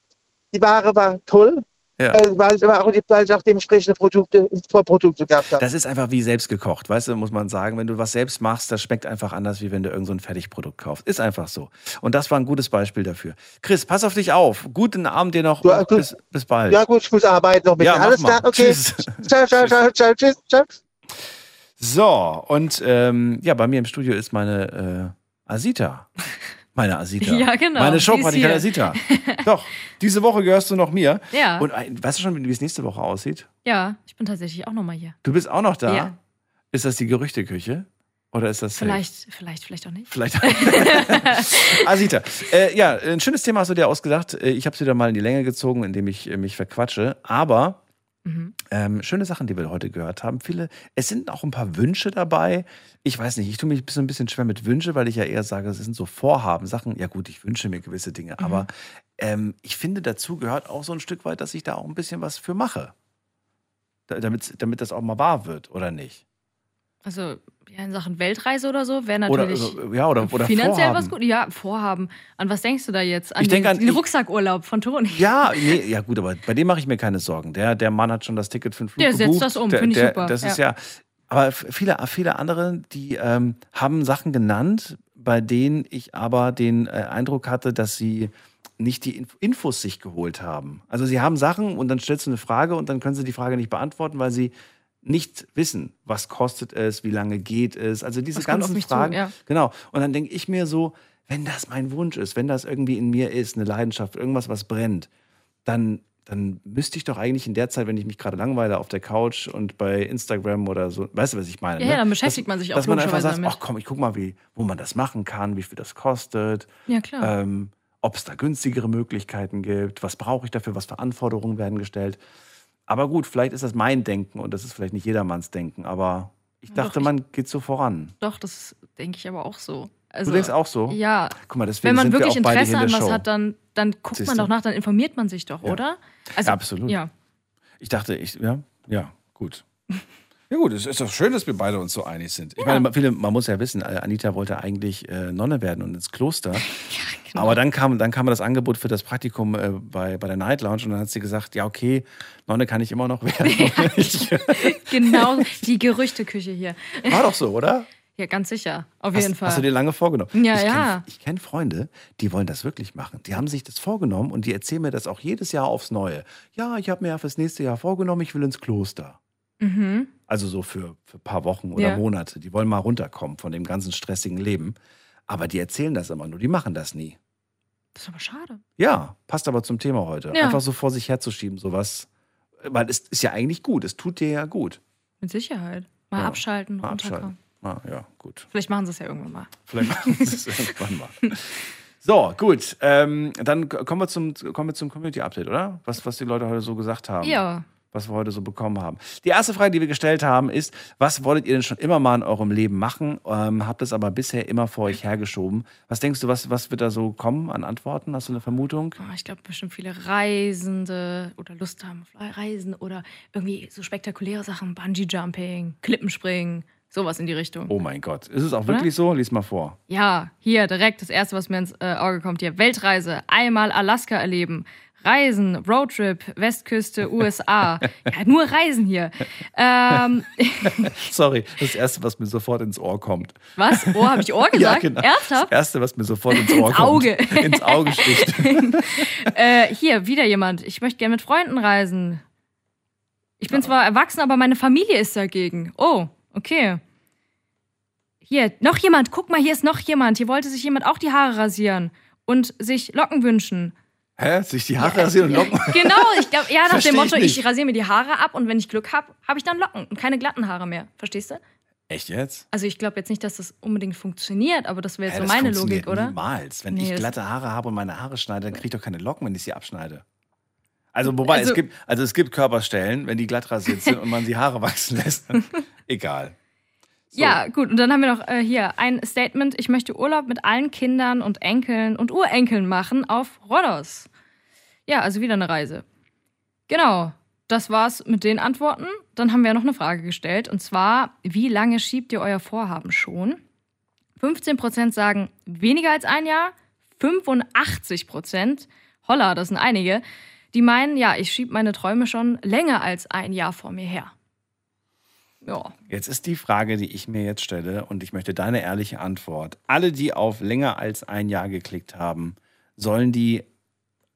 die Ware war toll, Ja. äh, weil, die- weil ich auch dementsprechende Produkte, Vorprodukte gehabt habe. Das ist einfach wie selbst gekocht, weißt du, muss man sagen. Wenn du was selbst machst, das schmeckt einfach anders, wie wenn du irgendein so ein Fertigprodukt kaufst. Ist einfach so. Und das war ein gutes Beispiel dafür. Chris, pass auf dich auf. Guten Abend dir noch. Du- du- bis, bis bald. Ja gut, ich muss arbeiten noch mit. Ja, mach Alles klar, okay. Tschüss. Ciao, ciao, ciao, ciao, tschüss, ciao. So, und ähm, ja, bei mir im Studio ist meine äh, Asita. Meine Asita. Ja, genau, Meine hier. Asita. Doch, diese Woche gehörst du noch mir. Ja. Und weißt du schon, wie es nächste Woche aussieht? Ja, ich bin tatsächlich auch nochmal hier. Du bist auch noch da? Ja. Ist das die Gerüchteküche? Oder ist das safe? Vielleicht, vielleicht, vielleicht auch nicht. Vielleicht. Asita. Äh, ja, ein schönes Thema hast du dir ausgedacht. Äh, Ich habe es wieder mal in die Länge gezogen, indem ich äh, mich verquatsche. Aber Mhm. ähm, schöne Sachen, die wir heute gehört haben. Viele, es sind auch ein paar Wünsche dabei. Ich weiß nicht, ich tue mich so ein bisschen schwer mit Wünsche, weil ich ja eher sage, es sind so Vorhaben, Sachen. Ja gut, ich wünsche mir gewisse Dinge, Mhm. aber ähm, ich finde, dazu gehört auch so ein Stück weit, dass ich da auch ein bisschen was für mache. Da- Damit, damit das auch mal wahr wird, oder nicht? Also ja, in Sachen Weltreise oder so wäre Oder, natürlich also, ja, oder, oder finanziell Vorhaben. was gut. Ja, Vorhaben. An was denkst du da jetzt? An Ich den, an- den Rucksackurlaub von Toni. Ja, nee, ja gut, aber bei dem mache ich mir keine Sorgen. Der, der Mann hat schon das Ticket für den Flug Der setzt gebucht. das um, finde ich der, super, Das ist ja. ja, aber viele, viele andere, die ähm, haben Sachen genannt, bei denen ich aber den äh, Eindruck hatte, dass sie nicht die Inf- Infos sich geholt haben. Also sie haben Sachen und dann stellst du eine Frage und dann können sie die Frage nicht beantworten, weil sie nicht wissen, was kostet es, wie lange geht es. Also diese Was ganzen mich zu, Fragen. ja. Genau. Und dann denke ich mir so, wenn das mein Wunsch ist, wenn das irgendwie in mir ist, eine Leidenschaft, irgendwas, was brennt, dann, dann müsste ich doch eigentlich in der Zeit, wenn ich mich gerade langweile auf der Couch und bei Instagram oder so, weißt du, was ich meine? Ja, ne? dann beschäftigt man sich auch Dass man einfach sagt, ach komm, ich guck mal, wie, wo man das machen kann, wie viel das kostet. Ja, klar. Ähm, ob es da günstigere Möglichkeiten gibt, was brauche ich dafür, was für Anforderungen werden gestellt. Aber gut, vielleicht ist das mein Denken und das ist vielleicht nicht jedermanns Denken, aber ich Ja, doch, dachte, ich- man geht so voran. Doch, das denke ich aber auch so. Also, du denkst auch so? Ja. Guck mal, deswegen Wenn man wir wirklich beide Interesse an was Show. hat, dann, dann guckt Siehste? man doch nach, dann informiert man sich doch, oder? Also, Ja, absolut. Ja. Ich dachte, ich, ja, ja, gut. Ja gut, es ist doch schön, dass wir beide uns so einig sind. Ich meine, viele, man muss ja wissen, äh, Anita wollte eigentlich äh, Nonne werden und ins Kloster. genau. Aber dann kam, dann kam das Angebot für das Praktikum äh, bei, bei der Night Lounge und dann hat sie gesagt, ja okay, Nonne kann ich immer noch werden. Genau, die Gerüchteküche hier. War doch so, oder? Ja, ganz sicher. Auf Hast, jeden Fall. hast du dir lange vorgenommen? Ja, ich ja. Kenn, ich kenne Freunde, die wollen das wirklich machen. Die haben sich das vorgenommen und die erzählen mir das auch jedes Jahr aufs Neue. Ja, ich habe mir ja fürs nächste Jahr vorgenommen, ich will ins Kloster. Mhm. Also so für, für ein paar Wochen oder Ja. Monate. Die wollen mal runterkommen von dem ganzen stressigen Leben. Aber die erzählen das immer nur, die machen das nie. Das ist aber schade. Ja, passt aber zum Thema heute. Ja. Einfach so vor sich herzuschieben, sowas. Weil es ist ja eigentlich gut, es tut dir ja gut. Mit Sicherheit. Mal Ja, abschalten, Mal runterkommen. abschalten. Ah, ja, gut. Vielleicht machen sie es ja irgendwann mal. Vielleicht machen wir es irgendwann mal. So, gut. Ähm, dann kommen wir zum, kommen wir zum Community Update, oder? Was, was die Leute heute so gesagt haben. Ja. Was wir heute so bekommen haben. Die erste Frage, die wir gestellt haben, ist: Was wolltet ihr denn schon immer mal in eurem Leben machen? Ähm, habt es aber bisher immer vor euch hergeschoben. Was denkst du, was, was wird da so kommen an Antworten? Hast du eine Vermutung? Oh, ich glaube, bestimmt viele Reisende oder Lust haben auf Reisen oder irgendwie so spektakuläre Sachen, Bungee-Jumping, Klippenspringen, sowas in die Richtung. Oh mein Gott. Ist es auch Oder? wirklich so? Lies mal vor. Ja, hier direkt das erste, was mir ins äh, Auge kommt hier. Weltreise, einmal Alaska erleben. Reisen, Roadtrip, Westküste, USA. ja, nur Reisen hier. Ähm, Sorry, das Erste, was mir sofort ins Ohr kommt. was? Oh, habe ich Ohr gesagt? Ja, genau. Ernsthaft? Das Erste, was mir sofort ins Ohr Ins kommt. Auge. Ins Auge sticht. äh, hier, wieder jemand. Ich möchte gerne mit Freunden reisen. Ich bin zwar erwachsen, aber meine Familie ist dagegen. Oh, okay. Hier, noch jemand. Guck mal, hier ist noch jemand. Hier wollte sich jemand auch die Haare rasieren und sich Locken wünschen. Hä? Sich die Haare rasieren und Locken? Genau, ich glaube, ja, nach Versteh dem ich Motto, nicht. ich, rasiere mir die Haare ab und wenn ich Glück habe, habe ich dann Locken und keine glatten Haare mehr. Verstehst du? Echt jetzt? Also ich glaube jetzt nicht, dass das unbedingt funktioniert, aber das wäre jetzt so das meine Logik, oder? Niemals. Wenn Nee, ich glatte Haare habe und meine Haare schneide, dann kriege ich doch keine Locken, wenn ich sie abschneide. Also, wobei, Also- es, gibt, also es gibt Körperstellen, wenn die glatt rasiert sind und man die Haare wachsen lässt. Egal. Ja, gut. Und dann haben wir noch äh, hier ein Statement. Ich möchte Urlaub mit allen Kindern und Enkeln und Urenkeln machen auf Rhodos. Ja, also wieder eine Reise. Genau. Das war's mit den Antworten. Dann haben wir noch eine Frage gestellt. Und zwar, wie lange schiebt ihr euer Vorhaben schon? 15% sagen weniger als ein Jahr. 85%, holla, das sind einige, die meinen, ja, ich schiebe meine Träume schon länger als ein Jahr vor mir her. Ja. Jetzt ist die Frage, die ich mir jetzt stelle, und ich möchte deine ehrliche Antwort. Alle, die auf länger als ein Jahr geklickt haben, sollen die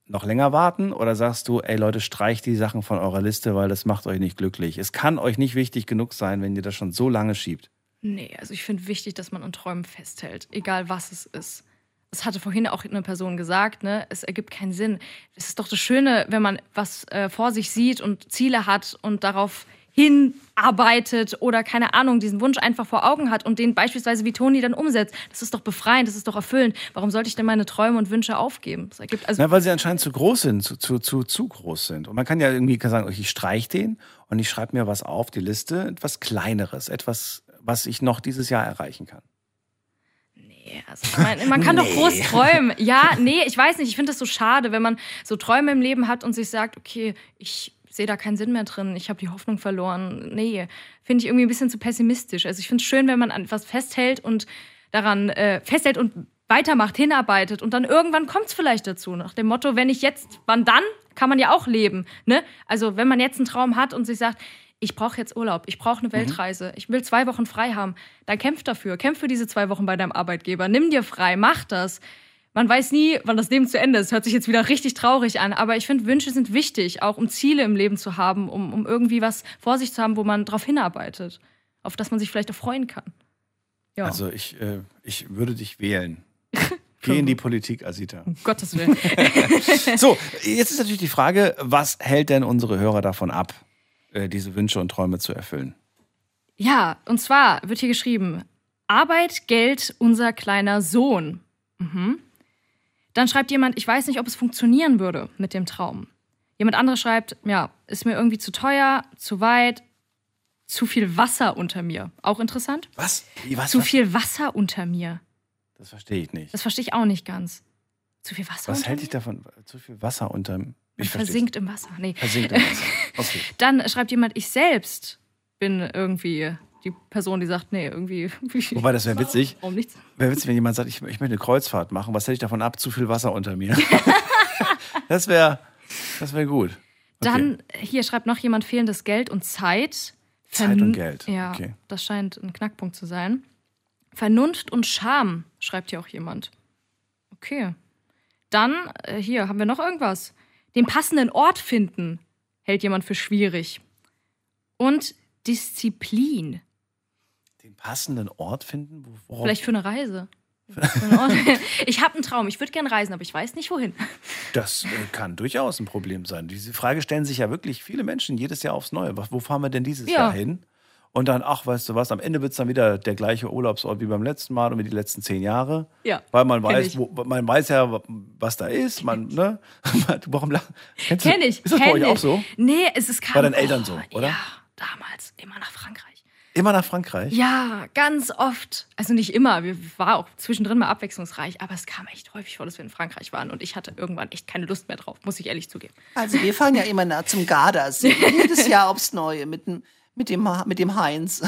noch länger warten oder sagst du, ey Leute, streicht die Sachen von eurer Liste, weil das macht euch nicht glücklich. Es kann euch nicht wichtig genug sein, wenn ihr das schon so lange schiebt. Nee, also ich finde wichtig, dass man an Träumen festhält, egal was es ist. Das hatte vorhin auch eine Person gesagt, ne? Es ergibt keinen Sinn. Es ist doch das Schöne, wenn man was äh, vor sich sieht und Ziele hat und darauf hinarbeitet oder keine Ahnung, diesen Wunsch einfach vor Augen hat und den beispielsweise wie Toni dann umsetzt. Das ist doch befreiend, das ist doch erfüllend. Warum sollte ich denn meine Träume und Wünsche aufgeben? Das ergibt also Na, weil sie anscheinend zu groß sind, zu, zu, zu, zu groß sind. Und man kann ja irgendwie sagen, okay, ich streich den und ich schreibe mir was auf, die Liste, etwas Kleineres, etwas, was ich noch dieses Jahr erreichen kann. Nee, also ich man kann doch Nee. groß träumen. Ja, nee, ich weiß nicht. Ich finde das so schade, wenn man so Träume im Leben hat und sich sagt, okay, ich sehe da keinen Sinn mehr drin, ich habe die Hoffnung verloren. Nee, finde ich irgendwie ein bisschen zu pessimistisch. Also ich finde es schön, wenn man an etwas festhält und daran äh, festhält und weitermacht, hinarbeitet und dann irgendwann kommt es vielleicht dazu. Nach dem Motto, wenn ich jetzt, wann dann, kann man ja auch leben. Ne? Also wenn man jetzt einen Traum hat und sich sagt, ich brauche jetzt Urlaub, ich brauche eine Weltreise, ich will zwei Wochen frei haben, dann kämpf dafür, kämpf für diese zwei Wochen bei deinem Arbeitgeber, nimm dir frei, mach das. Man weiß nie, wann das Leben zu Ende ist. Hört sich jetzt wieder richtig traurig an, aber ich finde, Wünsche sind wichtig, auch um Ziele im Leben zu haben, um, um irgendwie was vor sich zu haben, wo man drauf hinarbeitet, auf das man sich vielleicht auch freuen kann. Ja. Also ich, äh, ich würde dich wählen. Geh in die Politik, Asita. Um Gottes Willen. So, jetzt ist natürlich die Frage, was hält denn unsere Hörer davon ab, äh, diese Wünsche und Träume zu erfüllen? Ja, und zwar wird hier geschrieben: Arbeit, Geld, unser kleiner Sohn. Mhm. Dann schreibt jemand, ich weiß nicht, ob es funktionieren würde mit dem Traum. Jemand anderes schreibt, ja, ist mir irgendwie zu teuer, zu weit, zu viel Wasser unter mir. Auch interessant. Was? Wie, was Zu viel Wasser unter mir. Das verstehe ich nicht. Das verstehe ich auch nicht ganz. Zu viel Wasser Was unter hält mir? dich davon? Zu viel Wasser unterm. Man versinkt im Wasser. Nee. Versinkt im Wasser. Okay. Dann schreibt jemand, ich selbst bin irgendwie die Person, die sagt, nee, irgendwie. Wobei, das wäre witzig. Warum nichts? Wäre witzig, wenn jemand sagt, ich, ich möchte eine Kreuzfahrt machen. Was hält ich davon ab? Zu viel Wasser unter mir. das wäre das wär gut. Dann, hier schreibt noch jemand fehlendes Geld und Zeit. Zeit und Vern- Geld, Ja, okay. das scheint ein Knackpunkt zu sein. Vernunft und Scham, schreibt hier auch jemand. Okay. Dann, äh, hier haben wir noch irgendwas. Den passenden Ort finden, hält jemand für schwierig. Und Disziplin. Den passenden Ort finden? Wo- Worauf? Vielleicht für eine Reise. ich habe einen Traum, ich würde gerne reisen, aber ich weiß nicht wohin. Das äh, kann durchaus ein Problem sein. Diese Frage stellen sich ja wirklich viele Menschen jedes Jahr aufs Neue. Wo fahren wir denn dieses Ja. Jahr hin? Und dann, ach, weißt du was, am Ende wird es dann wieder der gleiche Urlaubsort wie beim letzten Mal und wie die letzten zehn Jahre. Ja, Weil man weiß, wo, man weiß ja, was da ist. Man, ne? Warum du- Kenn ich. Ist das bei euch ich. auch so? Nee, es ist Bei deinen Eltern so, oder? Ja, damals immer nach Frankreich. Immer nach Frankreich? Ja, ganz oft. Also nicht immer, wir war auch zwischendrin mal abwechslungsreich, aber es kam echt häufig vor, dass wir in Frankreich waren und ich hatte irgendwann echt keine Lust mehr drauf, muss ich ehrlich zugeben. Also wir fahren ja immer nah zum Gardasee. Jedes Jahr aufs Neue mit dem, mit dem, mit dem Heinz.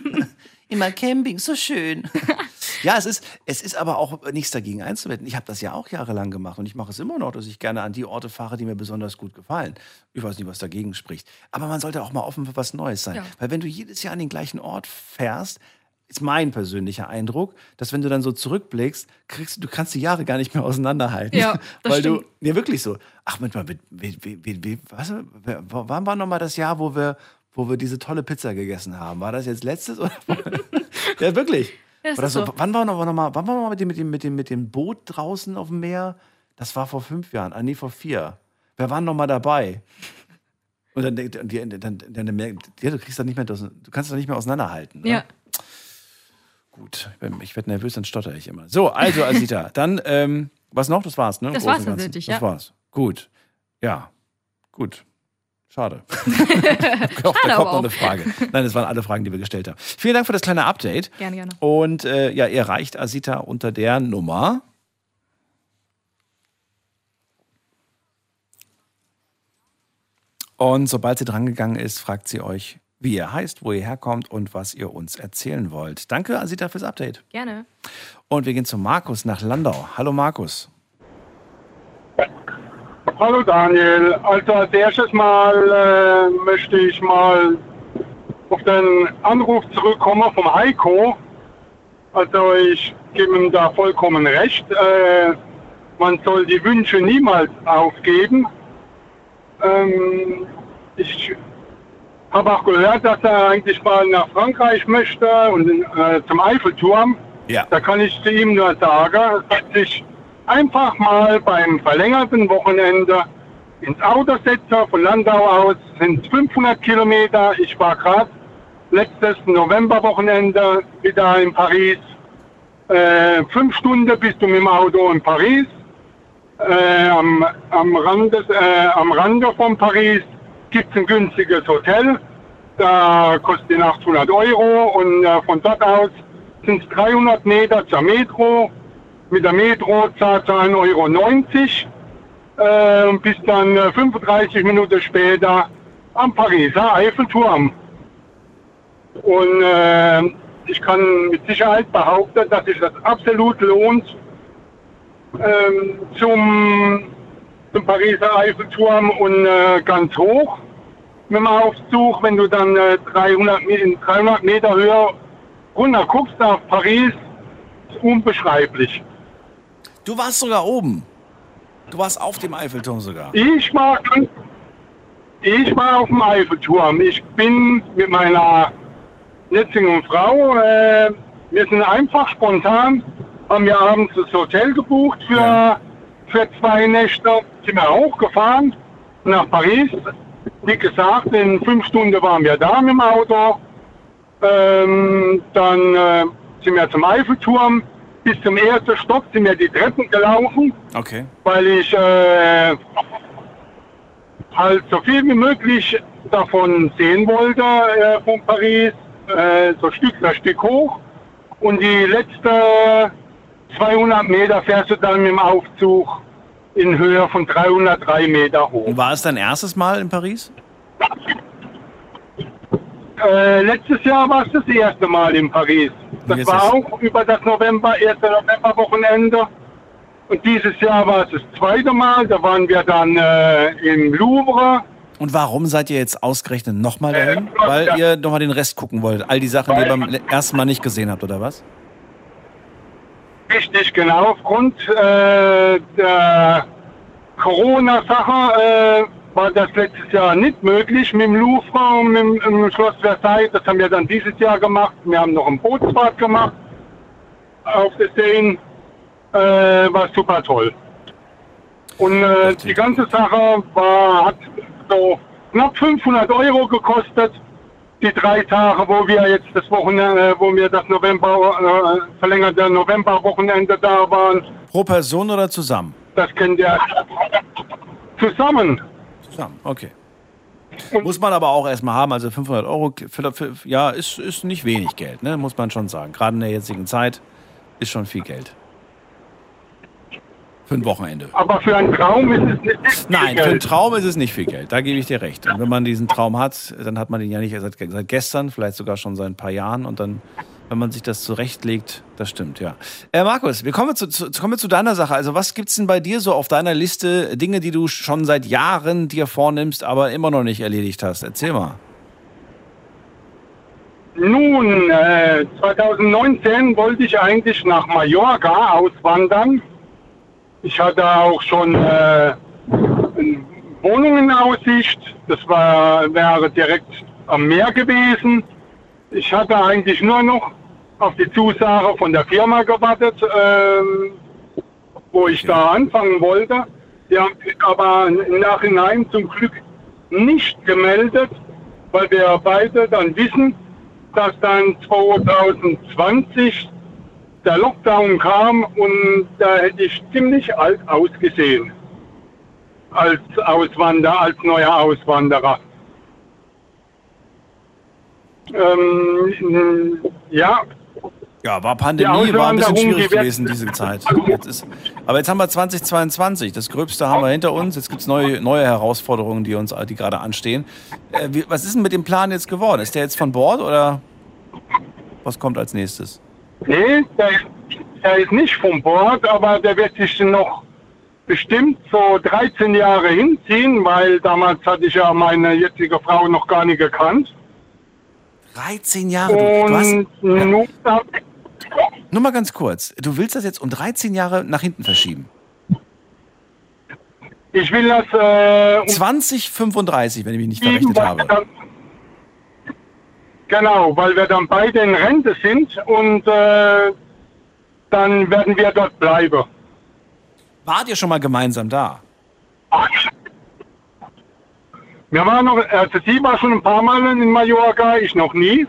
immer Camping, so schön. Ja, es ist, es ist aber auch nichts dagegen einzuwenden. Ich habe das ja auch jahrelang gemacht und ich mache es immer noch, dass ich gerne an die Orte fahre, die mir besonders gut gefallen. Ich weiß nicht, was dagegen spricht. Aber man sollte auch mal offen für was Neues sein. Ja. Weil wenn du jedes Jahr an den gleichen Ort fährst, ist mein persönlicher Eindruck, dass wenn du dann so zurückblickst, kriegst du, du kannst die Jahre gar nicht mehr auseinanderhalten. Ja, das Weil stimmt. du, ja wirklich so. Ach, Mensch mal, wie, was, wann war nochmal das Jahr, wo wir, wo wir diese tolle Pizza gegessen haben? War das jetzt letztes oder? ja, wirklich. Ja, das Oder so, so. Wann war noch, noch mal, wann war noch mal mit dem, mit, dem, mit, dem, mit dem Boot draußen auf dem Meer? Das war vor fünf Jahren, ah nee, vor vier. Wer war noch mal dabei? Und dann, dann, dann, dann, dann ja, du kriegst das nicht mehr, das- du kannst das nicht mehr auseinanderhalten. Ne? Ja. Gut, ich werd- ich werde nervös, dann stotter ich immer. So, also Asita, dann, ähm, was noch? Das war's, ne? Das war's tatsächlich, Das ja. war's. Gut. Ja, gut. Schade. Schade da kommt aber noch auch. eine Frage. Nein, das waren alle Fragen, die wir gestellt haben. Vielen Dank für das kleine Update. Gerne, gerne. Und äh, ja, ihr erreicht Asita unter der Nummer. Und sobald sie drangegangen ist, fragt sie euch, wie ihr heißt, wo ihr herkommt und was ihr uns erzählen wollt. Danke, Asita, fürs Update. Gerne. Und wir gehen zu Markus nach Landau. Hallo, Markus. Hallo Daniel, also als erstes Mal äh, möchte ich mal auf den Anruf zurückkommen vom Heiko. Also ich gebe ihm da vollkommen recht. Äh, man soll die Wünsche niemals aufgeben. Ähm, ich habe auch gehört, dass er eigentlich mal nach Frankreich möchte und äh, zum Eiffelturm. Ja. Da kann ich zu ihm nur sagen, dass sich einfach mal beim verlängerten Wochenende ins Auto setze von Landau aus, sind 500 Kilometer. Ich war gerade letztes Novemberwochenende wieder in Paris. Äh, fünf Stunden bist du mit dem Auto in Paris. Äh, am, am, Rande, äh, am Rande von Paris gibt es ein günstiges Hotel. Da kostet die 800 Euro und äh, von dort aus sind es 300 Meter zur Metro. Mit der Metro zahlt du 1,90 Euro äh, bist dann äh, 35 Minuten später am Pariser Eiffelturm. Und äh, ich kann mit Sicherheit behaupten, dass sich das absolut lohnt, ähm, zum, zum Pariser Eiffelturm und äh, ganz hoch mit dem Aufzug, wenn du dann äh, 300, Me- in 300 Meter Höhe runter guckst auf Paris, ist unbeschreiblich. Du warst sogar oben. Du warst auf dem Eiffelturm sogar. Ich war, ich war auf dem Eiffelturm. Ich bin mit meiner jetzigen Frau, äh, wir sind einfach spontan, haben wir abends das Hotel gebucht für, für zwei Nächte, sind wir hochgefahren nach Paris. Wie gesagt, in fünf Stunden waren wir da mit dem Auto. Ähm, dann äh, sind wir zum Eiffelturm. Bis zum ersten Stock sind wir die Treppen gelaufen Okay. weil ich äh, halt so viel wie möglich davon sehen wollte äh, von Paris, äh, so Stück für Stück hoch. Und die letzten 200 Meter fährst du dann mit dem Aufzug in Höhe von 303 Meter hoch. Und war es dein erstes Mal in Paris? Äh, letztes Jahr war es das erste Mal in Paris. Das war auch über das November, erste Novemberwochenende. Und dieses Jahr war es das zweite Mal. Da waren wir dann äh, im Louvre. Und warum seid ihr jetzt ausgerechnet nochmal dahin? Weil ihr nochmal den Rest gucken wollt. All die Sachen, die ihr beim ersten Mal nicht gesehen habt, oder was? Richtig, genau. Aufgrund äh, der Corona-Sache äh, war das letztes Jahr nicht möglich mit dem Louvre und mit, dem- Schloss Versailles. Das haben wir dann dieses Jahr gemacht. Wir haben noch eine Bootsfahrt gemacht auf der Seine. Äh, war super toll. Und äh, die ganze Sache war, hat so knapp 500 Euro gekostet. Die drei Tage, wo wir jetzt das Wochenende, wo wir das November, äh, verlängerte Novemberwochenende da waren, Pro Person oder zusammen? das kennt ihr zusammen. Zusammen, okay. Muss man aber auch erstmal haben. Also 500 Euro, für, für, ja, ist, ist nicht wenig Geld, ne? muss man schon sagen. Gerade in der jetzigen Zeit ist schon viel Geld. Für ein Wochenende. Aber für einen Traum ist es nicht, viel Nein, für einen Geld. Traum ist es nicht viel Geld. Da gebe ich dir recht. Und wenn man diesen Traum hat, dann hat man ihn ja nicht seit, seit gestern, vielleicht sogar schon seit ein paar Jahren. Und dann, wenn man sich das zurechtlegt, das stimmt, ja. Äh, Markus, wir kommen zu, zu, kommen zu deiner Sache. Also, was gibt's denn bei dir so auf deiner Liste? Dinge, die du schon seit Jahren dir vornimmst, aber immer noch nicht erledigt hast. Erzähl mal. Nun, äh, 2019 wollte ich eigentlich nach Mallorca auswandern. Ich hatte auch schon äh, Wohnungen. Das war, wäre direkt am Meer gewesen. Ich hatte eigentlich nur noch auf die Zusage von der Firma gewartet, ähm, wo ich da anfangen wollte. Die haben sich aber im Nachhinein zum Glück nicht gemeldet, weil wir beide dann wissen, dass dann 2020 der Lockdown kam und da hätte ich ziemlich alt ausgesehen als Auswanderer, als neuer Auswanderer. Ähm, ja, Ja, war Pandemie, war ein bisschen schwierig gewesen, diese Zeit. Jetzt ist, aber jetzt haben wir 2022, das Gröbste haben wir hinter uns. Jetzt gibt es neue, neue Herausforderungen, die uns die gerade anstehen. Äh, wie, was ist denn mit dem Plan jetzt geworden? Ist der jetzt von Bord oder was kommt als nächstes? nee, der, der ist nicht vom Bord, aber der wird sich noch bestimmt so 13 Jahre hinziehen, weil damals hatte ich ja meine jetzige Frau noch gar nicht gekannt. 13 Jahre. Du, du hast, Und nun, nur mal ganz kurz. Du willst das jetzt um 13 Jahre nach hinten verschieben? ich will das äh, um 2035, wenn ich mich nicht verrechnet habe. dann, genau, weil wir dann beide in Rente sind und äh, dann werden wir dort bleiben. Wart ihr schon mal gemeinsam da? Wir waren noch, also sie war schon ein paar Mal in Mallorca, ich noch nie.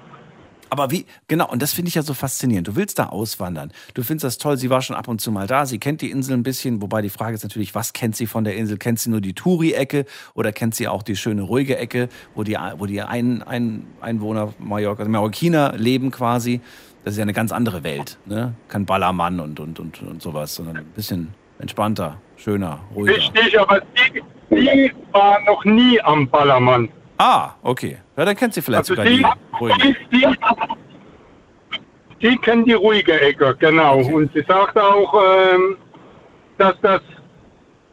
Aber wie, genau, und das finde ich ja so faszinierend. Du willst da auswandern. Du findest das toll. Sie war schon ab und zu mal da. Sie kennt die Insel ein bisschen. Wobei die Frage ist natürlich, was kennt sie von der Insel? Kennt sie nur die Touri-Ecke oder kennt sie auch die schöne, ruhige Ecke, wo die, wo die ein, ein, Einwohner Mallorca, also Mallorquiner leben quasi? Das ist ja eine ganz andere Welt. Ne? Kein Ballermann und, und, und, und sowas, sondern ein bisschen entspannter, schöner, ruhiger. Richtig, aber sie, sie war noch nie am Ballermann. Ah, okay. Ja, dann kennt sie vielleicht Also sogar sie, die ruhige. sie, sie kennt die ruhige Ecke, genau. Und sie sagt auch, ähm, dass das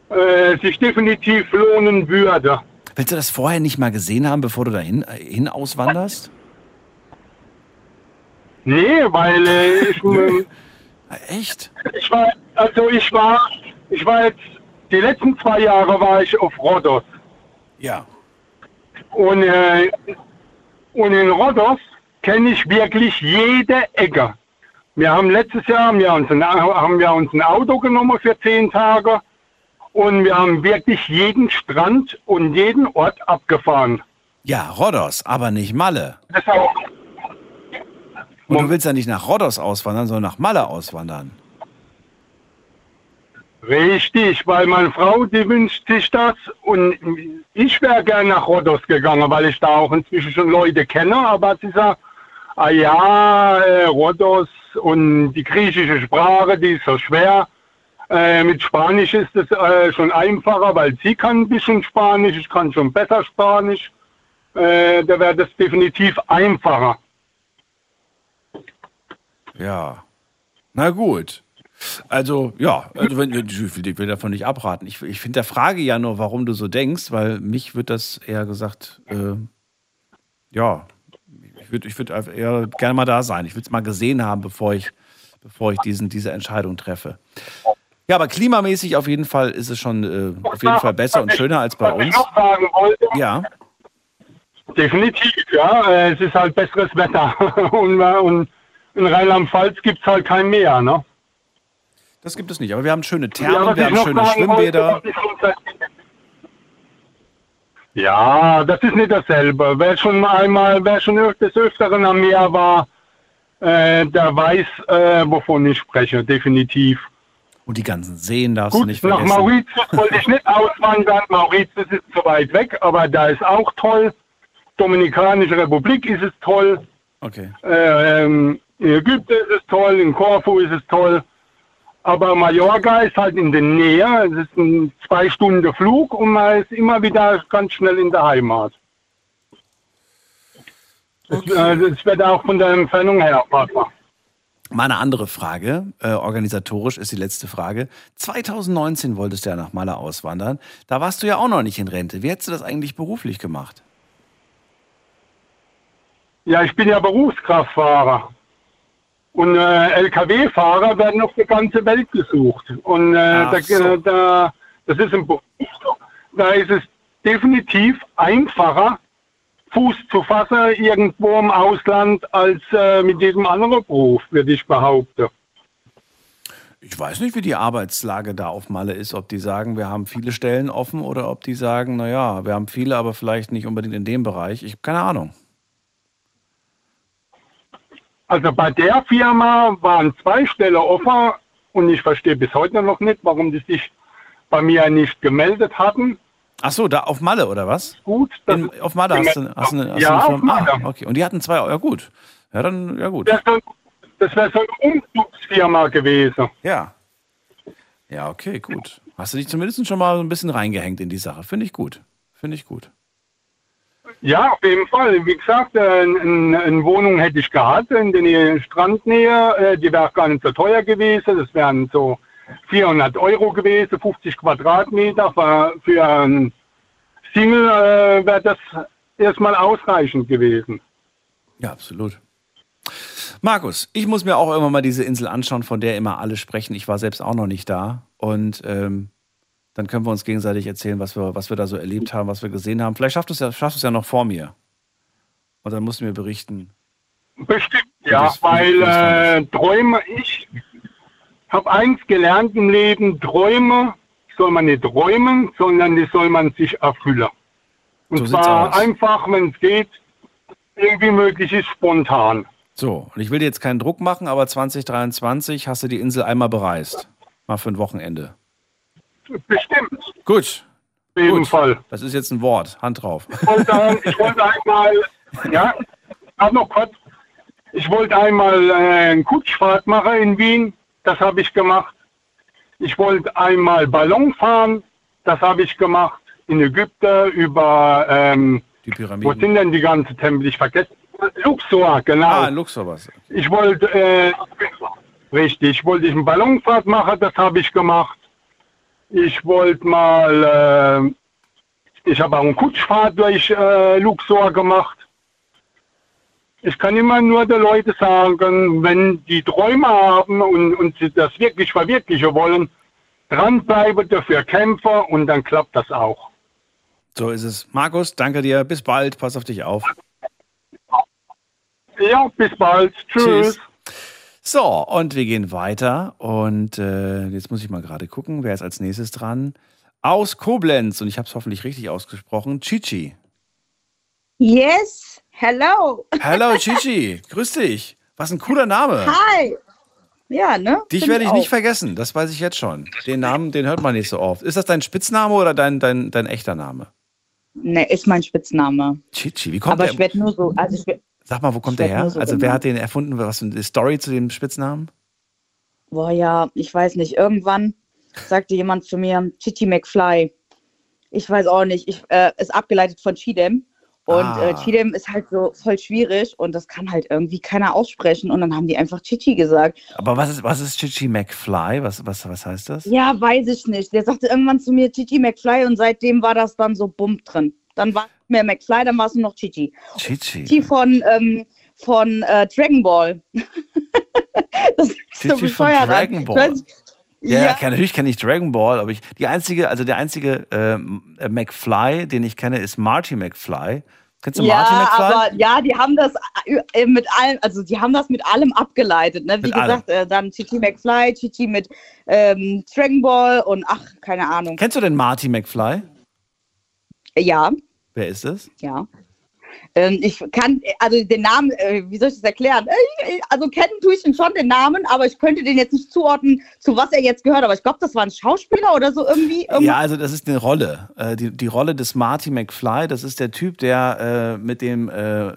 äh, sich definitiv lohnen würde. Willst du das vorher nicht mal gesehen haben, bevor du dahin äh, hin auswanderst? Nee, weil äh, ich, ähm, Echt? ich war, also ich war, ich war jetzt, die letzten zwei Jahre war ich auf Rhodos. Ja. Und, äh, und in Rhodos kenne ich wirklich jede Ecke. Wir haben letztes Jahr haben wir, uns ein, haben wir uns ein Auto genommen für zehn Tage und wir haben wirklich jeden Strand und jeden Ort abgefahren. Ja, Rhodos, aber nicht Malle. Und du willst ja nicht nach Rhodos auswandern, sondern nach Malle auswandern. Richtig, weil meine Frau, die wünscht sich das und ich wäre gerne nach Rhodos gegangen, weil ich da auch inzwischen schon Leute kenne, aber sie sagt, ah ja, äh, Rhodos und die griechische Sprache, die ist so schwer. Äh, mit Spanisch ist es äh, schon einfacher, weil sie kann ein bisschen Spanisch, ich kann schon besser Spanisch. Äh, da wäre das definitiv einfacher. Ja. Na gut. Also, ja, also wenn, ich will, davon nicht abraten. Ich, ich finde der Frage ja nur, warum du so denkst, weil mich wird das eher gesagt, äh, ja, ich würde ich würd eher gerne mal da sein. Ich will es mal gesehen haben, bevor ich, bevor ich diesen, diese Entscheidung treffe. Ja, aber klimamäßig auf jeden Fall ist es schon äh, auf jeden Fall besser und schöner als bei uns. Ja, definitiv, ja, äh, es ist halt besseres Wetter. und, äh, und in Rheinland-Pfalz gibt es halt kein Meer, ne? Das gibt es nicht. Aber wir haben schöne Ja, Thermen, was wir haben schöne wollte, Schwimmbäder. Ja, das ist nicht dasselbe. Wer schon einmal, wer schon des Öfteren am Meer war, äh, der weiß, äh, wovon ich spreche, definitiv. Und die ganzen Seen darfst du Gut, nicht nach vergessen. Mauritius wollte ich nicht auswandern. Mauritius ist zu weit weg, aber da ist auch toll. Dominikanische Republik ist es toll. Okay. Äh, ähm, in Ägypten ist es toll, in Korfu ist es toll. Aber Mallorca ist halt in der Nähe. Es ist ein zwei Stunden Flug und man ist immer wieder ganz schnell in der Heimat. Das, äh, das wird auch von der Entfernung her machbar. Mal eine andere Frage, äh, organisatorisch ist die letzte Frage. 2019 wolltest du ja nach Malle auswandern. Da warst du ja auch noch nicht in Rente. Wie hättest du das eigentlich beruflich gemacht? Ja, ich bin ja Berufskraftfahrer. Und äh, Lkw-Fahrer werden auf der ganzen Welt gesucht. Und äh, da, so. da, das ist ein Beruf, da ist es definitiv einfacher, Fuß zu fassen irgendwo im Ausland als äh, mit diesem anderen Beruf, würde ich behaupten. Ich weiß nicht, wie die Arbeitslage da auf Malle ist. Ob die sagen, wir haben viele Stellen offen oder ob die sagen, naja, wir haben viele, aber vielleicht nicht unbedingt in dem Bereich. Ich habe keine Ahnung. Also bei der Firma waren zwei Stellen offen und ich verstehe bis heute noch nicht, warum die sich bei mir nicht gemeldet hatten. Ach so, da auf Malle oder was? Gut, In, auf Malle hast du, hast du eine, hast Ja, eine auf Firma? Malle. Ah, okay. Und die hatten zwei, ja gut. Ja, dann, ja gut. Das wäre so, wär so eine Umzugsfirma gewesen. Ja. Ja, okay, gut. Hast du dich zumindest schon mal so ein bisschen reingehängt in die Sache. Finde ich gut. Finde ich gut. Ja, auf jeden Fall. Wie gesagt, äh, eine, eine Wohnung hätte ich gehabt in der Nähe, Strandnähe. Äh, Die wäre gar nicht so teuer gewesen. Das wären so 400 Euro gewesen, 50 Quadratmeter. Für, einen Single äh, wäre das erstmal ausreichend gewesen. Ja, absolut. Markus, ich muss mir auch irgendwann mal diese Insel anschauen, von der immer alle sprechen. Ich war selbst auch noch nicht da. Und ähm, dann können wir uns gegenseitig erzählen, was wir, was wir da so erlebt haben, was wir gesehen haben. Vielleicht schaffst du es ja, schaffst du es ja noch vor mir. Und dann musst du mir berichten. Bestimmt, ja, weil äh, Träume, ich habe eins gelernt im Leben, Träume soll man nicht träumen, sondern die soll man sich erfüllen. Und So zwar einfach, wenn es geht, irgendwie möglich ist, spontan. So, und ich will dir jetzt keinen Druck machen, aber 2023 hast du die Insel einmal bereist. Mal für ein Wochenende. Bestimmt, Gut. auf jeden Gut. Fall. Das ist jetzt ein Wort. Hand drauf. Ich wollte, ich wollte einmal, ja, hab noch kurz, ich wollte einmal äh, eine Kutschfahrt machen in Wien, das habe ich gemacht. Ich wollte einmal Ballon fahren, das habe ich gemacht. In Ägypten über, ähm, Die wo Pyramiden. sind denn die ganzen Tempel? Ich vergesse. Luxor, genau. Ah, Luxor was. Ich wollte, äh, richtig, ich wollte eine Ballonfahrt machen, das habe ich gemacht. Ich wollte mal, äh, ich habe auch eine Kutschfahrt durch äh, Luxor gemacht. Ich kann immer nur den Leuten sagen, wenn die Träume haben und, und sie das wirklich verwirklichen wollen, dranbleiben, dafür kämpfen und dann klappt das auch. So ist es. Markus, danke dir. Bis bald. Pass auf dich auf. Ja, bis bald. Tschüss. So, und wir gehen weiter. Und äh, jetzt muss ich mal gerade gucken, wer ist als nächstes dran. Aus Koblenz, und ich habe es hoffentlich richtig ausgesprochen, Chichi. Yes, hello. Hallo Chichi, grüß dich. Was ein cooler Name. Hi. Ja, ne? Dich Find werde ich auch. nicht vergessen, das weiß ich jetzt schon. Den Namen, den hört man nicht so oft. Ist das dein Spitzname oder dein, dein, dein echter Name? Ne, ist mein Spitzname. Chichi, wie kommt Aber der? ich werde nur so, also ich werd, Sag mal, wo kommt der her? so also wer hat den erfunden? Was ist die Story zu dem Spitznamen? Boah, ja, ich weiß nicht. Irgendwann sagte jemand zu mir, Chichi McFly. Ich weiß auch nicht. Ich, äh, ist abgeleitet von Chidem. Und Ah. äh, Chidem ist halt so voll schwierig und das kann halt irgendwie keiner aussprechen. Und dann haben die einfach Chichi gesagt. Aber was ist, was ist Chichi McFly? Was, was, was heißt das? Ja, weiß ich nicht. Der sagte irgendwann zu mir Chichi McFly und seitdem war das dann so Bump drin. Dann war mehr McFly, dann war es nur noch Chichi. Chichi. Chichi von, ähm, von äh, Dragon Ball. das ist so Chichi von bescheuert. Dragon Ich Ball. Ja, Ja. kenn- natürlich kenne ich Dragon Ball, aber ich, die einzige, also der einzige ähm, äh, McFly, den ich kenne, ist Marty McFly. Kennst du ja, Marty McFly? aber ja, die haben das äh, mit allem, also die haben das mit allem abgeleitet. Ne? Wie Mit allem. gesagt, äh, dann Chichi McFly, Chichi mit ähm, Dragon Ball und ach, keine Ahnung. Kennst du den Marty McFly? Ja, Wer ist es? ja. Ähm, ich kann, also den Namen, äh, wie soll ich das erklären? Äh, äh, also kennen tue ich ihn schon, den Namen, aber ich könnte den jetzt nicht zuordnen, zu was er jetzt gehört. Aber ich glaube, das war ein Schauspieler oder so irgendwie. Ja, Irgendwas- also das ist eine Rolle. Äh, die, die Rolle des Marty McFly, das ist der Typ, der äh, mit, dem, äh,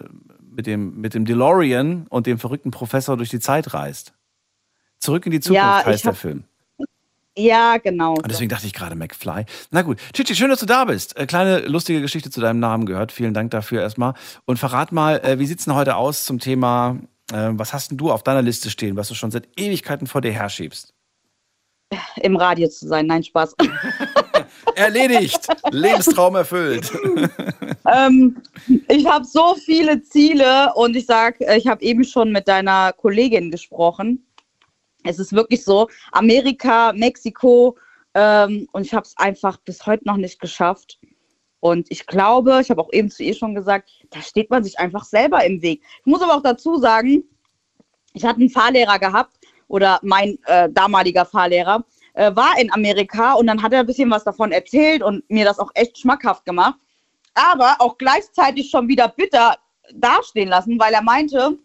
mit, dem, mit dem DeLorean und dem verrückten Professor durch die Zeit reist. Zurück in die Zukunft Ja, heißt der Film. Ja genau. Und deswegen dachte ich gerade McFly. Na gut, Chichi, schön, dass du da bist. Äh, kleine lustige Geschichte zu deinem Namen gehört. Vielen Dank dafür erstmal. Und verrat mal, äh, wie sieht's denn heute aus zum Thema, äh, was hast denn du auf deiner Liste stehen, was du schon seit Ewigkeiten vor dir herschiebst? Im Radio zu sein, nein, Spaß. Erledigt! Lebenstraum erfüllt. ähm, ich habe so viele Ziele und ich sag, äh, ich habe eben schon mit deiner Kollegin gesprochen. Es ist wirklich so, Amerika, Mexiko ähm, und ich habe es einfach bis heute noch nicht geschafft. Und ich glaube, ich habe auch eben zu ihr schon gesagt, da steht man sich einfach selber im Weg. Ich muss aber auch dazu sagen, ich hatte einen Fahrlehrer gehabt oder mein äh, damaliger Fahrlehrer äh, war in Amerika und dann hat er ein bisschen was davon erzählt und mir das auch echt schmackhaft gemacht, aber auch gleichzeitig schon wieder bitter dastehen lassen, weil er meinte,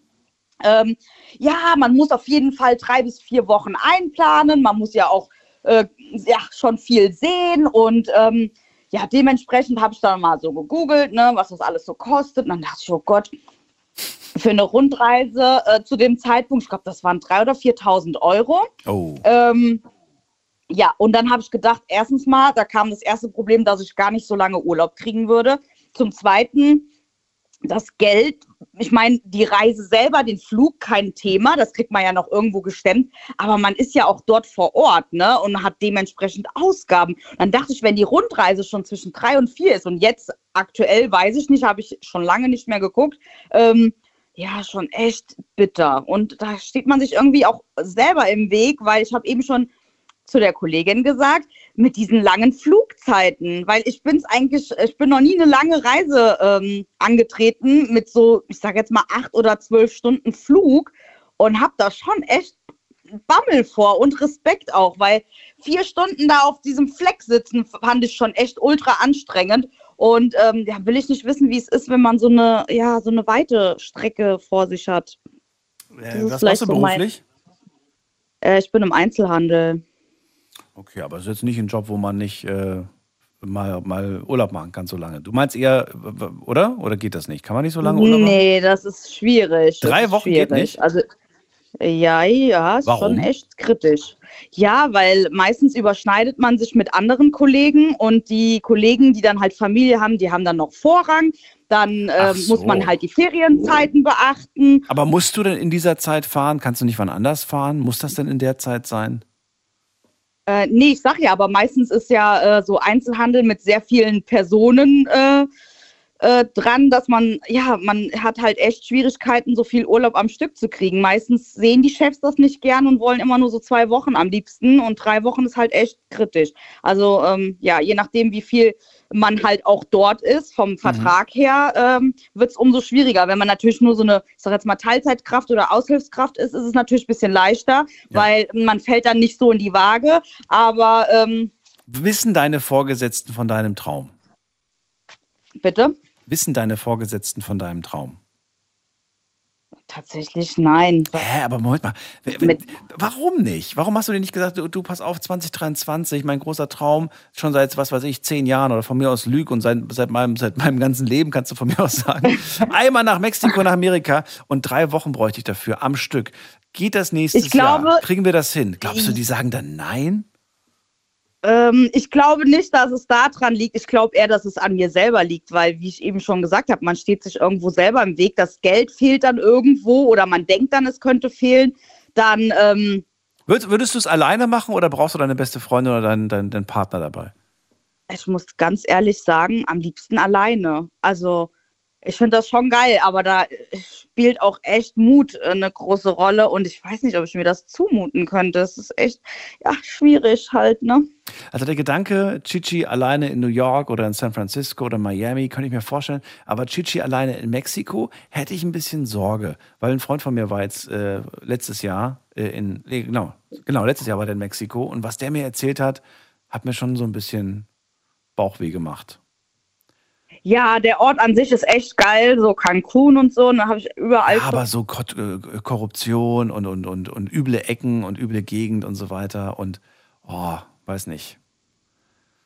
ähm, ja, man muss auf jeden Fall drei bis vier Wochen einplanen, man muss ja auch äh, ja, schon viel sehen und ähm, ja, dementsprechend habe ich dann mal so gegoogelt, ne, was das alles so kostet. Und dann dachte ich, oh Gott, für eine Rundreise äh, zu dem Zeitpunkt, ich glaube, das waren 3.000 oder 4.000 Euro. Oh. Ähm, ja, und dann habe ich gedacht, erstens mal, da kam das erste Problem, dass ich gar nicht so lange Urlaub kriegen würde. Zum Zweiten, das Geld, ich meine, die Reise selber, den Flug, kein Thema, das kriegt man ja noch irgendwo gestemmt, aber man ist ja auch dort vor Ort, ne, und hat dementsprechend Ausgaben. Dann dachte ich, wenn die Rundreise schon zwischen drei und vier ist und jetzt aktuell, weiß ich nicht, habe ich schon lange nicht mehr geguckt, ähm, ja, schon echt bitter. Und da steht man sich irgendwie auch selber im Weg, weil ich habe eben schon zu der Kollegin gesagt, mit diesen langen Flugzeiten, weil ich bin es eigentlich, ich bin noch nie eine lange Reise ähm, angetreten mit so, ich sage jetzt mal acht oder zwölf Stunden Flug und habe da schon echt Bammel vor und Respekt auch, weil vier Stunden da auf diesem Fleck sitzen fand ich schon echt ultra anstrengend und ähm, ja, will ich nicht wissen, wie es ist, wenn man so eine, ja, so eine weite Strecke vor sich hat. Das Äh, was vielleicht machst du so mein- beruflich? Äh, ich bin im Einzelhandel. Okay, aber es ist jetzt nicht ein Job, wo man nicht äh, mal, mal Urlaub machen kann so lange. Du meinst eher, oder? Oder geht das nicht? Kann man nicht so lange Urlaub machen? Nee, das ist schwierig. Drei ist Wochen geht schwierig. nicht? Also, ja, ja, ist Warum? schon echt kritisch. Ja, weil meistens überschneidet man sich mit anderen Kollegen und die Kollegen, die dann halt Familie haben, die haben dann noch Vorrang. Dann Ach ähm, muss so. man halt die Ferienzeiten beachten. Aber musst du denn in dieser Zeit fahren? Kannst du nicht wann anders fahren? Muss das denn in der Zeit sein? Äh, nee, ich sag ja, aber meistens ist ja äh, so Einzelhandel mit sehr vielen Personen äh, äh, dran, dass man, ja, man hat halt echt Schwierigkeiten, so viel Urlaub am Stück zu kriegen. Meistens sehen die Chefs das nicht gern und wollen immer nur so zwei Wochen am liebsten und drei Wochen ist halt echt kritisch. Also ähm, ja, je nachdem, wie viel man halt auch dort ist, vom Vertrag her, ähm, wird es umso schwieriger. Wenn man natürlich nur so eine, ich sag jetzt mal, Teilzeitkraft oder Aushilfskraft ist, ist es natürlich ein bisschen leichter, weil man fällt dann nicht so in die Waage. Aber ähm, Wissen deine Vorgesetzten von deinem Traum? bitte? Wissen deine Vorgesetzten von deinem Traum? tatsächlich nein. Hä, aber Moment mal. W- Warum nicht? Warum hast du dir nicht gesagt, du, du pass auf, 2023, mein großer Traum, schon seit, was weiß ich, zehn Jahren oder von mir aus Lüg und seit, seit, meinem, seit meinem ganzen Leben kannst du von mir aus sagen, einmal nach Mexiko, nach Amerika und drei Wochen bräuchte ich dafür am Stück. Geht das nächstes Ich glaube- Jahr? Kriegen wir das hin? Glaubst du, die sagen dann nein? Ähm, ich glaube nicht, dass es daran liegt. Ich glaube eher, dass es an mir selber liegt, weil, wie ich eben schon gesagt habe, man steht sich irgendwo selber im Weg. Das Geld fehlt dann irgendwo oder man denkt dann, es könnte fehlen. Dann, ähm, Würdest, würdest du es alleine machen oder brauchst du deine beste Freundin oder deinen, deinen, deinen Partner dabei? ich muss ganz ehrlich sagen, am liebsten alleine. Also, ich finde das schon geil, aber da spielt auch echt Mut äh, eine große Rolle und ich weiß nicht, ob ich mir das zumuten könnte. Es ist echt, ja, schwierig halt, ne? Also der Gedanke, Chichi alleine in New York oder in San Francisco oder Miami, könnte ich mir vorstellen. Aber Chichi alleine in Mexiko hätte ich ein bisschen Sorge, weil ein Freund von mir war jetzt äh, letztes Jahr äh, in, nee, genau, genau, letztes Jahr war der in Mexiko und was der mir erzählt hat, hat mir schon so ein bisschen Bauchweh gemacht. Ja, der Ort an sich ist echt geil, so Cancun und so. Und da habe ich überall. Ja, aber so äh, Korruption und, und, und, und üble Ecken und üble Gegend und so weiter und, oh, weiß nicht.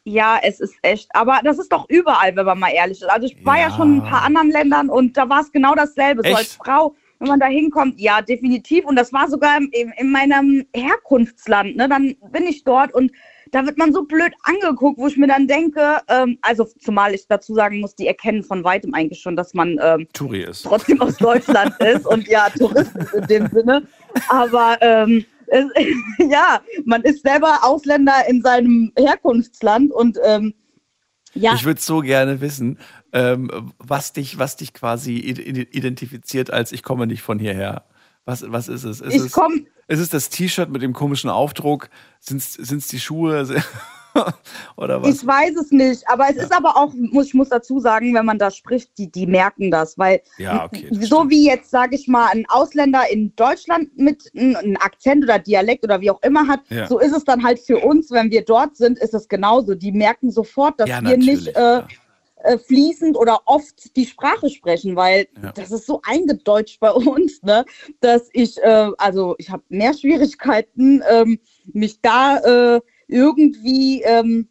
Ja, es ist echt. Aber das ist doch überall, wenn man mal ehrlich ist. Also ich war ja, Ja. schon in ein paar anderen Ländern und da war es genau dasselbe. So Echt? als Frau, wenn man da hinkommt, ja, definitiv. Und das war sogar in, in meinem Herkunftsland. Ne? Dann bin ich dort und da wird man so blöd angeguckt, wo ich mir dann denke, ähm, also zumal ich dazu sagen muss, die erkennen von weitem eigentlich schon, dass man ähm, Turi ist. trotzdem aus Deutschland ist und ja, Tourist ist in dem Sinne. Aber ähm, es, ja, man ist selber Ausländer in seinem Herkunftsland und ähm, ja, Ich würde so gerne wissen, ähm, was, dich, was dich quasi id- identifiziert als ich komme nicht von hierher. Was, was ist es? Ist Ich es, komm- ist es das T-Shirt mit dem komischen Aufdruck? Sind es die Schuhe? Oder was? ich weiß es nicht. Aber es ist aber auch, muss, ich muss dazu sagen, wenn man da spricht, die, die merken das. Weil Ja, okay, das so wie jetzt, sage ich mal, ein Ausländer in Deutschland mit einem Akzent oder Dialekt oder wie auch immer hat, Ja. so ist es dann halt für uns, wenn wir dort sind, ist es genauso. Die merken sofort, dass Ja, wir nicht äh, äh, fließend oder oft die Sprache sprechen, weil Ja. das ist so eingedeutscht bei uns, ne, dass ich, äh, also ich habe mehr Schwierigkeiten, ähm, mich da äh, irgendwie, ähm,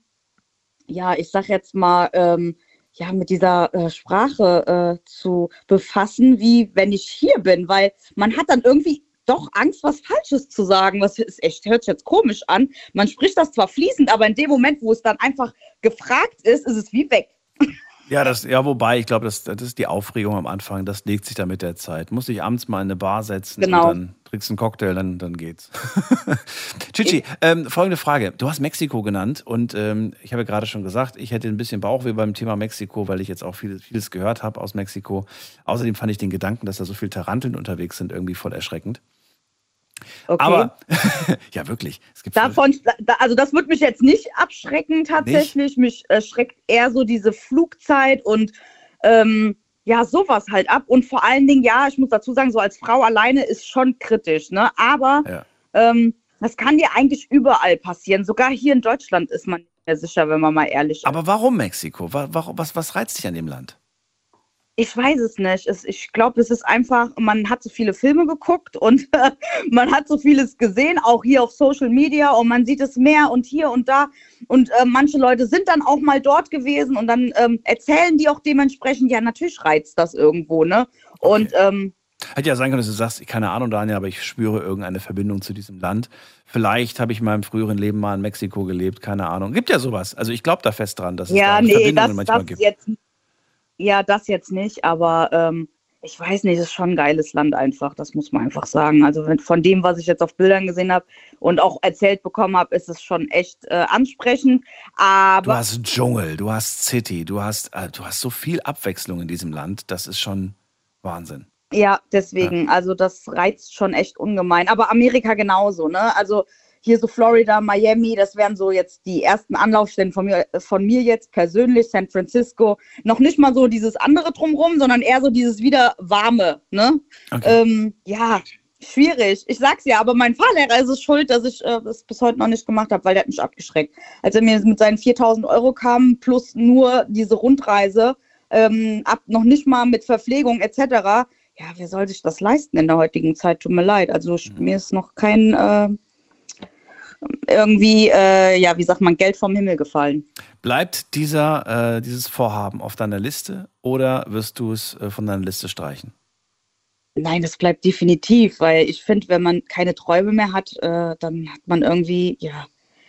ja, ich sag jetzt mal, ähm, ja, mit dieser äh, Sprache äh, zu befassen, wie wenn ich hier bin, weil man hat dann irgendwie doch Angst, was Falsches zu sagen. Was ist echt, hört sich jetzt komisch an. Man spricht das zwar fließend, aber in dem Moment, wo es dann einfach gefragt ist, ist es wie weg. Ja, das, ja, wobei, ich glaube, das, das ist die Aufregung am Anfang, das legt sich dann mit der Zeit. Muss dich abends mal in eine Bar setzen Genau. und dann trinkst einen Cocktail, dann, dann geht's. Chichi, ähm, folgende Frage. Du hast Mexiko genannt und ähm, ich habe ja gerade schon gesagt, ich hätte ein bisschen Bauchweh beim Thema Mexiko, weil ich jetzt auch vieles, vieles gehört habe aus Mexiko. Außerdem fand ich den Gedanken, dass da so viele Taranteln unterwegs sind, irgendwie voll erschreckend. Okay. Aber, ja, wirklich. Es gibt Davon, da, also das wird mich jetzt nicht abschrecken tatsächlich. Mich äh, schreckt eher so diese Flugzeit und ähm, ja, sowas halt ab. Und vor allen Dingen, ja, ich muss dazu sagen, so als Frau alleine ist schon kritisch, ne? Aber Ja. ähm, das kann dir eigentlich überall passieren. Sogar hier in Deutschland ist man nicht mehr sicher, wenn man mal ehrlich ist. Aber warum Mexiko? Wa- warum- Was, was reizt dich an dem Land? Ich weiß es nicht. Es, ich glaube, es ist einfach, man hat so viele Filme geguckt und man hat so vieles gesehen, auch hier auf Social Media und man sieht es mehr und hier und da. Und äh, manche Leute sind dann auch mal dort gewesen und dann ähm, erzählen die auch dementsprechend, ja, natürlich reizt das irgendwo, ne? Und ähm, Hätte ja sein können, dass du sagst, keine Ahnung, Daniel, aber ich spüre irgendeine Verbindung zu diesem Land. Vielleicht habe ich in meinem früheren Leben mal in Mexiko gelebt, keine Ahnung. Gibt ja sowas. Also ich glaube da fest dran, dass es ja, da nee, Verbindungen das, manchmal das gibt. jetzt, ja, das jetzt nicht, aber ähm, ich weiß nicht, es ist schon ein geiles Land einfach, das muss man einfach sagen. Also wenn, von dem, was ich jetzt auf Bildern gesehen habe und auch erzählt bekommen habe, ist es schon echt äh, ansprechend. Du Aber hast Dschungel, du hast City, du hast, äh, du hast so viel Abwechslung in diesem Land. Das ist schon Wahnsinn. ja, deswegen, also das reizt schon echt ungemein. Aber Amerika genauso, ne? Also hier so Florida, Miami, das wären so jetzt die ersten Anlaufstellen von mir, von mir jetzt persönlich, San Francisco. Noch nicht mal so dieses andere drumrum, sondern eher so dieses wieder warme, ne? Ähm, ja, schwierig. Ich sag's ja, aber mein Fahrlehrer ist es schuld, dass ich äh, das bis heute noch nicht gemacht habe, weil der hat mich abgeschreckt. Als er mir mit seinen 4000 Euro kam, plus nur diese Rundreise, ähm, ab noch nicht mal mit Verpflegung etc., ja, wer soll sich das leisten in der heutigen Zeit? Tut mir leid. Also ich, mir ist noch kein äh, irgendwie, äh, ja, wie sagt man, Geld vom Himmel gefallen. Bleibt dieser, äh, dieses Vorhaben auf deiner Liste oder wirst du es äh, von deiner Liste streichen? Nein, das bleibt definitiv, weil ich finde, wenn man keine Träume mehr hat, äh, dann hat man irgendwie, ja,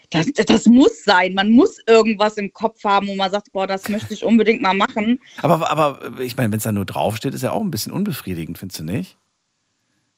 das, das muss sein. Man muss irgendwas im Kopf haben, wo man sagt, boah, das möchte ich unbedingt mal machen. Aber, aber ich meine, wenn es da nur draufsteht, ist ja auch ein bisschen unbefriedigend, findest du nicht?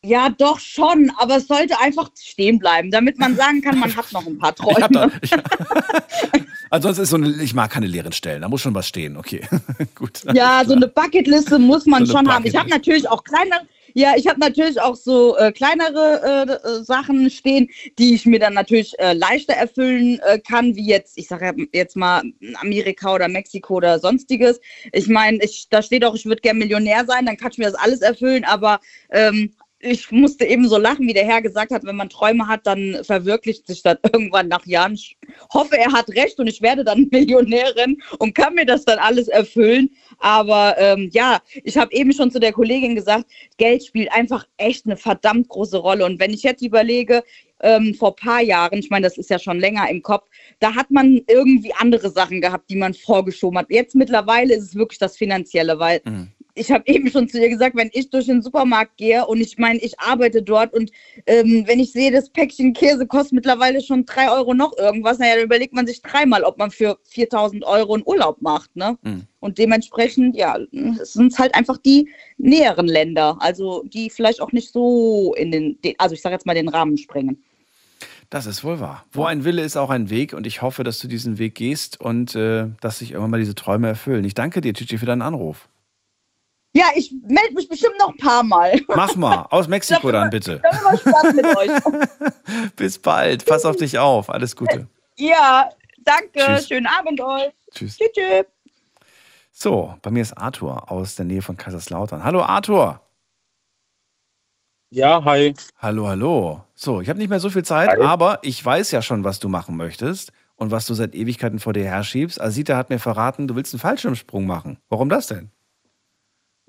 Ja, doch schon, aber es sollte einfach stehen bleiben, damit man sagen kann, man hat noch ein paar hab da, Träume. ich, ansonsten ist so eine, ich mag keine leeren Stellen, da muss schon was stehen, okay. Gut. Ja, so eine Bucketliste muss man So schon haben. Ich habe natürlich auch kleinere, ja, ich habe natürlich auch so äh, kleinere äh, äh, Sachen stehen, die ich mir dann natürlich äh, leichter erfüllen äh, kann, wie jetzt, ich sage jetzt mal Amerika oder Mexiko oder sonstiges. Ich meine, ich, da steht auch, ich würde gerne Millionär sein, dann kann ich mir das alles erfüllen, aber ähm, ich musste eben so lachen, wie der Herr gesagt hat, wenn man Träume hat, dann verwirklicht sich das irgendwann nach Jahren. Ich hoffe, er hat recht und ich werde dann Millionärin und kann mir das dann alles erfüllen. Aber ähm, ja, ich habe eben schon zu der Kollegin gesagt, Geld spielt einfach echt eine verdammt große Rolle. Und wenn ich jetzt überlege, ähm, vor ein paar Jahren, ich meine, das ist ja schon länger im Kopf, da hat man irgendwie andere Sachen gehabt, die man vorgeschoben hat. Jetzt mittlerweile ist es wirklich das Finanzielle, weil ich habe eben schon zu ihr gesagt, wenn ich durch den Supermarkt gehe und ich meine, ich arbeite dort und ähm, wenn ich sehe, das Päckchen Käse kostet mittlerweile schon drei Euro noch irgendwas, naja, dann überlegt man sich dreimal, ob man für 4000 Euro einen Urlaub macht. Ne? Und dementsprechend, ja, es sind halt einfach die näheren Länder, also die vielleicht auch nicht so in den, den also ich sage jetzt mal den Rahmen sprengen. Das ist wohl wahr. Wo ein Wille ist auch ein Weg und ich hoffe, dass du diesen Weg gehst und äh, dass sich irgendwann mal diese Träume erfüllen. Ich danke dir, Chichi, für deinen Anruf. Ja, ich melde mich bestimmt noch ein paar Mal. Mach mal, aus Mexiko dann bitte. Ich hab immer Spaß mit euch. Bis bald, pass auf dich auf, alles Gute. Ja, danke, Tschüss. schönen Abend euch. Tschüss. Tschüss. tschüss. So, bei mir ist Arthur aus der Nähe von Kaiserslautern. Hallo Arthur. Ja, hi. Hallo, hallo. So, ich habe nicht mehr so viel Zeit, Hi. aber ich weiß ja schon, was du machen möchtest und was du seit Ewigkeiten vor dir herschiebst. Asita hat mir verraten, du willst einen Fallschirmsprung machen. Warum das denn?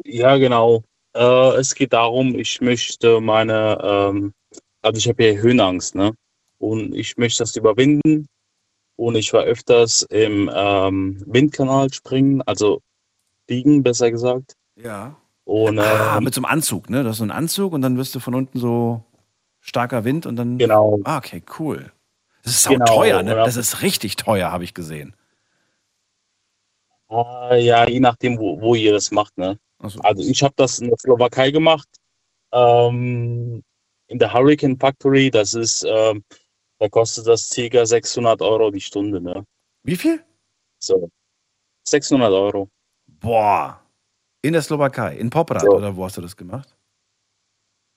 Ja, genau. Äh, es geht darum, ich möchte meine, ähm, also ich habe ja Höhenangst, ne? Und ich möchte das überwinden. Und ich war öfters im ähm, Windkanal springen, also fliegen, besser gesagt. Ja. Und Ah, ähm, mit so einem Anzug, ne? Du hast so einen Anzug und dann wirst du von unten so starker Wind und dann. Genau. Ah, okay, cool. Das ist Genau, sau teuer, ne? Das ist richtig teuer, habe ich gesehen. äh, ja, je nachdem, wo, wo ihr das macht, ne? Also ich habe das in der Slowakei gemacht, ähm, in der Hurricane Factory. Das ist, ähm, da kostet das ca. 600 Euro die Stunde, ne? Wie viel? So, 600 Euro. Boah. In der Slowakei, in Poprad, So. oder wo hast du das gemacht?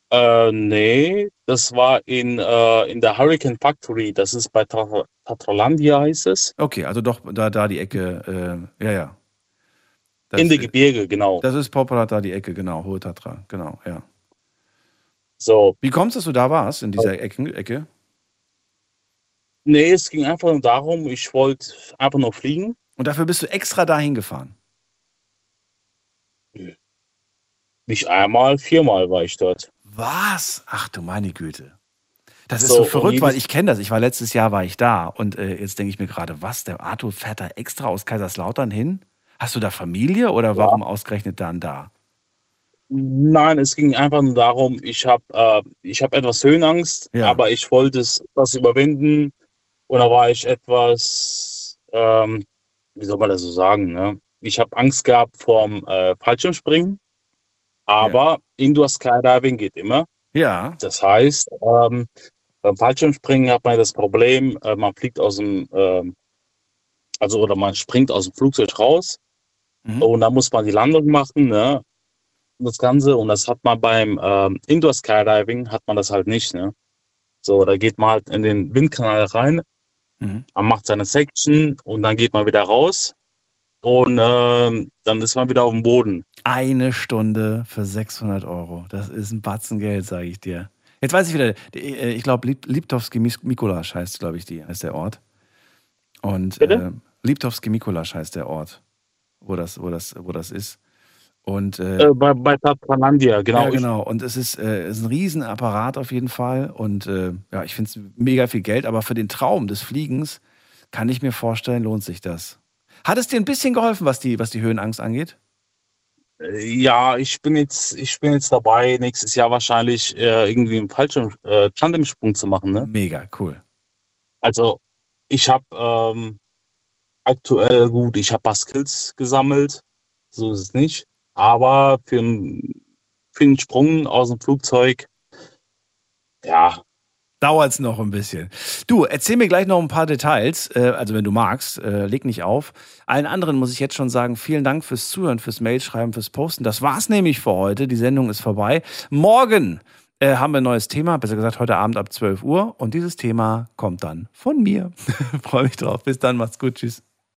Äh, nee, das war in, äh, in der Hurricane Factory. Das ist bei Tat- Tatralandia, heißt es. Okay, also doch da, da die Ecke, äh, ja, ja. Das, in den Gebirge, genau. Das ist da die Ecke, genau, Hohe Tatra, genau, ja. So. Wie kommst du, dass du da warst, in dieser Ecke? Ecke? Nee, es ging einfach nur darum, ich wollte einfach nur fliegen. Und dafür bist du extra dahin gefahren? Nicht einmal, viermal war ich dort. Was? Ach du meine Güte. Das ist So, so, und verrückt, weil ich kenne das. Ich war letztes Jahr war ich da und äh, jetzt denke ich mir gerade, was? Der Arthur fährt da extra aus Kaiserslautern hin? Hast du da Familie oder warum ausgerechnet dann da? Nein, es ging einfach nur darum, ich habe äh, ich hab etwas Höhenangst, Ja. aber ich wollte es etwas überwinden und da war ich etwas, ähm, wie soll man das so sagen, ne? Ich habe Angst gehabt vorm äh, Fallschirmspringen, aber Indoor Skydiving geht immer. Ja. Das heißt, ähm, beim Fallschirmspringen hat man das Problem, äh, man fliegt aus dem, ähm, also oder man springt aus dem Flugzeug raus und dann muss man die Landung machen, ne? Das Ganze und das hat man beim ähm, Indoor Skydiving hat man das halt nicht, ne? So, da geht man halt in den Windkanal rein, Mhm. man macht seine Section und dann geht man wieder raus und ähm, dann ist man wieder auf dem Boden. Eine Stunde für 600 Euro. Das ist ein Batzen Geld, sage ich dir. Jetzt weiß ich wieder, äh, ich glaube, Liptowski Mikulasch heißt, glaube ich, die, heißt der Ort. Und äh, Liptowski Mikulasch heißt der Ort, wo das, wo das, wo das ist. Und, äh, Äh, bei, bei Tatralandia, genau. Ja, genau. Und es ist, äh, ist ein Riesenapparat auf jeden Fall. Und äh, ja, ich finde es mega viel Geld, aber für den Traum des Fliegens kann ich mir vorstellen, lohnt sich das. Hat es dir ein bisschen geholfen, was die, was die Höhenangst angeht? Äh, Ja, ich bin jetzt, ich bin jetzt dabei, nächstes Jahr wahrscheinlich irgendwie einen falschen äh, Tandemsprung zu machen. Ne? Mega, cool. Also ich habe ähm, aktuell gut, ich habe paar Skills gesammelt, so ist es nicht. Aber für, für einen Sprung aus dem Flugzeug, ja, Dauert es noch ein bisschen. Du, erzähl mir gleich noch ein paar Details. Äh, also, wenn du magst, äh, leg nicht auf. Allen anderen muss ich jetzt schon sagen, vielen Dank fürs Zuhören, fürs Mailschreiben, fürs Posten. Das war's nämlich für heute. Die Sendung ist vorbei. Morgen äh, haben wir ein neues Thema, besser gesagt heute Abend ab 12 Uhr. Und dieses Thema kommt dann von mir. Freue mich drauf. Bis dann, macht's gut. Tschüss.